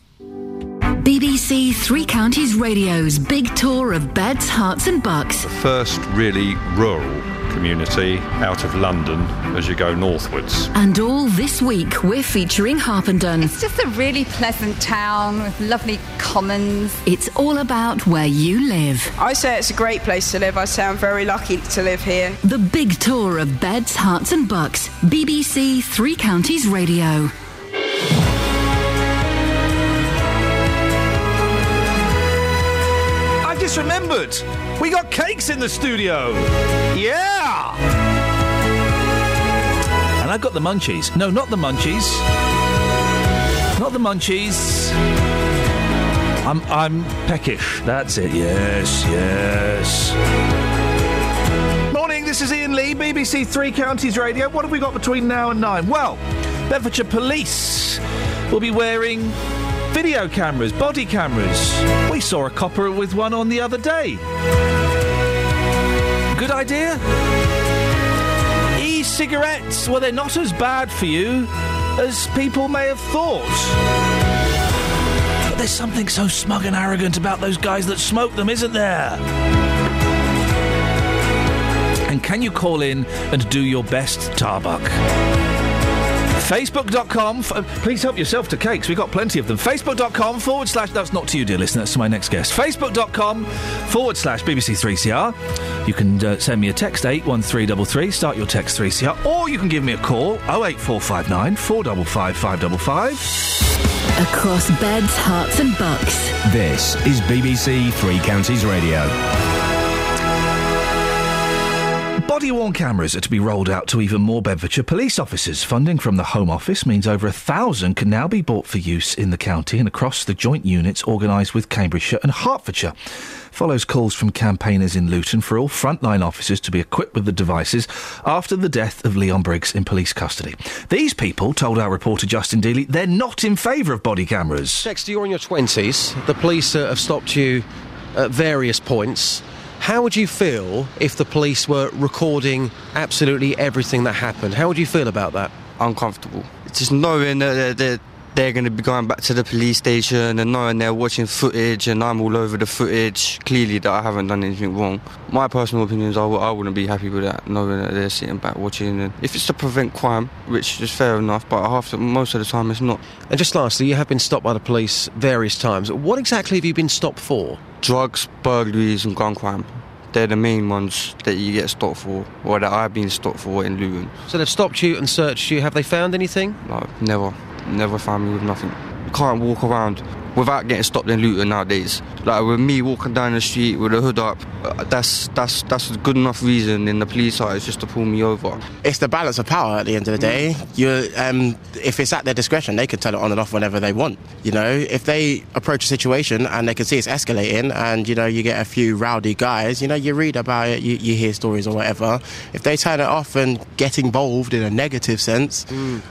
BBC Three Counties Radio's big tour of beds, Herts, and bucks. First really rural community out of London as you go northwards. And all this week, we're featuring Harpenden. It's just a really pleasant town with lovely commons. It's all about where you live. I say it's a great place to live. I say I'm very lucky to live here. The big tour of beds, Herts, and bucks. BBC Three Counties Radio. Just remembered. We got cakes in the studio. Yeah. And I've got the munchies. No, not the munchies. Not the munchies. I'm I'm peckish. That's it. Yes, yes. Morning, this is Iain Lee, BBC Three Counties Radio. What have we got between now and nine? Well, Bedfordshire Police will be wearing video cameras, body cameras. We saw a copper with one on the other day. Good idea? E cigarettes, well, they're not as bad for you as people may have thought. But there's something so smug and arrogant about those guys that smoke them, isn't there? And can you call in and do your best, Tarbuck? Facebook.com. F- please help yourself to cakes. We've got plenty of them. Facebook.com forward slash. That's not to you, dear listener. That's to my next guest. Facebook.com forward slash BBC3CR. You can uh, send me a text 81333. Start your text 3CR. Or you can give me a call 08459 455 555. Across beds, Herts, and bucks. This is BBC Three Counties Radio. Body worn cameras are to be rolled out to even more Bedfordshire police officers. Funding from the Home Office means over a thousand can now be bought for use in the county and across the joint units organised with Cambridgeshire and Hertfordshire. Follows calls from campaigners in Luton for all frontline officers to be equipped with the devices after the death of Leon Briggs in police custody. These people told our reporter Justin Dealey they're not in favour of body cameras. Dexter, you're in your 20s. The police uh, have stopped you at various points. How would you feel if the police were recording absolutely everything that happened? How would you feel about that? Uncomfortable. Just knowing that they're, they're, going to be going back to the police station and knowing they're watching footage and I'm all over the footage, clearly that I haven't done anything wrong. My personal opinion is I w- I wouldn't be happy with that, knowing that they're sitting back watching. And if it's to prevent crime, which is fair enough, but half the, most of the time it's not. And just lastly, you have been stopped by the police various times. What exactly have you been stopped for? Drugs, burglaries, and gun crime. Er They're the main ones that you get stopped for, or that I've been stopped for in Luton. So they've stopped you and searched you. Have they found anything? No, never. Never found me with nothing. Can't walk around without getting stopped and looted nowadays. Like with me walking down the street with a hood up, that's that's that's a good enough reason in the police eyes just to pull me over. It's the balance of power at the end of the day. You, um, if it's at their discretion, they can turn it on and off whenever they want. You know, if they approach a situation and they can see it's escalating, and you know you get a few rowdy guys, you know you read about it, you, you hear stories or whatever. If they turn it off and get involved in a negative sense,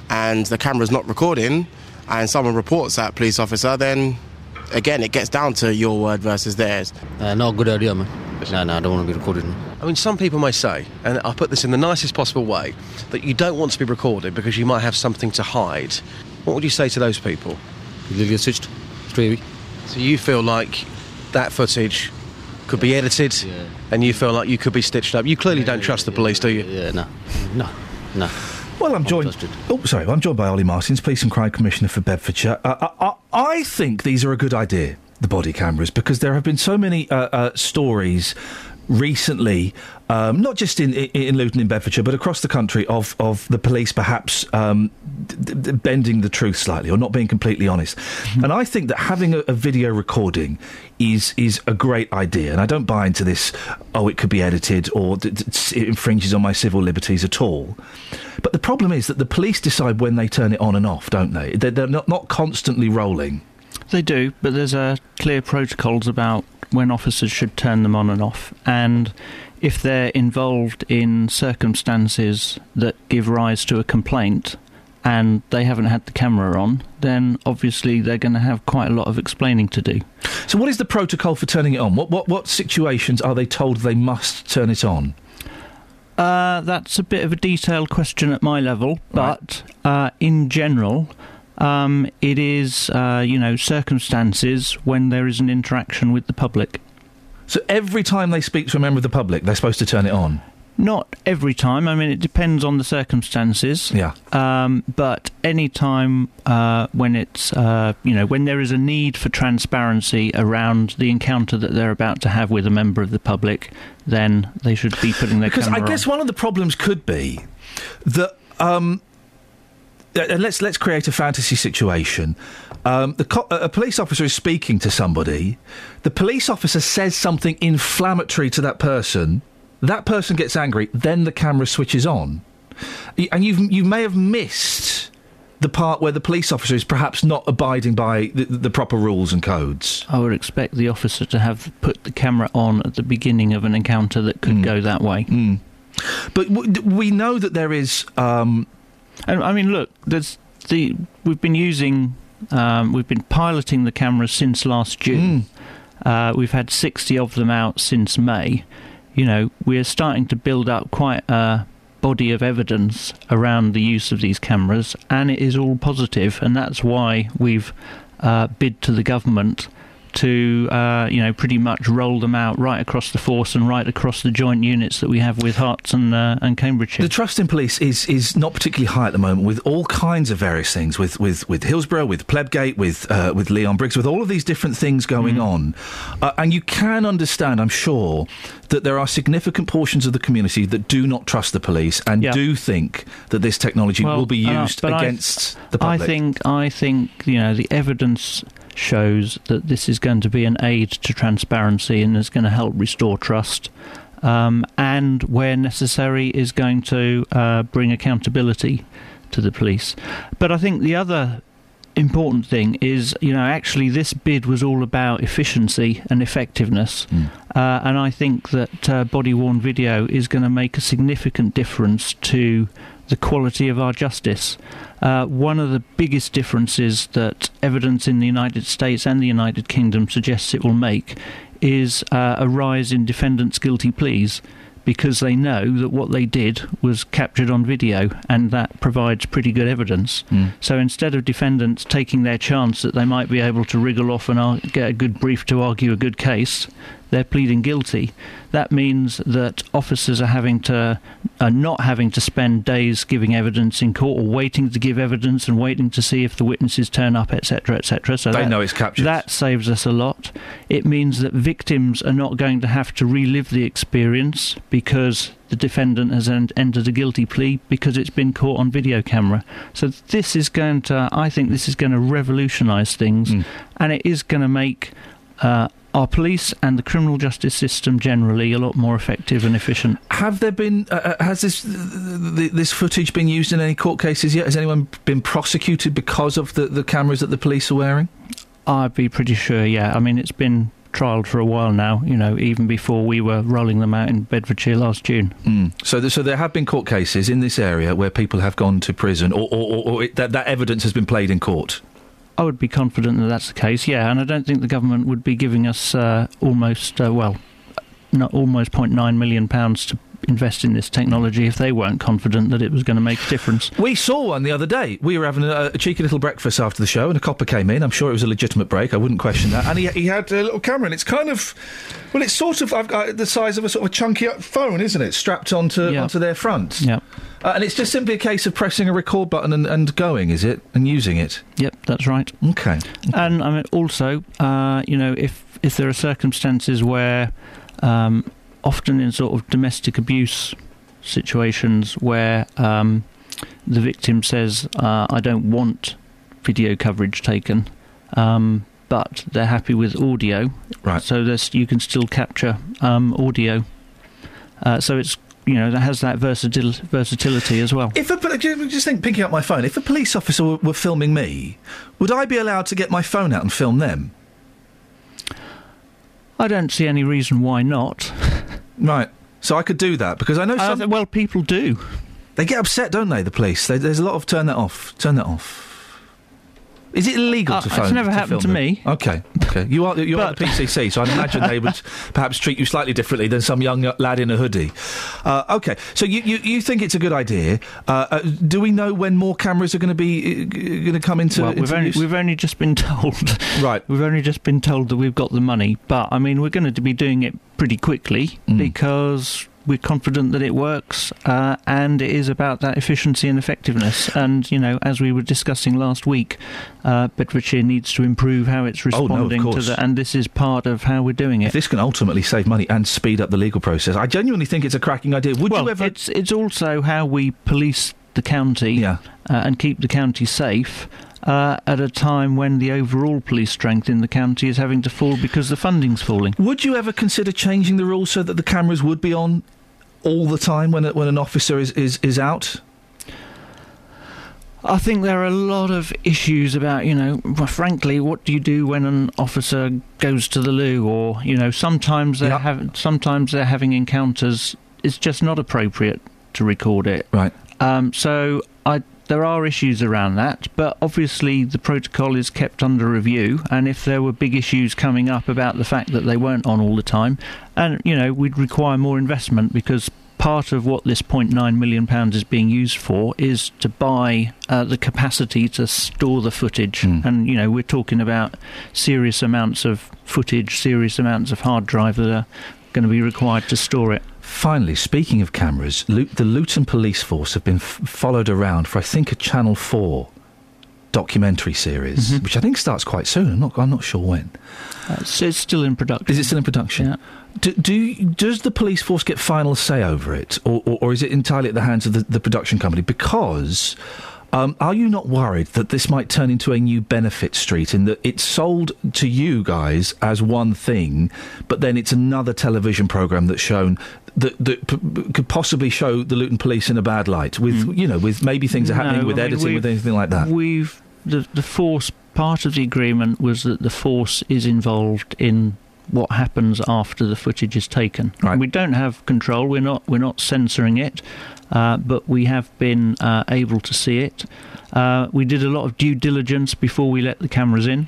and the camera's not recording, and someone reports that police officer, then again it gets down to your word versus theirs. Uh, not a good idea, man. No, no, I don't want to be recorded. I mean, some people may say, and I'll put this in the nicest possible way, that you don't want to be recorded because you might have something to hide. What would you say to those people? You'll get switched straight away. So you feel like that footage could be edited, and you feel like you could be stitched up. You clearly don't trust the police, do you? Yeah, no, no, no. Well, I'm joined. Oh, sorry. I'm joined by Olly Martins, Police and Crime Commissioner for Bedfordshire. Uh, I, I, I think these are a good idea, the body cameras, because there have been so many uh, uh, stories recently, um, not just in, in, in Luton, in Bedfordshire, but across the country, of, of the police perhaps um, d- d- bending the truth slightly or not being completely honest. And I think that having a, a video recording is is a great idea. And I don't buy into this. Oh, it could be edited or d- d- it infringes on my civil liberties at all. But the problem is that the police decide when they turn it on and off, don't they? They're, they're not, not constantly rolling. They do, but there's uh, clear protocols about when officers should turn them on and off. And if they're involved in circumstances that give rise to a complaint and they haven't had the camera on, then obviously they're going to have quite a lot of explaining to do. So, what is the protocol for turning it on? What what, what situations are they told they must turn it on? Uh, that's a bit of a detailed question at my level, but uh, in general, um, it is, uh, you know, circumstances when there is an interaction with the public. So every time they speak to a member of the public, they're supposed to turn it on. Not every time. I mean, it depends on the circumstances. Yeah. Um, but any time uh, when it's, uh, you know, when there is a need for transparency around the encounter that they're about to have with a member of the public, then they should be putting their Because I guess on. one of the problems could be that. Um, and let's let's create a fantasy situation. Um, the co- a police officer is speaking to somebody. The police officer says something inflammatory to that person. That person gets angry. Then the camera switches on, and you you may have missed the part where the police officer is perhaps not abiding by the, the proper rules and codes. I would expect the officer to have put the camera on at the beginning of an encounter that could Mm. go that way. But w- we know that there is. Um, and I mean, look, there's the we've been using, um, we've been piloting the cameras since last June. Uh, we've had 60 of them out since May. You know, we're starting to build up quite a body of evidence around the use of these cameras, and it is all positive, and that's why we've uh, bid to the government to, uh, you know, pretty much roll them out right across the force and right across the joint units that we have with Herts and, uh, and Cambridgeshire. The trust in police is is not particularly high at the moment, with all kinds of various things, with with, with Hillsborough, with Plebgate, with uh, with Leon Briggs, with all of these different things going on, uh, and you can understand, I'm sure, that there are significant portions of the community that do not trust the police and Yeah. do think that this technology Well, will be uh, used but I- against the public. I think I think you know the evidence shows that this is going to be an aid to transparency and is going to help restore trust. Um, and where necessary, is going to uh, bring accountability to the police. But I think the other important thing is, you know, actually this bid was all about efficiency and effectiveness, uh, and I think that uh, body worn video is going to make a significant difference to the quality of our justice. Uh, one of the biggest differences that evidence in the United States and the United Kingdom suggests it will make is uh, a rise in defendants' guilty pleas because they know that what they did was captured on video and that provides pretty good evidence. So instead of defendants taking their chance that they might be able to wriggle off and ar- get a good brief to argue a good case, they're pleading guilty. That means that officers are having to, are not having to spend days giving evidence in court or waiting to give evidence and waiting to see if the witnesses turn up, etc., etc. So They that- know it's captured. That saves us a lot. It means that victims are not going to have to relive the experience because the defendant has en- entered a guilty plea because it's been caught on video camera. So this is going to, I think, this is going to revolutionise things, and it is going to make. Uh, our police and the criminal justice system generally a lot more effective and efficient. Have there been? Uh, uh, has this th- this footage been used in any court cases yet? Has anyone been prosecuted because of the, the cameras that the police are wearing? I'd be pretty sure, yeah. I mean, it's been trialled for a while now, you know, even before we were rolling them out in Bedfordshire last June. Mm. So, th- so there have been court cases in this area where people have gone to prison, or, or, or, or it, that, that evidence has been played in court. I would be confident that that's the case, yeah, and I don't think the government would be giving us uh, almost, uh, well, not almost 0.9 million pounds to invest in this technology if they weren't confident that it was going to make a difference. We saw one the other day. We were having a, a cheeky little breakfast after the show, and a copper came in. I'm sure it was a legitimate break. I wouldn't question that. And he, he had a little camera, and it's kind of, well, it's sort of I've got the size of a sort of a chunky phone, isn't it? Strapped onto Yeah. onto their front. Yeah. Uh, and it's just simply a case of pressing a record button and, and going, is it? And using it. Yep, that's right. Okay. And I mean, also, uh, you know, if if there are circumstances where um, often in sort of domestic abuse situations where um, the victim says, uh, "I don't want video coverage taken," um, but they're happy with audio. Right. So there's, you can still capture um, audio. Uh, so it's you know that has that versatil- versatility as well. If a, just think, picking up my phone, if a police officer were, were filming me, would I be allowed to get my phone out and film them? I don't see any reason why not. Right. So I could do that because I know Uh, well, people do. They get upset, don't they? The police. They, there's a lot of turn that off. Turn that off. Is it illegal Uh, to it's phone? never happened to them? me. Okay. Okay. You are you are the PCC, so I'd imagine they would perhaps treat you slightly differently than some young lad in a hoodie. Uh, okay. So you, you, you think it's a good idea? Uh, uh, do we know when more cameras are going to be going to come into? well, we've only we've only just been told. Right. We've only just been told that we've got the money, but I mean, we're going to be doing it pretty quickly Mm. because we're confident that it works, uh, and it is about that efficiency and effectiveness. And you know, as we were discussing last week, uh, Bedfordshire needs to improve how it's Oh, no, responding to that, and this is part of how we're doing it. If this can ultimately save money and speed up the legal process, I genuinely think it's a cracking idea. Would well, you ever? it's it's also how we police the county uh, and keep the county safe. Uh, at a time when the overall police strength in the county is having to fall because the funding's falling. Would you ever consider changing the rules so that the cameras would be on all the time when when an officer is, is, is out? I think there are a lot of issues about, you know, frankly, what do you do when an officer goes to the loo, or you know, sometimes they're hav- sometimes they're having encounters. It's just not appropriate to record it. Right. Um, so I. There are issues around that, but obviously the protocol is kept under review. And if there were big issues coming up about the fact that they weren't on all the time, and you know, we'd require more investment because part of what this 0.9 million pounds is being used for is to buy uh, the capacity to store the footage and you know we're talking about serious amounts of footage serious amounts of hard drive that are going to be required to store it Finally, speaking of cameras, Lu- the Luton Police Force have been f- followed around for I think a Channel Four documentary series, Mm-hmm. which I think starts quite soon. I'm not I'm not sure when. uh, so it's still in production Is it still in production? Do, do does the police force get final say over it, or, or, or is it entirely at the hands of the, the production company? Because um, are you not worried that this might turn into a new benefit street in that it's sold to you guys as one thing, but then it's another television program that's shown that, that p- could possibly show the Luton Police in a bad light with you know with maybe things are happening Mm. No, with I mean, editing with anything like that. We've the the force part of the agreement was that the force is involved in what happens after the footage is taken. Right. We don't have control. We're not we're not censoring it, uh, but we have been uh, able to see it. Uh, we did a lot of due diligence before we let the cameras in.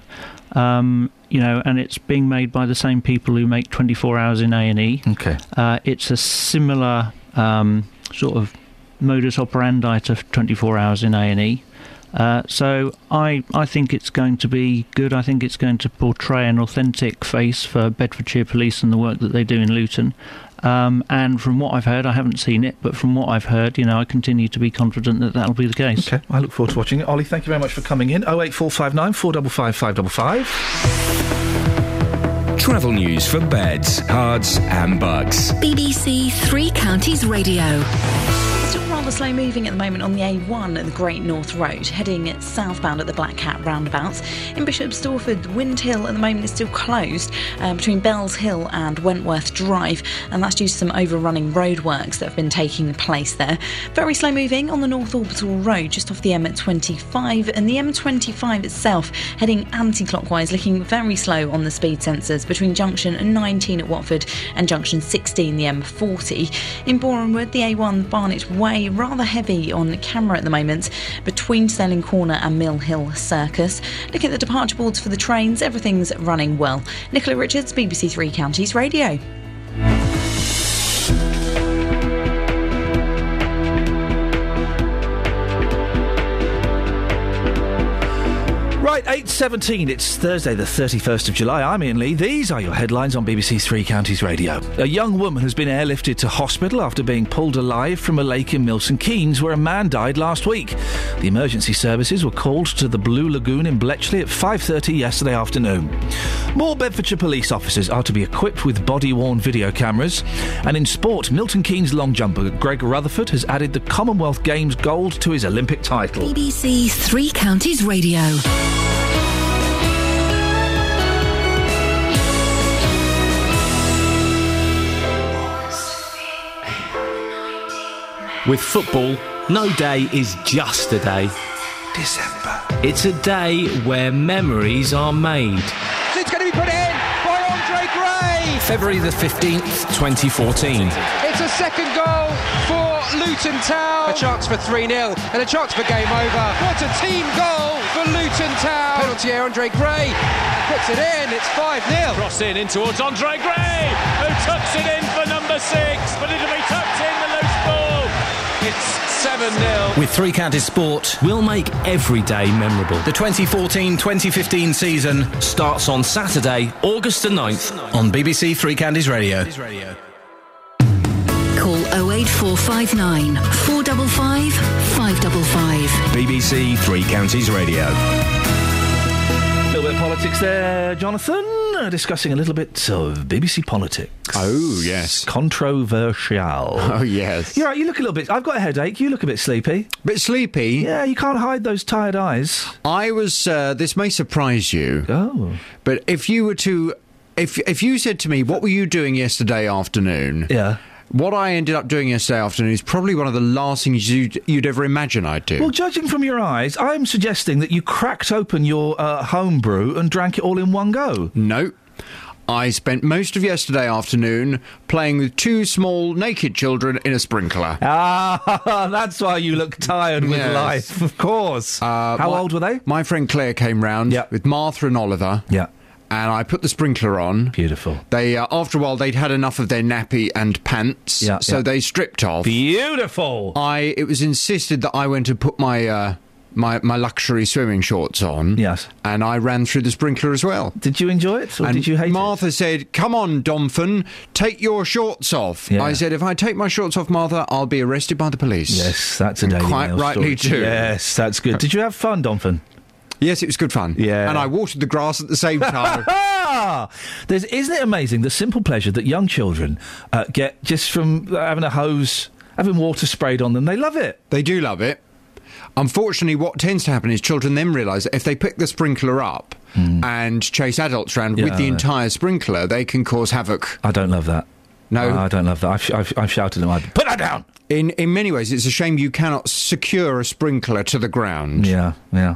Um, you know, and it's being made by the same people who make 24 Hours in A and E. Okay. Uh, it's a similar um, sort of modus operandi to 24 Hours in A and E. Uh, so I I think it's going to be good. I think it's going to portray an authentic face for Bedfordshire Police and the work that they do in Luton. Um, and from what I've heard, I haven't seen it, but from what I've heard, you know, I continue to be confident that that'll be the case. Okay, I look forward to watching it. Olly, thank you very much for coming in. 08459 455 555. Travel news for beds, cards, and bugs. BBC Three Counties Radio. Rather slow moving at the moment on the A1 at the Great North Road, heading southbound at the Black Cat roundabouts. In Bishop Stortford, Wind Hill at the moment is still closed uh, between Bells Hill and Wentworth Drive, and that's due to some overrunning roadworks that have been taking place there. Very slow moving on the North Orbital Road, just off the M25, and the M25 itself heading anti clockwise, looking very slow on the speed sensors between junction 19 at Watford and junction 16, the M40. In Borehamwood, the A1 Barnet Way rather heavy on camera at the moment between Stirling Corner and Mill Hill Circus. Look at the departure boards for the trains, everything's running well. Nicola Richards, BBC Three Counties Radio. Right, 8.17, it's Thursday the 31st of July. I'm Iain Lee. These are your headlines on BBC Three Counties Radio. A young woman has been airlifted to hospital after being pulled alive from a lake in Milton Keynes where a man died last week. The emergency services were called to the Blue Lagoon in Bletchley at 5.30 yesterday afternoon. More Bedfordshire police officers are to be equipped with body-worn video cameras. And in sport, Milton Keynes long jumper Greg Rutherford has added the Commonwealth Games gold to his Olympic title. BBC Three Counties Radio. With football, no day is just a day. December. It's a day where memories are made. It's going to be put in by Andre Gray. February the 15th, 2014. It's a second goal for Luton Town. A chance for 3 0 and a chance for game over. What a team goal for Luton Town. Penalty here, Andre Gray puts it in. It's 5 0. Cross in, in towards Andre Gray, who tucks it in for number six, but it'll be tucked in 7-0. With Three Counties Sport, we'll make every day memorable. The 2014-2015 season starts on Saturday, August the 9th on BBC Three Counties Radio. Call 08459 455 555. BBC Three Counties Radio. A little bit of politics there, Jonathan. Uh, discussing a little bit of BBC politics. Oh, yes. Controversial. Oh, yes. You're right, you look a little bit. I've got a headache. You look a bit sleepy. Bit sleepy? Yeah, you can't hide those tired eyes. I was. Uh, this may surprise you. Oh. But if you were to. If, if you said to me, what were you doing yesterday afternoon? Yeah. What I ended up doing yesterday afternoon is probably one of the last things you'd, you'd ever imagine I'd do. Well, judging from your eyes, I'm suggesting that you cracked open your uh, home brew and drank it all in one go. No. I spent most of yesterday afternoon playing with two small naked children in a sprinkler. Ah, that's why you look tired with Yes. life. Of course. Uh, How my- old were they? My friend Claire came round with Martha and Oliver. Yeah. And I put the sprinkler on. Beautiful. They, uh, after a while, they'd had enough of their nappy and pants, Yeah, so yeah. they stripped off. Beautiful. I. It was insisted that I went to put my uh, my my luxury swimming shorts on. Yes. And I ran through the sprinkler as well. Did you enjoy it, or and did you hate Martha said, "Come on, Domfin, take your shorts off." Yeah. I said, "If I take my shorts off, Martha, I'll be arrested by the police." Yes, that's a And Daily quite Mail rightly story. too. Yes, that's good. Did you have fun, Donphin? Yes, it was good fun. Yeah. and I watered the grass at the same time. There's, isn't it amazing the simple pleasure that young children uh, get just from having a hose, having water sprayed on them? They love it. They do love it. Unfortunately, what tends to happen is children then realise that if they pick the sprinkler up and chase adults around Yeah, with the entire sprinkler, they can cause havoc. I don't love that. No, I don't love that. I've, I've, I've shouted at them. Put that down. In in many ways, it's a shame you cannot secure a sprinkler to the ground. Yeah, yeah.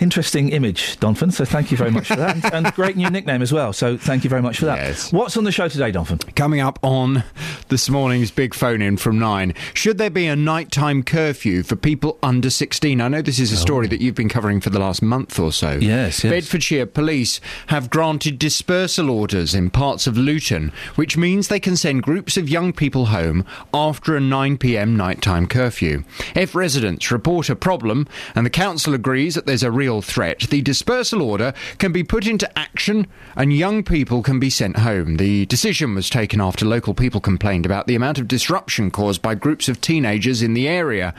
Interesting image, Donphin. So thank you very much for that, and, and great new nickname as well. So thank you very much for that. What's on the show today, Donphin? Coming up on this morning's big phone in from nine. Should there be a nighttime curfew for people under 16? I know this is a oh, story that you've been covering for the last month or so. Oh. Yes, yes. Bedfordshire police have granted dispersal orders in parts of Luton, which means they can send groups of young people home after a 9 pm nighttime curfew. If residents report a problem and the council agrees that there's a real threat, the dispersal order can be put into action and young people can be sent home. The decision was taken after local people complained about the amount of disruption caused by groups of teenagers in the area.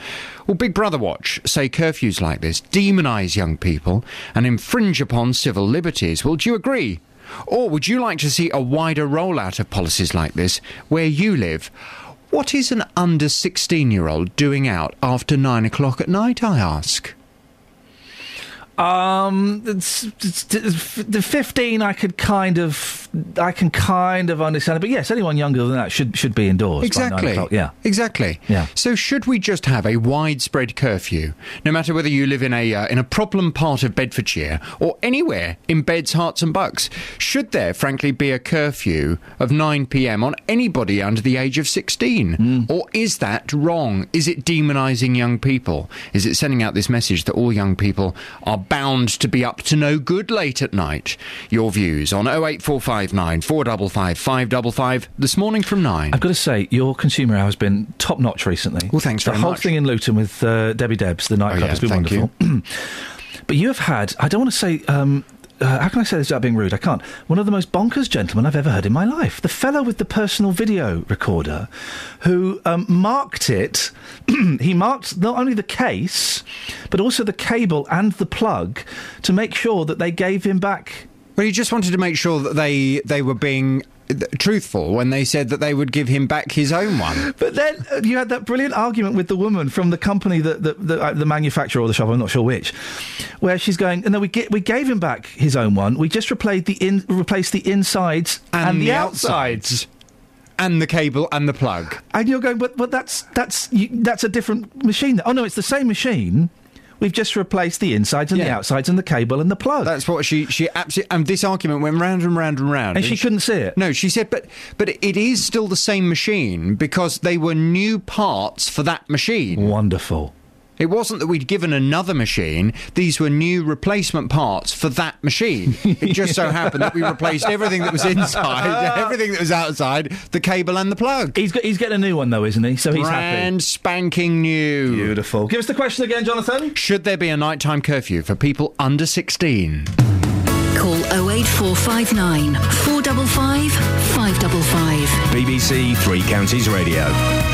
Well, Big Brother Watch say curfews like this demonise young people and infringe upon civil liberties. Well, do you agree? Or would you like to see a wider rollout of policies like this where you live? What is an under 16 year old doing out after nine o'clock at night, I ask? Um, the fifteen, I could kind of, I can kind of understand it. But yes, anyone younger than that should should be indoors. Exactly. Yeah. Exactly. Yeah. So should we just have a widespread curfew, no matter whether you live in a uh, in a problem part of Bedfordshire or anywhere in Beds, Herts and Bucks? Should there, frankly, be a curfew of 9 p.m. on anybody under the age of 16? Or is that wrong? Is it demonising young people? Is it sending out this message that all young people are bound to be up to no good late at night? Your views on 08459 455 555 this morning from 9. I've got to say, your consumer hour has been top notch recently. Well, thanks for The very whole much. thing in Luton with uh, Debbie Debs, the nightclub, Oh, yeah, has been wonderful. but you have had. I don't want to say. Um, uh, how can I say this without being rude? I can't. One of the most bonkers gentlemen I've ever heard in my life. The fellow with the personal video recorder who um, marked it. he marked not only the case, but also the cable and the plug to make sure that they gave him back. Well, he just wanted to make sure that they they were being truthful when they said that they would give him back his own one. But then uh, you had that brilliant argument with the woman from the company that, that, that uh, the manufacturer or the shop, I'm not sure which, where she's going, and no, we get, we gave him back his own one. We just replaced the in, replaced the insides and, the, outsides. And the cable and the plug. And you're going, but but that's that's you, that's a different machine. Oh no, it's the same machine. We've just replaced the insides and the outsides and the cable and the plug. That's what she she absolutely. And this argument went round and round and round, And she couldn't see it. No, she said, but but it is still the same machine because they were new parts for that machine. Wonderful. It wasn't that we'd given another machine; these were new replacement parts for that machine. It just so happened that we replaced everything that was inside, everything that was outside, the cable and the plug. He's got, he's getting a new one though, isn't he? So he's happy. Brand spanking new. Beautiful. Give us the question again, Jonathan. Should there be a nighttime curfew for people under 16? Call 08459 455 555. BBC Three Counties Radio.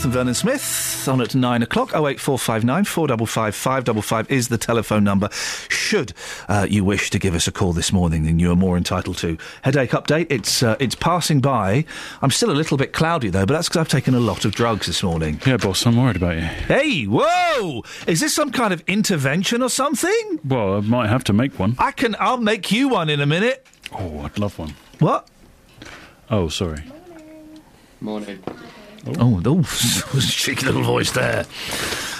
Jonathan Vernon Smith on at nine o'clock. Oh eight four five nine four double five five double five is the telephone number. Should uh, you wish to give us a call this morning, then you are more entitled to. Headache update. It's uh, it's passing by. I'm still a little bit cloudy though, but that's because I've taken a lot of drugs this morning. Yeah, boss, I'm worried about you. Hey, whoa! Is this some kind of intervention or something? Well, I might have to make one. I can. I'll make you one in a minute. Oh, I'd love one. What? Oh, sorry. Morning. Oh, oh, cheeky little voice there.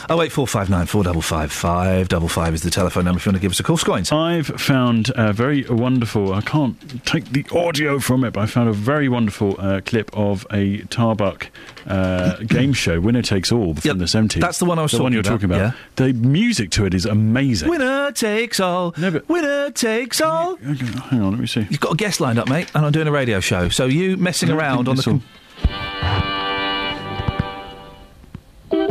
Oh eight four five nine four double five five double five is the telephone number if you want to give us a call. Scoins. I've found a very wonderful. I can't take the audio from it, but I found a very wonderful uh, clip of a Tarbuck uh, game show, Winner Takes All, from the seventies. that's the one I was the one you're about, talking about. The music to it is amazing. Winner takes all. Winner takes all. Hang on, let me see. You've got a guest lined up, mate, and I'm doing a radio show. So you messing around on the. Com- Welcome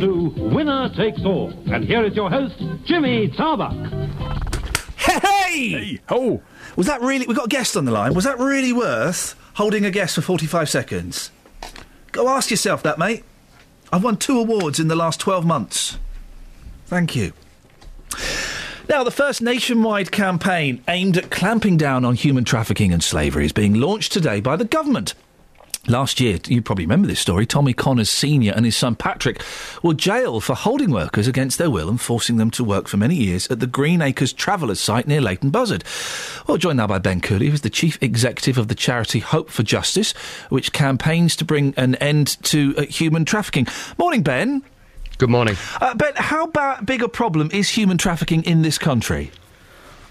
to Winner Takes All. And here is your host, Jimmy Tarbuck. Hey! Hey! Oh! Was that really. We've got a guest on the line. Was that really worth holding a guest for 45 seconds? Go ask yourself that, mate. I've won two awards in the last 12 months. Thank you. Now, the first nationwide campaign aimed at clamping down on human trafficking and slavery is being launched today by the government. Last year, you probably remember this story, Tommy Connors Sr. and his son Patrick were jailed for holding workers against their will and forcing them to work for many years at the Green Acres Travellers site near Leighton Buzzard. Well, joined now by Ben Cooley, who's the chief executive of the charity Hope for Justice, which campaigns to bring an end to uh, human trafficking. Morning, Ben. Good morning. Uh, ben, how ba- big a problem is human trafficking in this country?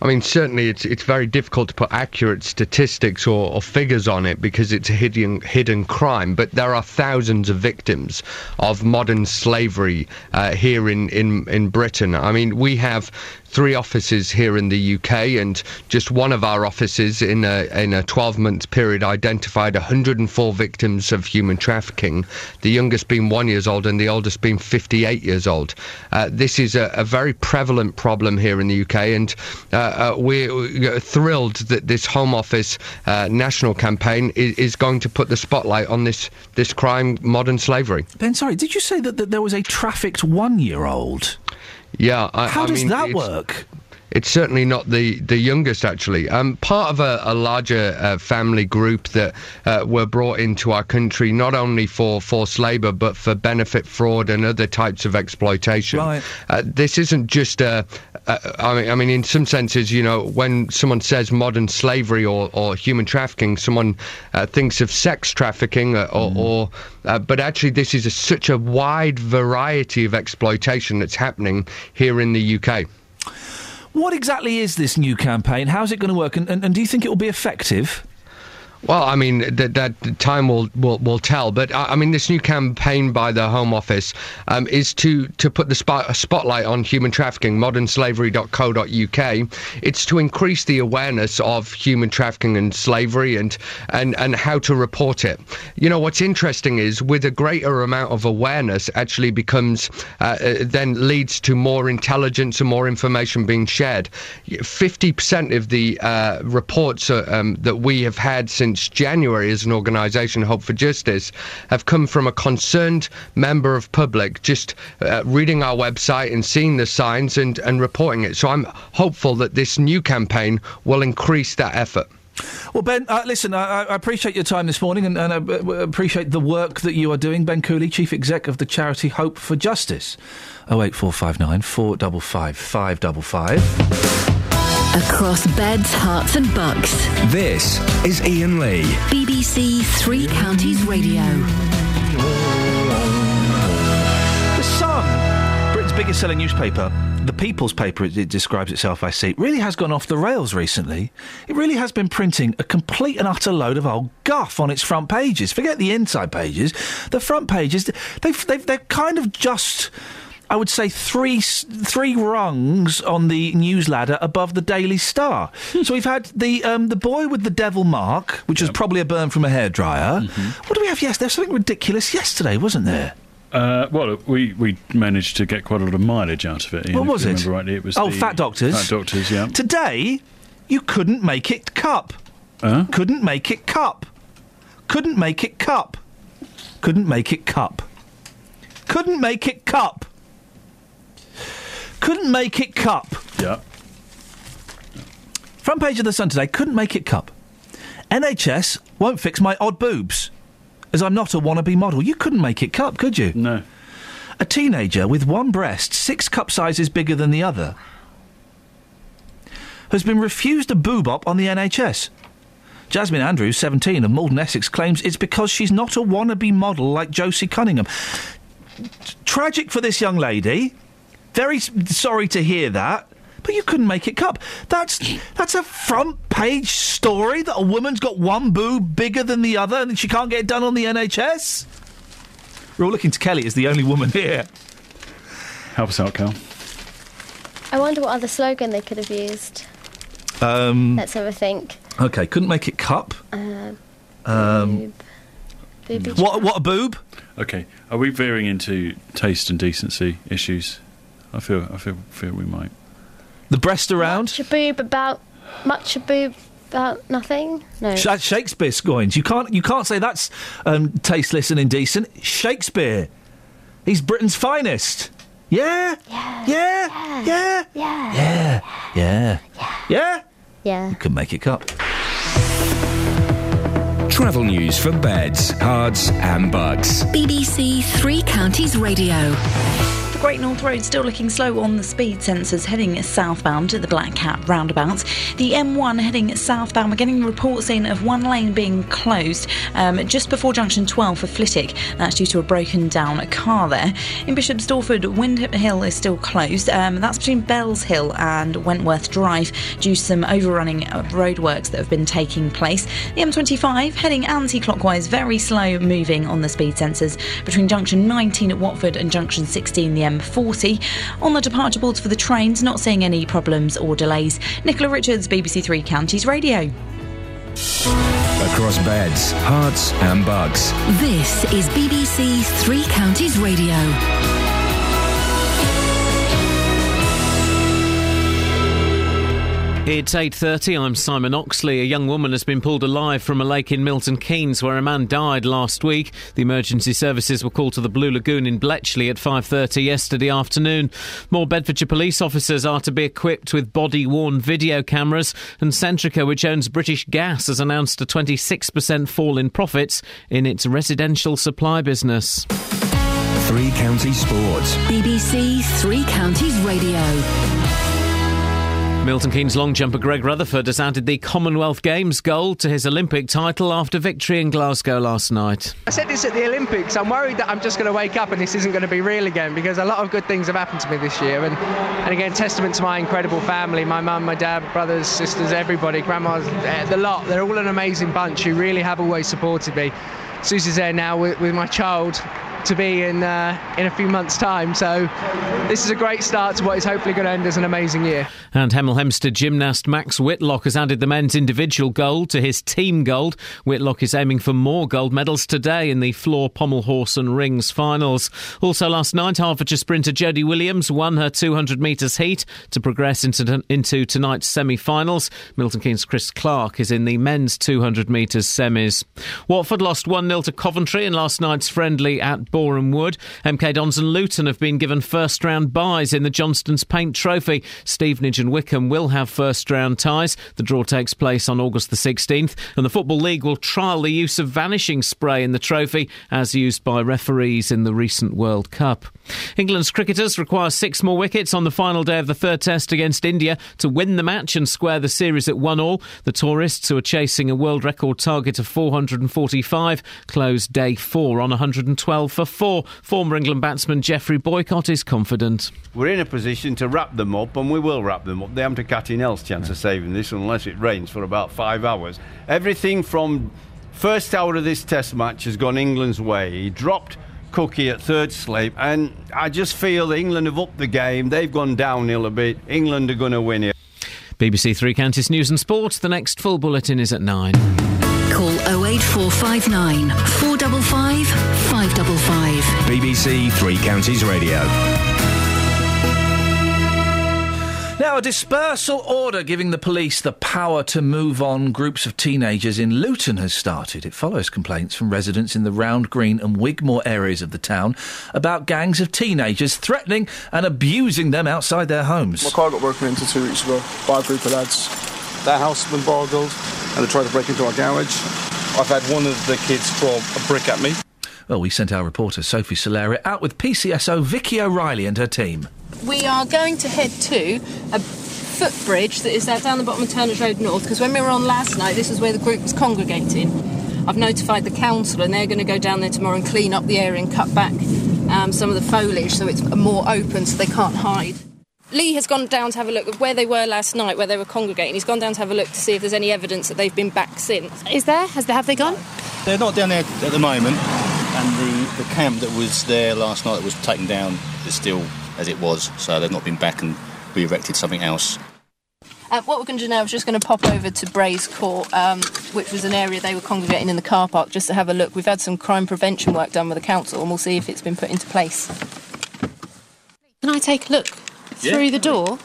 I mean, certainly it's it's very difficult to put accurate statistics or, or figures on it because it's a hidden hidden crime. But there are thousands of victims of modern slavery uh, here in, in in Britain. I mean, we have three offices here in the UK, and just one of our offices in a in a 12 month period identified 104 victims of human trafficking. The youngest being one years old, and the oldest being 58 years old. Uh, this is a, a very prevalent problem here in the UK, and uh, uh, we're, thrilled that this Home Office uh, national campaign is, is going to put the spotlight on this this crime, modern slavery. Ben, sorry, did you say that, that there was a trafficked one year old? Yeah, I, How I does mean, that work? It's certainly not the, the youngest, actually. Um, part of a, a larger uh, family group that uh, were brought into our country not only for forced labour but for benefit fraud and other types of exploitation. Right. Uh, this isn't just a. Uh, I mean, I mean, in some senses, you know, when someone says modern slavery or, or human trafficking, someone uh, thinks of sex trafficking, uh, or, or uh, but actually, this is a, such a wide variety of exploitation that's happening here in the UK. What exactly is this new campaign? How's it going to work? And, and, and do you think it will be effective? Well, I mean that, that time will, will will tell. But I, mean, this new campaign by the Home Office um, is to to put the spot, spotlight on human trafficking. Modernslavery.co.uk. It's to increase the awareness of human trafficking and slavery, and and and how to report it. You know what's interesting is with a greater amount of awareness, actually becomes uh, uh, then leads to more intelligence and more information being shared. Fifty percent of the uh, reports uh, um, that we have had since January as an organisation, Hope for Justice, have come from a concerned member of public just uh, reading our website and seeing the signs and, and reporting it. So I'm hopeful that this new campaign will increase that effort. Well, Ben, uh, listen, I, I appreciate your time this morning and, and I uh, appreciate the work that you are doing. Ben Cooley, Chief Exec of the charity Hope for Justice. 08459 455 555. Across beds, Herts, and bucks. This is Iain Lee. BBC Three Counties Radio. The Sun, Britain's biggest selling newspaper, the People's paper, it, it describes itself, I see, really has gone off the rails recently. It really has been printing a complete and utter load of old guff on its front pages. Forget the inside pages. The front pages, they've, they've, they're kind of just. I would say three three rungs on the news ladder above the Daily Star. so we've had the um, the boy with the devil mark, which was probably a burn from a hairdryer. What do we have? Yes, there's something ridiculous yesterday, wasn't there? Uh, well, we, we managed to get quite a lot of mileage out of it. Iain, What was it? Rightly, it was oh, the fat doctors. Fat doctors, yeah. Today, you couldn't make it cup. Couldn't make it cup. Couldn't make it cup. Couldn't make it cup. Couldn't make it cup. Couldn't make it cup. Yeah. Front page of the Sun today. Couldn't make it cup. NHS won't fix my odd boobs, as I'm not a wannabe model. You couldn't make it cup, could you? No. A teenager with one breast, six cup sizes bigger than the other, has been refused a boob op on the NHS. Jasmine Andrews, 17, of Maldon, Essex, claims it's because she's not a wannabe model like Josie Cunningham. Tragic for this young lady. Very sorry to hear that. But you couldn't make it cup. That's that's a front page story that a woman's got one boob bigger than the other and she can't get it done on the NHS. We're all looking to Kelly as the only woman here. Help us out, Cal. I wonder what other slogan they could have used. Um, Let's have a think. okay, couldn't make it cup. Uh, Um, booby what what a boob? Okay, are we veering into taste and decency issues? I feel I feel feel we might. The breast around. Much a boob about much a boob about nothing. No. Sh- That's Shakespeare scoins. You can't you can't say that's um, tasteless and indecent. Shakespeare, he's Britain's finest. Yeah. Yeah. Yeah. Yeah. Yeah. Yeah. Yeah. Yeah. Yeah. You can make it cup. Travel news for beds, cards, and bugs. BBC Three Counties Radio. Great North Road still looking slow on the speed sensors heading southbound at the Black Cat roundabout. The M1 heading southbound, we're getting reports in of one lane being closed um, just before junction 12 for Flitwick. That's due to a broken down car there. In Bishop's Stortford, Windham Hill is still closed. Um, that's between Bells Hill and Wentworth Drive due to some overrunning roadworks that have been taking place. The M25 heading anti-clockwise, very slow moving on the speed sensors between junction 19 at Watford and junction 16 the M40. On the departure boards for the trains, not seeing any problems or delays. Nicola Richards, BBC Three Counties Radio. Across beds, Herts, and bugs. This is BBC Three Counties Radio. It's 8:30. I'm Simon Oxley. A young woman has been pulled alive from a lake in Milton Keynes where a man died last week. The emergency services were called to the Blue Lagoon in Bletchley at 5:30 yesterday afternoon. More Bedfordshire police officers are to be equipped with body-worn video cameras, and Centrica, which owns British Gas, has announced a 26% fall in profits in its residential supply business. Three Counties. Sports. BBC Three Counties Radio. Milton Keynes long jumper Greg Rutherford has added the Commonwealth Games gold to his Olympic title after victory in Glasgow last night. I said this at the Olympics. I'm worried that I'm just going to wake up and this isn't going to be real again because a lot of good things have happened to me this year. And, and again, testament to my incredible family my mum, my dad, brothers, sisters, everybody, grandmas, eh, the lot. They're all an amazing bunch who really have always supported me. Susie's there now with, with my child to be in uh, in a few months' time. So this is a great start to what is hopefully going to end as an amazing year. And Hemel Hempstead gymnast Max Whitlock has added the men's individual gold to his team gold. Whitlock is aiming for more gold medals today in the floor pommel horse and rings finals. Also last night, Hertfordshire sprinter Jodie Williams won her 200 metres heat to progress into, into tonight's semi-finals. Milton Keynes' Chris Clark is in the men's 200 metres semis. Watford lost 1-0 to Coventry in last night's friendly at Boreham Wood. MK Dons and Luton have been given first round byes in the Johnstone's Paint Trophy. Stevenage and Wycombe will have first round ties. The draw takes place on August the 16th, and the Football League will trial the use of vanishing spray in the trophy as used by referees in the recent World Cup. England's cricketers require six more wickets on the final day of the third test against India to win the match and square the series at one all. The tourists, who are chasing a world record target of 445, close day four on 112 for four. Former England batsman Geoffrey Boycott is confident. We're in a position to wrap them up, and we will wrap them up. They haven't a cat in hell's chance of saving this unless it rains for about five hours. Everything from first hour of this test match has gone England's way. He dropped Cookie at third slip, and I just feel England have upped the game. They've gone downhill a bit. England are going to win it. BBC Three Counties News and Sport. The next full bulletin is at nine. Call 08459 455 555. BBC Three Counties Radio. Now, a dispersal order giving the police the power to move on groups of teenagers in Luton has started. It follows complaints from residents in the Round Green and Wigmore areas of the town about gangs of teenagers threatening and abusing them outside their homes. My car got broken into two weeks ago by a group of lads. Their house has been burgled and they tried to break into our garage. I've had one of the kids throw a brick at me. Well, we sent our reporter Sophie Solera out with PCSO Vicky O'Reilly and her team. We are going to head to a footbridge that is down the bottom of Turner's Road North because when we were on last night, this is where the group was congregating. I've notified the council and they're going to go down there tomorrow and clean up the area and cut back um, some of the foliage so it's more open so they can't hide. Lee has gone down to have a look at where they were last night, where they were congregating. He's gone down to have a look to see if there's any evidence that they've been back since. Is there? Has they, have they gone? They're not down there at the moment, and the, the camp that was there last night that was taken down is still as it was, so they've not been back and re erected something else. Uh, what we're going to do now is just going to pop over to Brays Court, um, which was an area they were congregating in the car park, just to have a look. We've had some crime prevention work done with the council, and we'll see if it's been put into place. Can I take a look through the door?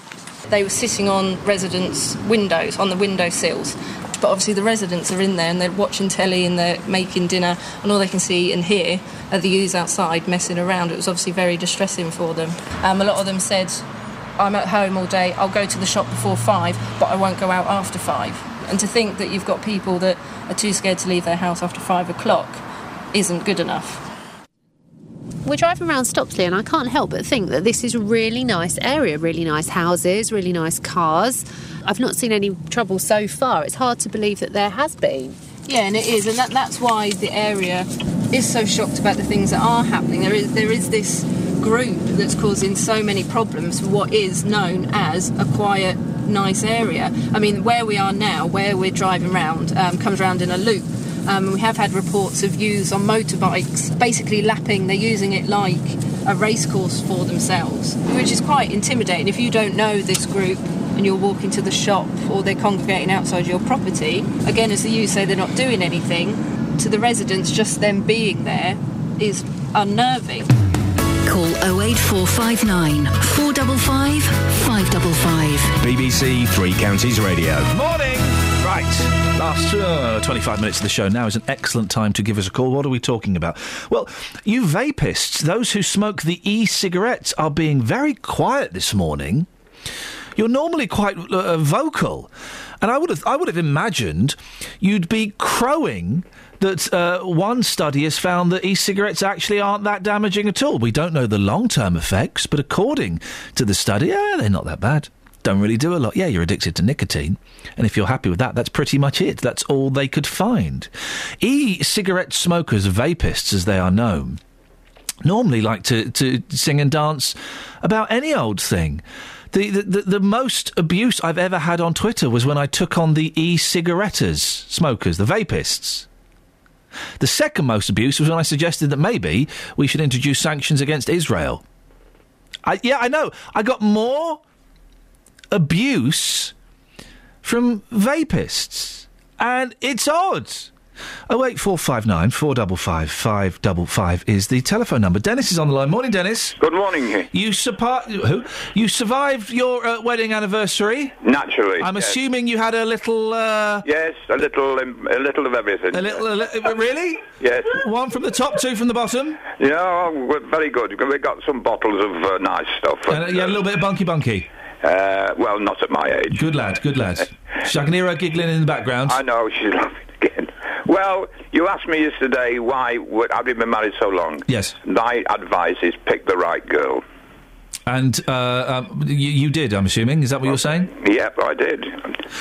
They were sitting on residents' windows, on the window sills. But obviously, the residents are in there and they're watching telly and they're making dinner, and all they can see and hear are the youths outside messing around. It was obviously very distressing for them. Um, a lot of them said, I'm at home all day, I'll go to the shop before five, but I won't go out after five. And to think that you've got people that are too scared to leave their house after five o'clock isn't good enough. We're driving around Stopsley and I can't help but think that this is a really nice area, really nice houses, really nice cars. I've not seen any trouble so far. It's hard to believe that there has been. Yeah, and it is, and that, that's why the area is so shocked about the things that are happening. There is there is this group that's causing so many problems for what is known as a quiet, nice area. I mean, where we are now, where we're driving around, um, comes around in a loop. Um, we have had reports of youths on motorbikes basically lapping, they're using it like a racecourse for themselves, which is quite intimidating. If you don't know this group and you're walking to the shop or they're congregating outside your property, again, as the youth say, they're not doing anything, to the residents, just them being there is unnerving. Call 08459 455 555. BBC Three Counties Radio. Morning! Right, last uh, 25 minutes of the show now is an excellent time to give us a call. What are we talking about? Well, you vapists, those who smoke the e cigarettes, are being very quiet this morning. You're normally quite uh, vocal, and I would have I would have imagined you'd be crowing that uh, one study has found that e-cigarettes actually aren't that damaging at all. We don't know the long-term effects, but according to the study, yeah, they're not that bad. Don't really do a lot. Yeah, you're addicted to nicotine, and if you're happy with that, that's pretty much it. That's all they could find. E-cigarette smokers, vapists as they are known, normally like to, to sing and dance about any old thing. The, the, the, the most abuse I've ever had on Twitter was when I took on the e-cigaretters smokers, the vapists. The second most abuse was when I suggested that maybe we should introduce sanctions against Israel. I, yeah, I know. I got more abuse from vapists, and it's odd. Oh wait, four five nine four double five five double five is the telephone number. Dennis is on the line. Morning, Dennis. Good morning. You who? You survived your uh, wedding anniversary. Naturally. I'm yes. assuming you had a little. Uh, Yes, a little, um, a little of everything. a little. A li- uh, really? Yes. One from the top, two from the bottom. Yeah, we're very good. We got some bottles of uh, nice stuff. And, yeah, a little bit of bunky bunky. Uh, well, not at my age. Good lad, good lad. I can hear her giggling in the background. I know she's laughing again. Well, you asked me yesterday why would, I've been married so long. Yes. My advice is pick the right girl. And uh, um, you, you did, I'm assuming. Is that what you're saying? Yep, I did.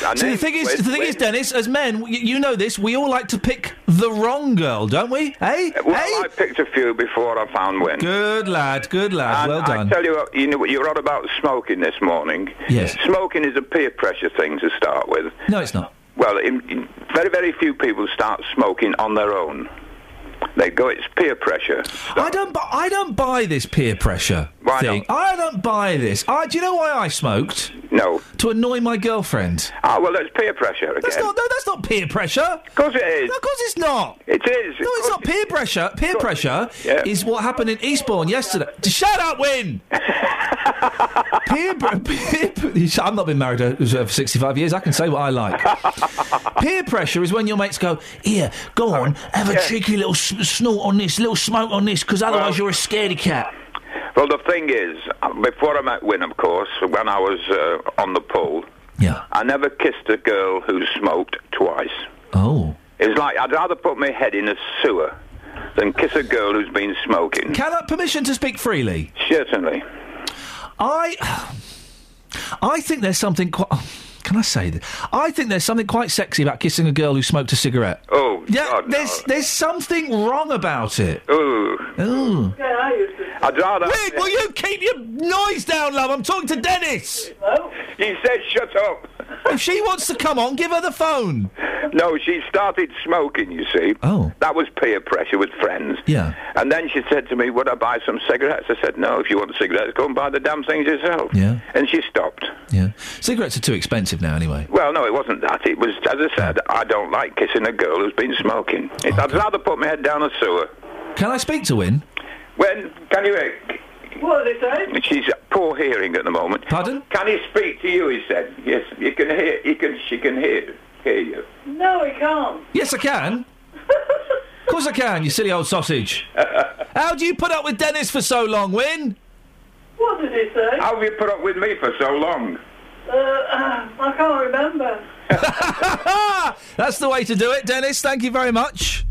And See, the thing is, the thing is, Dennis, as men, you, you know this. We all like to pick the wrong girl, don't we? Hey, Well, I picked a few before I found Win. Good lad, good lad. And well done. I tell you what, you know, you're on about smoking this morning. Yes. Smoking is a peer pressure thing to start with. No, it's not. Well, in, in very, very few people start smoking on their own. They go, it's peer pressure. I don't. Bu- I don't buy this peer pressure Why thing. I don't buy this. I, do you know why I smoked? No. To annoy my girlfriend. Ah, well, that's peer pressure again. That's not. No, that's not peer pressure. Of course it is. No, of course it's not. It is. No, it's not peer pressure. Peer pressure Yeah. is what happened in Eastbourne yesterday. Shut up, Win. peer, peer, I've not been married uh, for 65 years. I can say what I like. peer pressure is when your mates go, "Here, go on, have a Yeah. cheeky little snort on this, little smoke on this, because otherwise Well- you're a scaredy cat." Well, the thing is, before I met Win, of course, when I was uh, on the pool, yeah. I never kissed a girl who smoked twice. Oh. It was like I'd rather put my head in a sewer than kiss a girl who's been smoking. Can I permission to speak freely? Certainly. I, I think there's something quite. Can I say that? I think there's something quite sexy about kissing a girl who smoked a cigarette. Oh, yeah. God, there's there's something wrong about it. Ooh. Ooh. I'd rather. Wait, will you keep your noise down, love? I'm talking to Dennis. He said, "Shut up." If she wants to come on, give her the phone. No, she started smoking. You see. Oh. That was peer pressure with friends. Yeah. And then she said to me, "Would I buy some cigarettes?" I said, "No. If you want cigarettes, go and buy the damn things yourself." Yeah. And she stopped. Yeah. Cigarettes are too expensive now, anyway. Well, no, it wasn't that. It was, as I said, I don't like kissing a girl who's been smoking. It, I'd rather put my head down a sewer. Can I speak to Win? When can you? What did they say? She's poor hearing at the moment. Pardon? Can he speak to you? He said. Yes, you can hear. You can. She can hear. Hear you. No, he can't. Yes, I can. of course I can, you silly old sausage. How do you put up with Dennis for so long, Win? What did he say? How have you put up with me for so long? Uh, uh, I can't remember. That's the way to do it, Dennis. Thank you very much.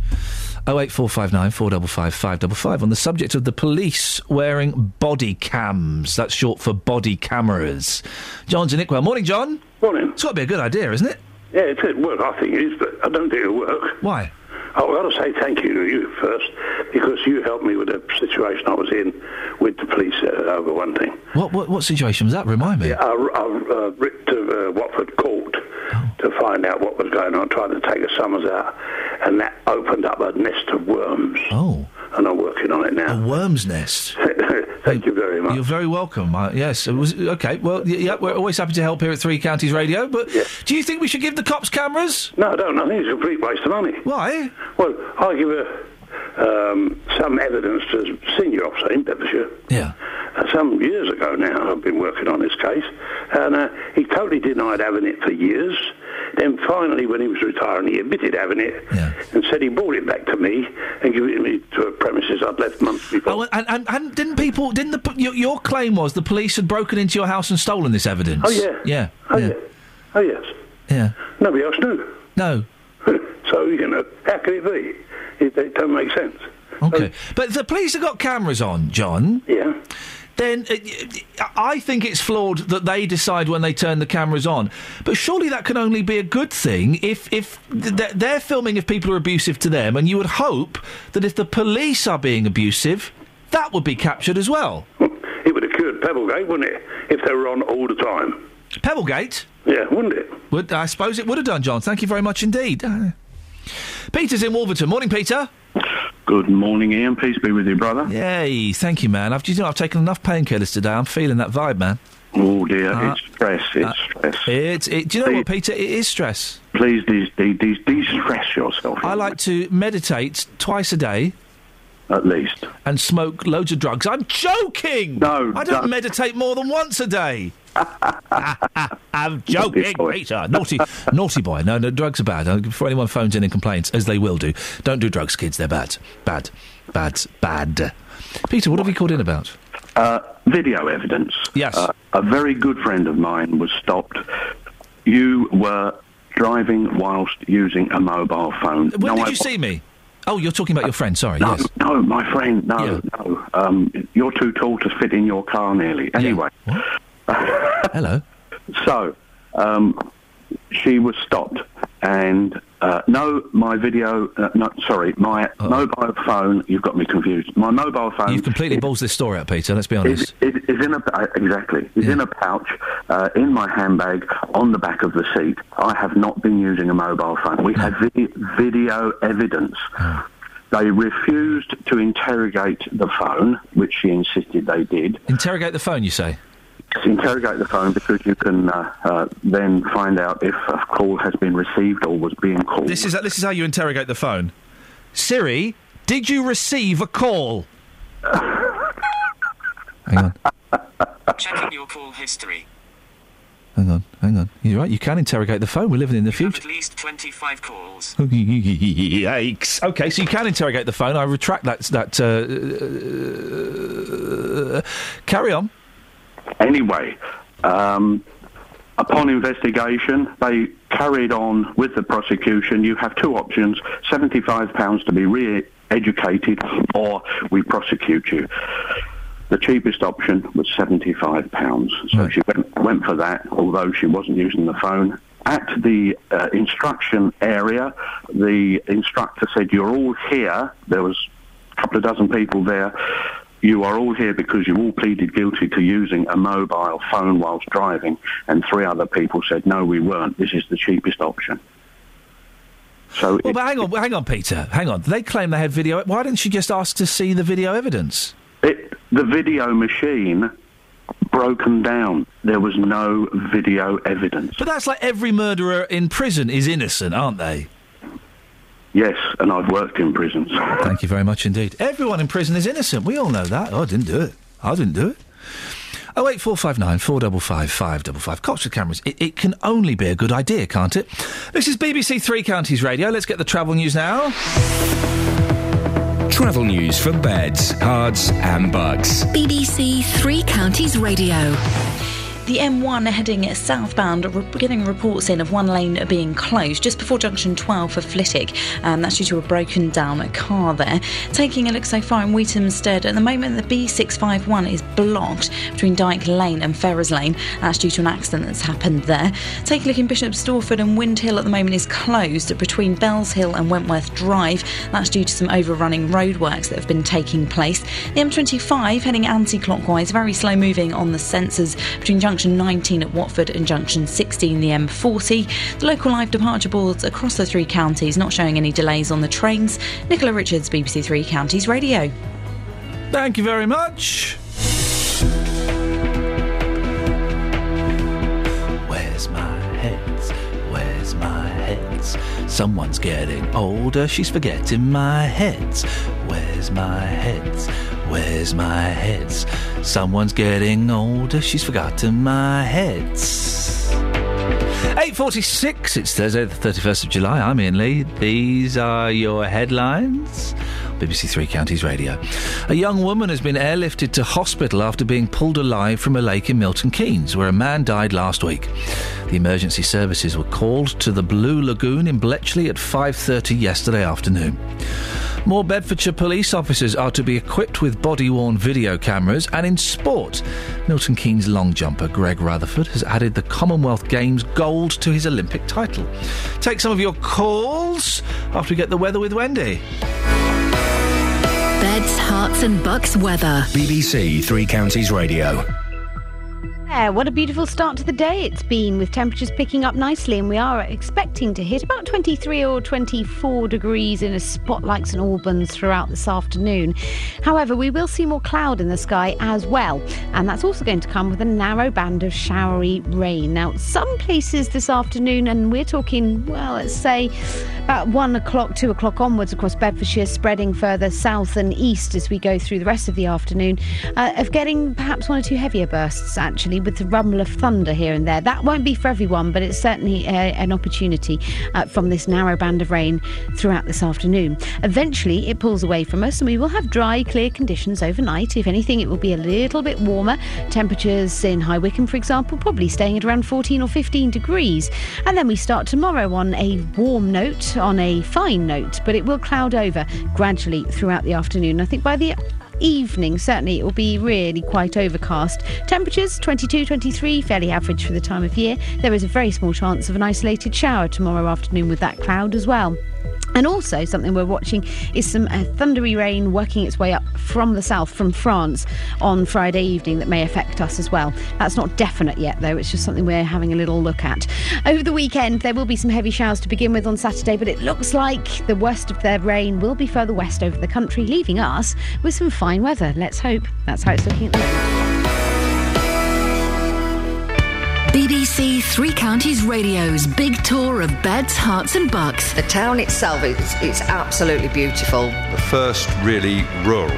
Oh eight four five nine four double five five double five on the subject of the police wearing body cams. That's short for body cameras. John's in Ickwell. Morning, John. Morning. It's got to be a good idea, isn't it? Yeah, it's at work, I think it is, but I don't think it'll work. Why? I've got to say thank you to you first, because you helped me with a situation I was in with the police uh, over one thing. What what what situation was that? Remind me. I, I uh, writ to uh, Watford Court to find out what was going on, trying to take the summers out, and that opened up a nest of worms. Oh. And I'm working on it now. A worm's nest. Thank you very much. You're very welcome. Uh, yes, it was okay. Well, yeah, we're always happy to help here at Three Counties Radio. But do you think we should give the cops cameras? No, I don't. I think it's a complete waste of money. Why? Well, I give a, um, some evidence to a senior officer in Bedfordshire. Yeah. Uh, some years ago now, I've been working on this case, and uh, he totally denied having it for years. Then finally, when he was retiring, he admitted having it and said he brought it back to me and gave it me to a premises I'd left months before. Oh, and, and, and didn't people? Didn't the your, your claim was the police had broken into your house and stolen this evidence? Oh, yeah. Yeah. Oh, yeah. yeah. Oh, yes. Yeah. Nobody else knew. No. so, you know, how could it be? It, it don't make sense. Okay. But the police have got cameras on, John. Yeah. then uh, I think it's flawed that they decide when they turn the cameras on. But surely that can only be a good thing if if th- they're filming if people are abusive to them, and you would hope that if the police are being abusive, that would be captured as well. It would have cured Plebgate, wouldn't it? If they were on all the time. Plebgate? Yeah, wouldn't it? Would I suppose it would have done, John? Thank you very much indeed. Peter's in Wolverton. Morning, Peter. Good morning, Iain. Peace be with you, brother. Yay! Thank you, man. I've, you know, I've taken enough painkillers today. I'm feeling that vibe, man. Oh dear, Uh, it's stress. It's uh, stress. It's. It, do you know what, Peter? It is stress. Please de- de- de- de-stress yourself. I like to meditate twice a day. At least. And smoke loads of drugs. I'm joking! No, I don't don't. meditate more than once a day. I'm joking, Peter. Naughty, naughty boy. No, no, drugs are bad. Uh, Before anyone phones in and complains, as they will do, don't do drugs, kids. They're bad. Bad. Bad. Bad. Peter, what have you called in about? Uh, video evidence. Yes. Uh, a very good friend of mine was stopped. You were driving whilst using a mobile phone. When No, did I- you see me? Oh, you're talking about your friend. Sorry. No, yes. no, my friend, no, no. Um, you're too tall to fit in your car nearly. Anyway. Hello. So, um, she was stopped, and uh, no, my video, uh, no, sorry, my mobile phone. You've got me confused. My mobile phone. You've completely balls this story up, Peter. Let's be honest. Is, is, is in a uh, exactly is in a pouch uh, in my handbag on the back of the seat. I have not been using a mobile phone. We have vi- video evidence. They refused to interrogate the phone, which she insisted they did. Interrogate the phone, you say? Interrogate the phone because you can uh, uh, then find out if a call has been received or was being called. This is this is how you interrogate the phone. Siri, did you receive a call? hang on, Checking your call history. hang on, hang on. You're right. You can interrogate the phone. We're living in the Have future. at least 25 calls. Yikes. Okay, so you can interrogate the phone. I retract that. That. Uh, uh, carry on. Anyway, um, upon investigation, they carried on with the prosecution. You have two options £75 to be re educated, or we prosecute you. The cheapest option was £75. So she went, went for that, although she wasn't using the phone. At the uh, instruction area, the instructor said, You're all here. There was a couple of dozen people there. You are all here because you all pleaded guilty to using a mobile phone whilst driving, and three other people said, No, we weren't. This is the cheapest option. So Well, but hang on, hang on, Peter. Hang on. They claim they had video. Why didn't you just ask to see the video evidence? It, the video machine broken down. There was no video evidence. But that's like every murderer in prison is innocent, aren't they? Yes, and I've worked in prisons. Thank you very much indeed. Everyone in prison is innocent. We all know that. Oh, I didn't do it. I didn't do it. Oh eight four five nine four double five five double five. Cops with cameras. It, it can only be a good idea, can't it? This is BBC Three Counties Radio. Let's get the travel news now. Travel news for beds, cards, and bugs. BBC Three Counties Radio. The M1 heading southbound, are getting reports in of one lane being closed just before junction 12 for Flitwick. Um, that's due to a broken down car there. Taking a look so far in Wheathampstead, at the moment the B651 is blocked between Dyke Lane and Ferrers Lane. That's due to an accident that's happened there. Take a look in Bishop Stortford and Windhill at the moment is closed between Bells Hill and Wentworth Drive. That's due to some overrunning roadworks that have been taking place. The M25 heading anti-clockwise, very slow moving on the sensors between junction 19 at Watford and junction 16 the M40. The local live departure boards across the three counties not showing any delays on the trains. Nicola Richards, BBC Three Counties Radio. Thank you very much. Where's my heads? Where's my heads? Someone's getting older, she's forgetting my heads. Where's my heads? Where's my heads? Someone's getting older, she's forgotten my heads. 8.46, it's Thursday the 31st of July. I'm Iain Lee. These are your headlines. BBC Three Counties Radio. A young woman has been airlifted to hospital after being pulled alive from a lake in Milton Keynes, where a man died last week. The emergency services were called to the Blue Lagoon in Bletchley at 5:30 yesterday afternoon. More Bedfordshire police officers are to be equipped with body worn video cameras. And in sport, Milton Keynes long jumper Greg Rutherford has added the Commonwealth Games gold to his Olympic title. Take some of your calls after we get the weather with Wendy. Beds, Herts, and bucks weather. BBC Three Counties Radio. Yeah, what a beautiful start to the day it's been with temperatures picking up nicely, and we are expecting to hit about 23 or 24 degrees in a spot like St Albans throughout this afternoon. However, we will see more cloud in the sky as well, and that's also going to come with a narrow band of showery rain. Now, some places this afternoon, and we're talking, well, let's say about one o'clock, two o'clock onwards across Bedfordshire, spreading further south and east as we go through the rest of the afternoon, uh, of getting perhaps one or two heavier bursts actually with the rumble of thunder here and there. That won't be for everyone, but it's certainly uh, an opportunity uh, from this narrow band of rain throughout this afternoon. Eventually, it pulls away from us, and we will have dry, clear conditions overnight. If anything, it will be a little bit warmer. Temperatures in High Wycombe, for example, probably staying at around 14 or 15 degrees. And then we start tomorrow on a warm note, on a fine note, but it will cloud over gradually throughout the afternoon. I think by the evening, certainly it will be really quite overcast. Temperatures 22, 23, fairly average for the time of year. There is a very small chance of an isolated shower tomorrow afternoon with that cloud as well. And also, something we're watching is some uh, thundery rain working its way up from the south, from France, on Friday evening that may affect us as well. That's not definite yet, though. It's just something we're having a little look at. Over the weekend, there will be some heavy showers to begin with on Saturday, but it looks like the worst of their rain will be further west over the country, leaving us with some fine weather. Let's hope. That's how it's looking at the moment. BBC Three Counties Radio's big tour of beds, Herts, and bucks. The town itself is it's absolutely beautiful. The first really rural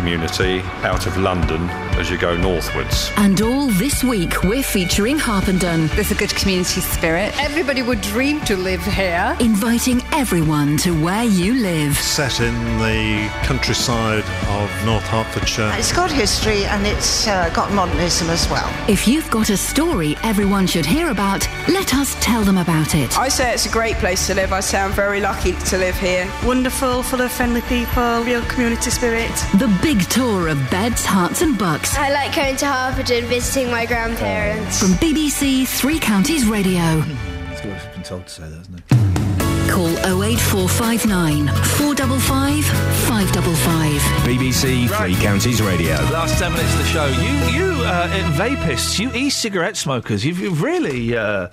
community out of London as you go northwards. And all this week, we're featuring Harpenden. There's a good community spirit. Everybody would dream to live here. Inviting everyone to where you live. Set in the countryside of North Hertfordshire. It's got history and it's uh, got modernism as well. If you've got a story everyone should hear about, let us tell them about it. I say it's a great place to live. I say I'm very lucky to live here. Wonderful, full of friendly people, real community spirit. The big tour of beds, Herts, and bucks. I like going to Harpenden, visiting my grandparents. From BBC Three Counties Radio. It's been told to say that, isn't it? Call 08459 455 555. BBC Three Counties Radio. Last 10 minutes of the show. You, you uh, vapists, you e cigarette smokers, you've, you've really. Uh,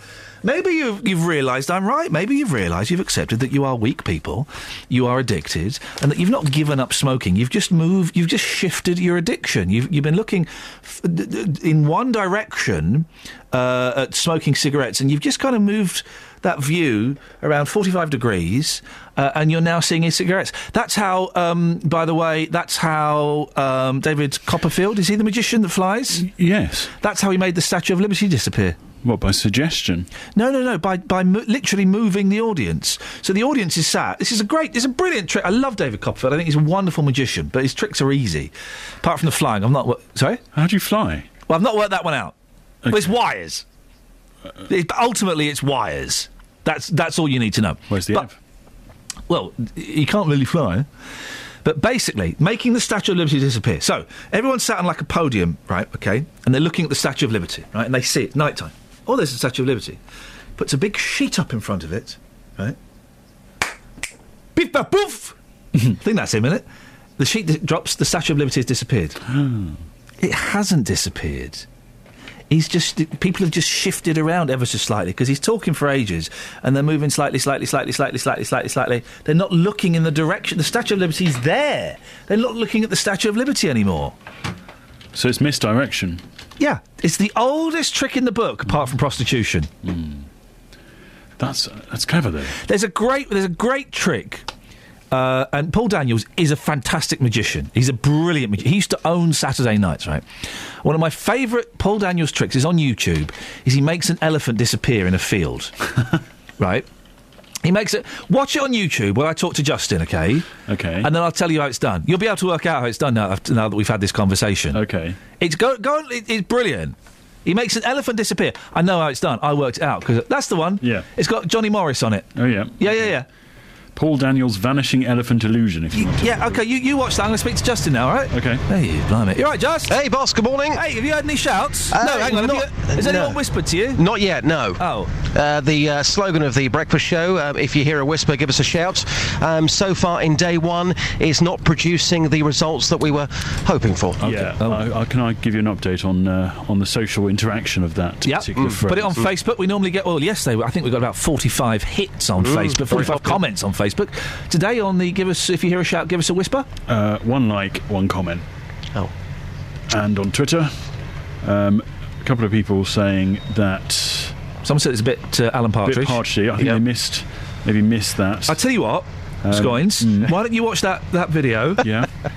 Maybe you've, you've realised I'm right. Maybe you've realised you've accepted that you are weak people, you are addicted, and that you've not given up smoking. You've just moved, you've just shifted your addiction. You've, you've been looking f- in one direction uh, at smoking cigarettes, and you've just kind of moved that view around 45 degrees, uh, and you're now seeing e-cigarettes. That's how, um, by the way, that's how um, David Copperfield, is he the magician that flies? Yes. That's how he made the Statue of Liberty disappear. What, by suggestion? No, no, no. By by mo- literally moving the audience. So the audience is sat. This is a great. It's a brilliant trick. I love David Copperfield. I think he's a wonderful magician. But his tricks are easy. Apart from the flying, I'm not. wo- Sorry. How do you fly? Well, I've not worked that one out. Well, it's wires. It- ultimately, it's wires. That's that's all you need to know. Where's the But- Well, he can't really fly. But basically, making the Statue of Liberty disappear. So everyone's sat on like a podium, right? Okay, and they're looking at the Statue of Liberty, right? And they see it nighttime. Oh, there's the Statue of Liberty. Puts a big sheet up in front of it, right? Beef, bap, poof. I think that's him, isn't it? The sheet drops. The Statue of Liberty has disappeared. It hasn't disappeared. He's just people have just shifted around ever so slightly because he's talking for ages and they're moving slightly, slightly, slightly, slightly, slightly, slightly, slightly. They're not looking in the direction. The Statue of Liberty's there. They're not looking at the Statue of Liberty anymore. So it's misdirection. Yeah, it's the oldest trick in the book apart from prostitution. That's that's clever though. There's a great there's a great trick. Uh, and Paul Daniels is a fantastic magician. He's a brilliant magician. He used to own Saturday nights, right? One of my favourite Paul Daniels tricks is on YouTube. Is he makes an elephant disappear in a field, right? He makes it. Watch it on YouTube while I talk to Justin, okay? Okay. And then I'll tell you how it's done. You'll be able to work out how it's done now, after, now that we've had this conversation. Okay. It's go go. It, it's brilliant. He makes an elephant disappear. I know how it's done. I worked it out because that's the one. Yeah. It's got Johnny Morris on it. Oh yeah. Yeah, yeah, yeah. Paul Daniels' Vanishing Elephant Illusion. If you want. Yeah, okay, you, you watch that. I'm going to speak to Justin now, all right? Okay. Hey, blimey. You all right, Just? Hey, boss, good morning. Hey, have you heard any shouts? Uh, no, hang on. not- you- has anyone no. whispered to you? Not yet, no. Oh. Uh, the uh, slogan of the breakfast show, um, if you hear a whisper, give us a shout. Um, so far in day one, is not producing the results that we were hoping for. Yeah. I, I, can I give you an update on uh, on the social interaction of that Yeah, particular phrase? put it on Facebook. We normally get, well, yesterday I think we got about 45 hits on Mm, Facebook, 45 comments on Facebook. But today on the Give Us, if you hear a shout, give us a whisper. Uh, one like, one comment. Oh. And on Twitter, um, a couple of people saying that. Someone said it's a bit uh, Alan Partridge. Bit Partridge. I think Yeah. they missed, maybe missed that. I tell you what, Um, Scoins, mm. why don't you watch that, that video? Yeah.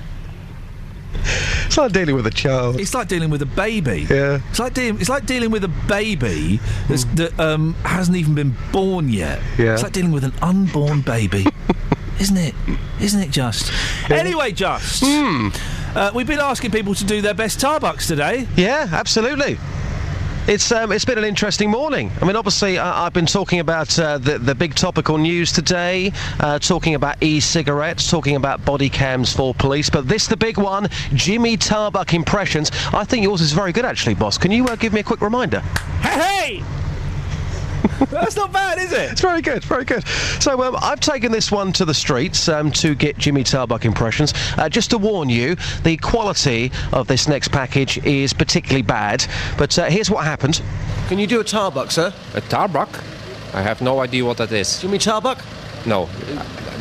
It's like dealing with a child. It's like dealing with a baby. Yeah. It's like dealing. It's like dealing with a baby that's, that um, hasn't even been born yet. Yeah. It's like dealing with an unborn baby, isn't it? Isn't it just? Anyway, just. Uh, we've been asking people to do their best Tarbucks today. Yeah, absolutely. It's um, it's been an interesting morning. I mean, obviously, I I've been talking about uh, the the big topical news today, uh, talking about e-cigarettes, talking about body cams for police. But this, the big one, Jimmy Tarbuck impressions. I think yours is very good, actually, boss. Can you uh, give me a quick reminder? Hey! That's not bad, is it? It's very good, very good. So um, I've taken this one to the streets um, to get Jimmy Tarbuck impressions. Uh, just to warn you, the quality of this next package is particularly bad. But uh, here's what happened. Can you do a Tarbuck, sir? A Tarbuck? I have no idea what that is. Jimmy Tarbuck? No.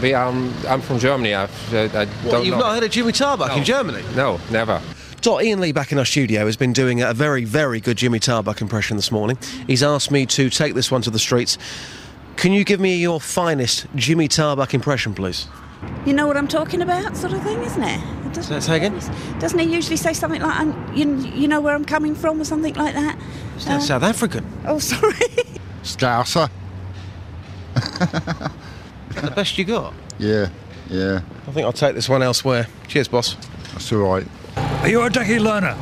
We, um, I'm from Germany. I've, uh, I What, don't you've know. not heard of Jimmy Tarbuck No. in Germany? No, never. Dot Iain Lee back in our studio has been doing a very, very good Jimmy Tarbuck impression this morning. He's asked me to take this one to the streets. Can you give me your finest Jimmy Tarbuck impression, please? You know what I'm talking about, sort of thing, isn't it? it doesn't, Say again? doesn't he usually say something like, "I'm- you, you know where I'm coming from, or something like that? Uh, South African. Oh, sorry. Scouser. the best you got? Yeah, yeah. I think I'll take this one elsewhere. Cheers, boss. That's all right. Are you a Decky learner?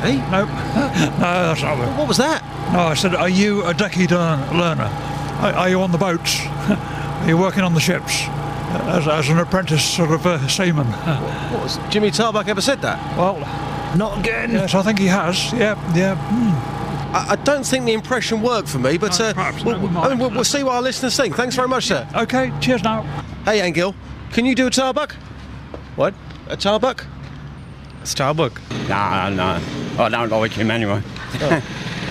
Hey? No. no, that's not it. What was that? No, I said, are you a Decky learn- learner? Are, are you on the boats? are you working on the ships? As, as an apprentice sort of uh, seaman? What was Jimmy Tarbuck ever said that? Well, not again. Yes, I think he has. Yeah, yeah. hmm. I, I don't think the impression worked for me, but uh, we'll, I mean, we'll, we'll see what our listeners think. Thanks very much, sir. Okay, cheers now. Hey, Angel, can you do a Tarbuck? What? A Tarbuck? Starbuck? Nah, no. I don't like him anyway.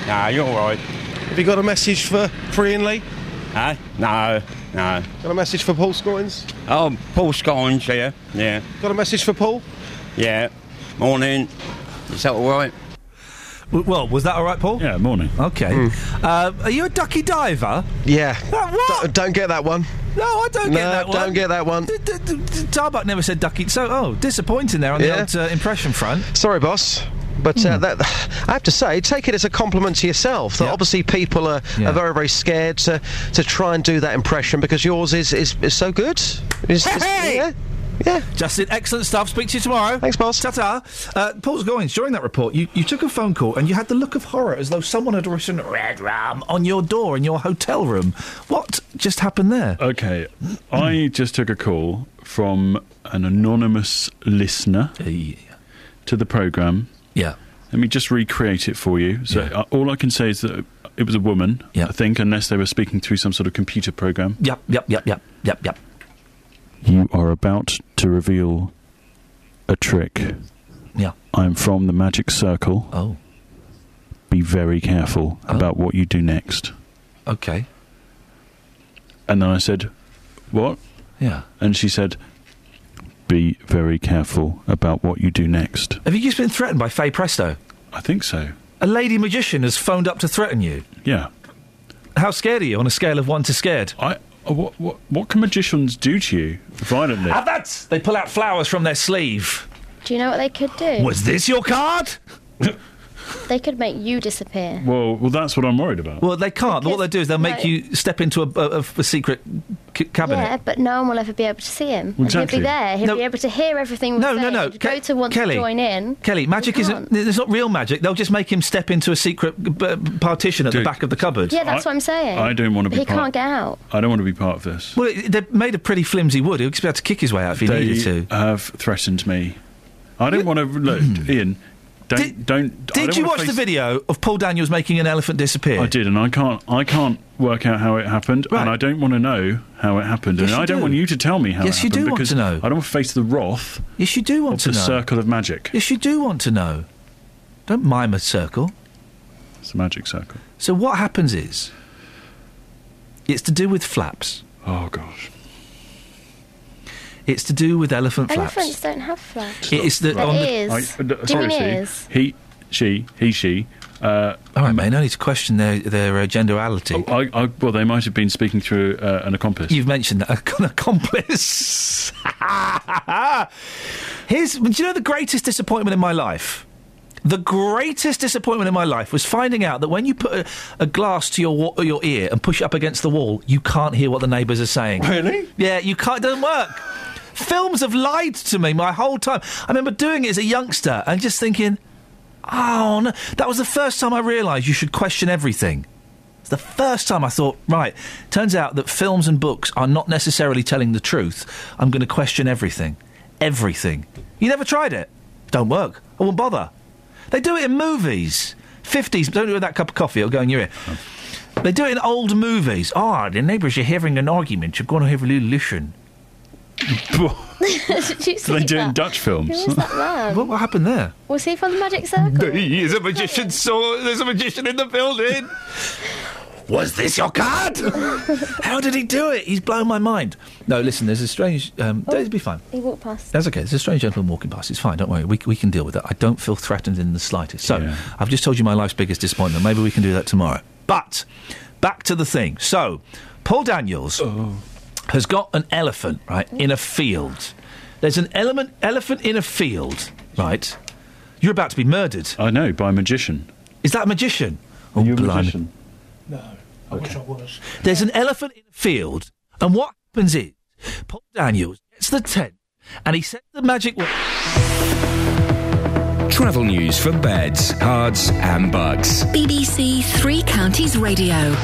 nah, you're all right. Have you got a message for, for Iain Lee? Huh? No, no. Got a message for Paul Scoins? Oh, Paul Scones, yeah, yeah. Got a message for Paul? Yeah. Morning. Is that all right? Well, was that all right, Paul? Yeah, morning. Okay. Uh, are you a ducky diver? Yeah. what? D- don't get that one. No, I don't No, get that one. don't get that one. D- d- d- Tarbuck never said ducky. So, oh, disappointing there on the Yeah. old uh, impression front. Sorry, boss. But uh, that, I have to say, take it as a compliment to yourself. That obviously people are, Yeah. are very, very scared to, to try and do that impression because yours is, is, is so good. Hey! yeah. Yeah. Justin, excellent stuff. Speak to you tomorrow. Thanks, boss. Ta-ta. Uh, Paul Scoins, during that report, you, you took a phone call and you had the look of horror as though someone had written red rum on your door in your hotel room. What just happened there? Okay, I just took a call from an anonymous listener to the programme. Yeah. Let me just recreate it for you. So uh, all I can say is that it was a woman, I think, unless they were speaking through some sort of computer program. Yep, yep, yep, yep, yep, yep. You are about to reveal a trick. Yeah. I'm from the magic circle. Oh. Be very careful oh. about what you do next. Okay. And then I said, What? Yeah. And she said, Be very careful about what you do next. Have you just been threatened by Fay Presto? I think so. A lady magician has phoned up to threaten you. Yeah. How scared are you on a scale of one to scared? I. uh, What, what, what can magicians do to you violently? Have that! They pull out flowers from their sleeve. Do you know what they could do? Was this your card? They could make you disappear. Well, well, that's what I'm worried about. Well, they can't. what they'll do is they'll make no. you step into a, a, a secret c- cabinet. Yeah, but no one will ever be able to see him. And Exactly. he'll be there. He'll No. be able to hear everything. No, we're no, no. saying, Go to want Kelly. to join in. Kelly, magic isn't. It's not real magic. They'll just make him step into a secret uh, partition at the back of the cupboard. Yeah, that's what I'm saying. I don't wanna be He part- can't get out. I don't want to be part of this. Well, it- they're made of pretty flimsy wood. He'll just be able to kick his way out if he they needed to. have threatened me. I don't want to look, Iain. Don't don't. I Did don't you watch the video of Paul Daniels making an elephant disappear? I did, and I can't. I can't work out how it happened, and I don't want to know how it happened, Yes, and I don't want you to tell me how. Yes, it you happened do want to know. I don't want to face the wrath. Yes, you do want of to the know. circle of magic. Yes, you do want to know. Don't mime a circle. It's a magic circle. So what happens is, it's to do with flaps. Oh gosh. It's to do with elephant flaps. Elephants don't have flaps. It is the- There on the- is. I, Do you sorry, mean Steve. ears? He, she, he, she. Uh, All right, mate. No need to question their their uh, genderality. I, I, well, they might have been speaking through uh, an accomplice. You've mentioned that an accomplice. Here's, do you know the greatest disappointment in my life? The greatest disappointment in my life was finding out that when you put a, a glass to your your ear and push it up against the wall, you can't hear what the neighbours are saying. Really? Yeah, you can't. It doesn't work. Films have lied to me my whole time. I remember doing it as a youngster and just thinking, oh no, that was the first time I realised you should question everything. It's the first time I thought, right, turns out that films and books are not necessarily telling the truth. I'm going to question everything. Everything. You never tried it? Don't work. I won't bother. They do it in movies. 50s, don't do it with that cup of coffee, it'll go in your ear. They do it in old movies. Ah, the neighbours are having an argument. You're going to have a little listen. Did you see they do in? Dutch films. Who was that man? What, what happened there? Was he from the Magic Circle? He is a magician, so there's a magician in the building. Was this your card? How did he do it? He's blown my mind. No, listen, there's a strange. Um, Oh. It'll be fine. He walked past. That's okay. There's a strange gentleman walking past. It's fine. Don't worry. We, we can deal with that. I don't feel threatened in the slightest. So, I've just told you my life's biggest disappointment. Maybe we can do that tomorrow. But, back to the thing. So, Paul Daniels has got an elephant, right, in a field. There's an element, elephant in a field, right? You're about to be murdered. I know, by a magician. Is that a magician? Oh, Are you a blimey. magician? No, I wish I was. There's an elephant in a field, and what happens is Paul Daniels gets the tent and he sets the magic word. Travel news for beds, cards, and bugs. BBC Three Counties Radio.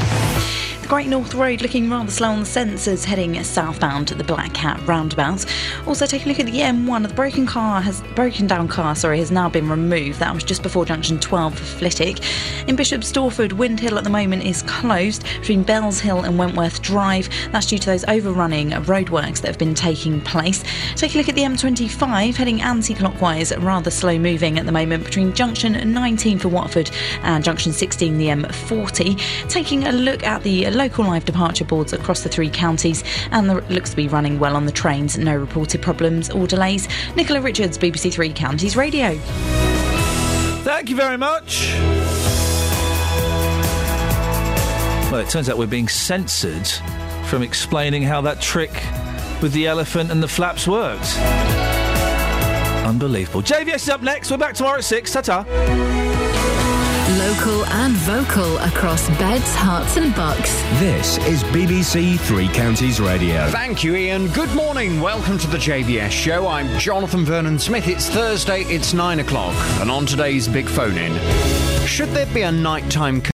Great North Road looking rather slow on the sensors heading southbound at the Black Cat roundabout. Also, take a look at the M1. The broken car has broken down car, sorry, has now been removed. That was just before junction 12 for Flitwick. In Bishop Stortford, Wind Hill at the moment is closed between Bells Hill and Wentworth Drive. That's due to those overrunning roadworks that have been taking place. Take a look at the M25 heading anti-clockwise, rather slow moving at the moment between junction 19 for Watford and junction 16 the M40. Taking a look at the local live departure boards across the three counties, and it looks to be running well on the trains. No reported problems or delays. Nicola Richards, BBC Three Counties Radio. Thank you very much. Well, it turns out we're being censored from explaining how that trick with the elephant and the flaps worked. Unbelievable. JVS is up next. We're back tomorrow at 6. Ta ta. Local and vocal across beds, Herts, and bucks. This is BBC Three Counties Radio. Thank you, Iain. Good morning. Welcome to the JVS show. I'm Jonathan Vernon Smith. It's Thursday, it's nine o'clock, and on today's big phone in, should there be a nighttime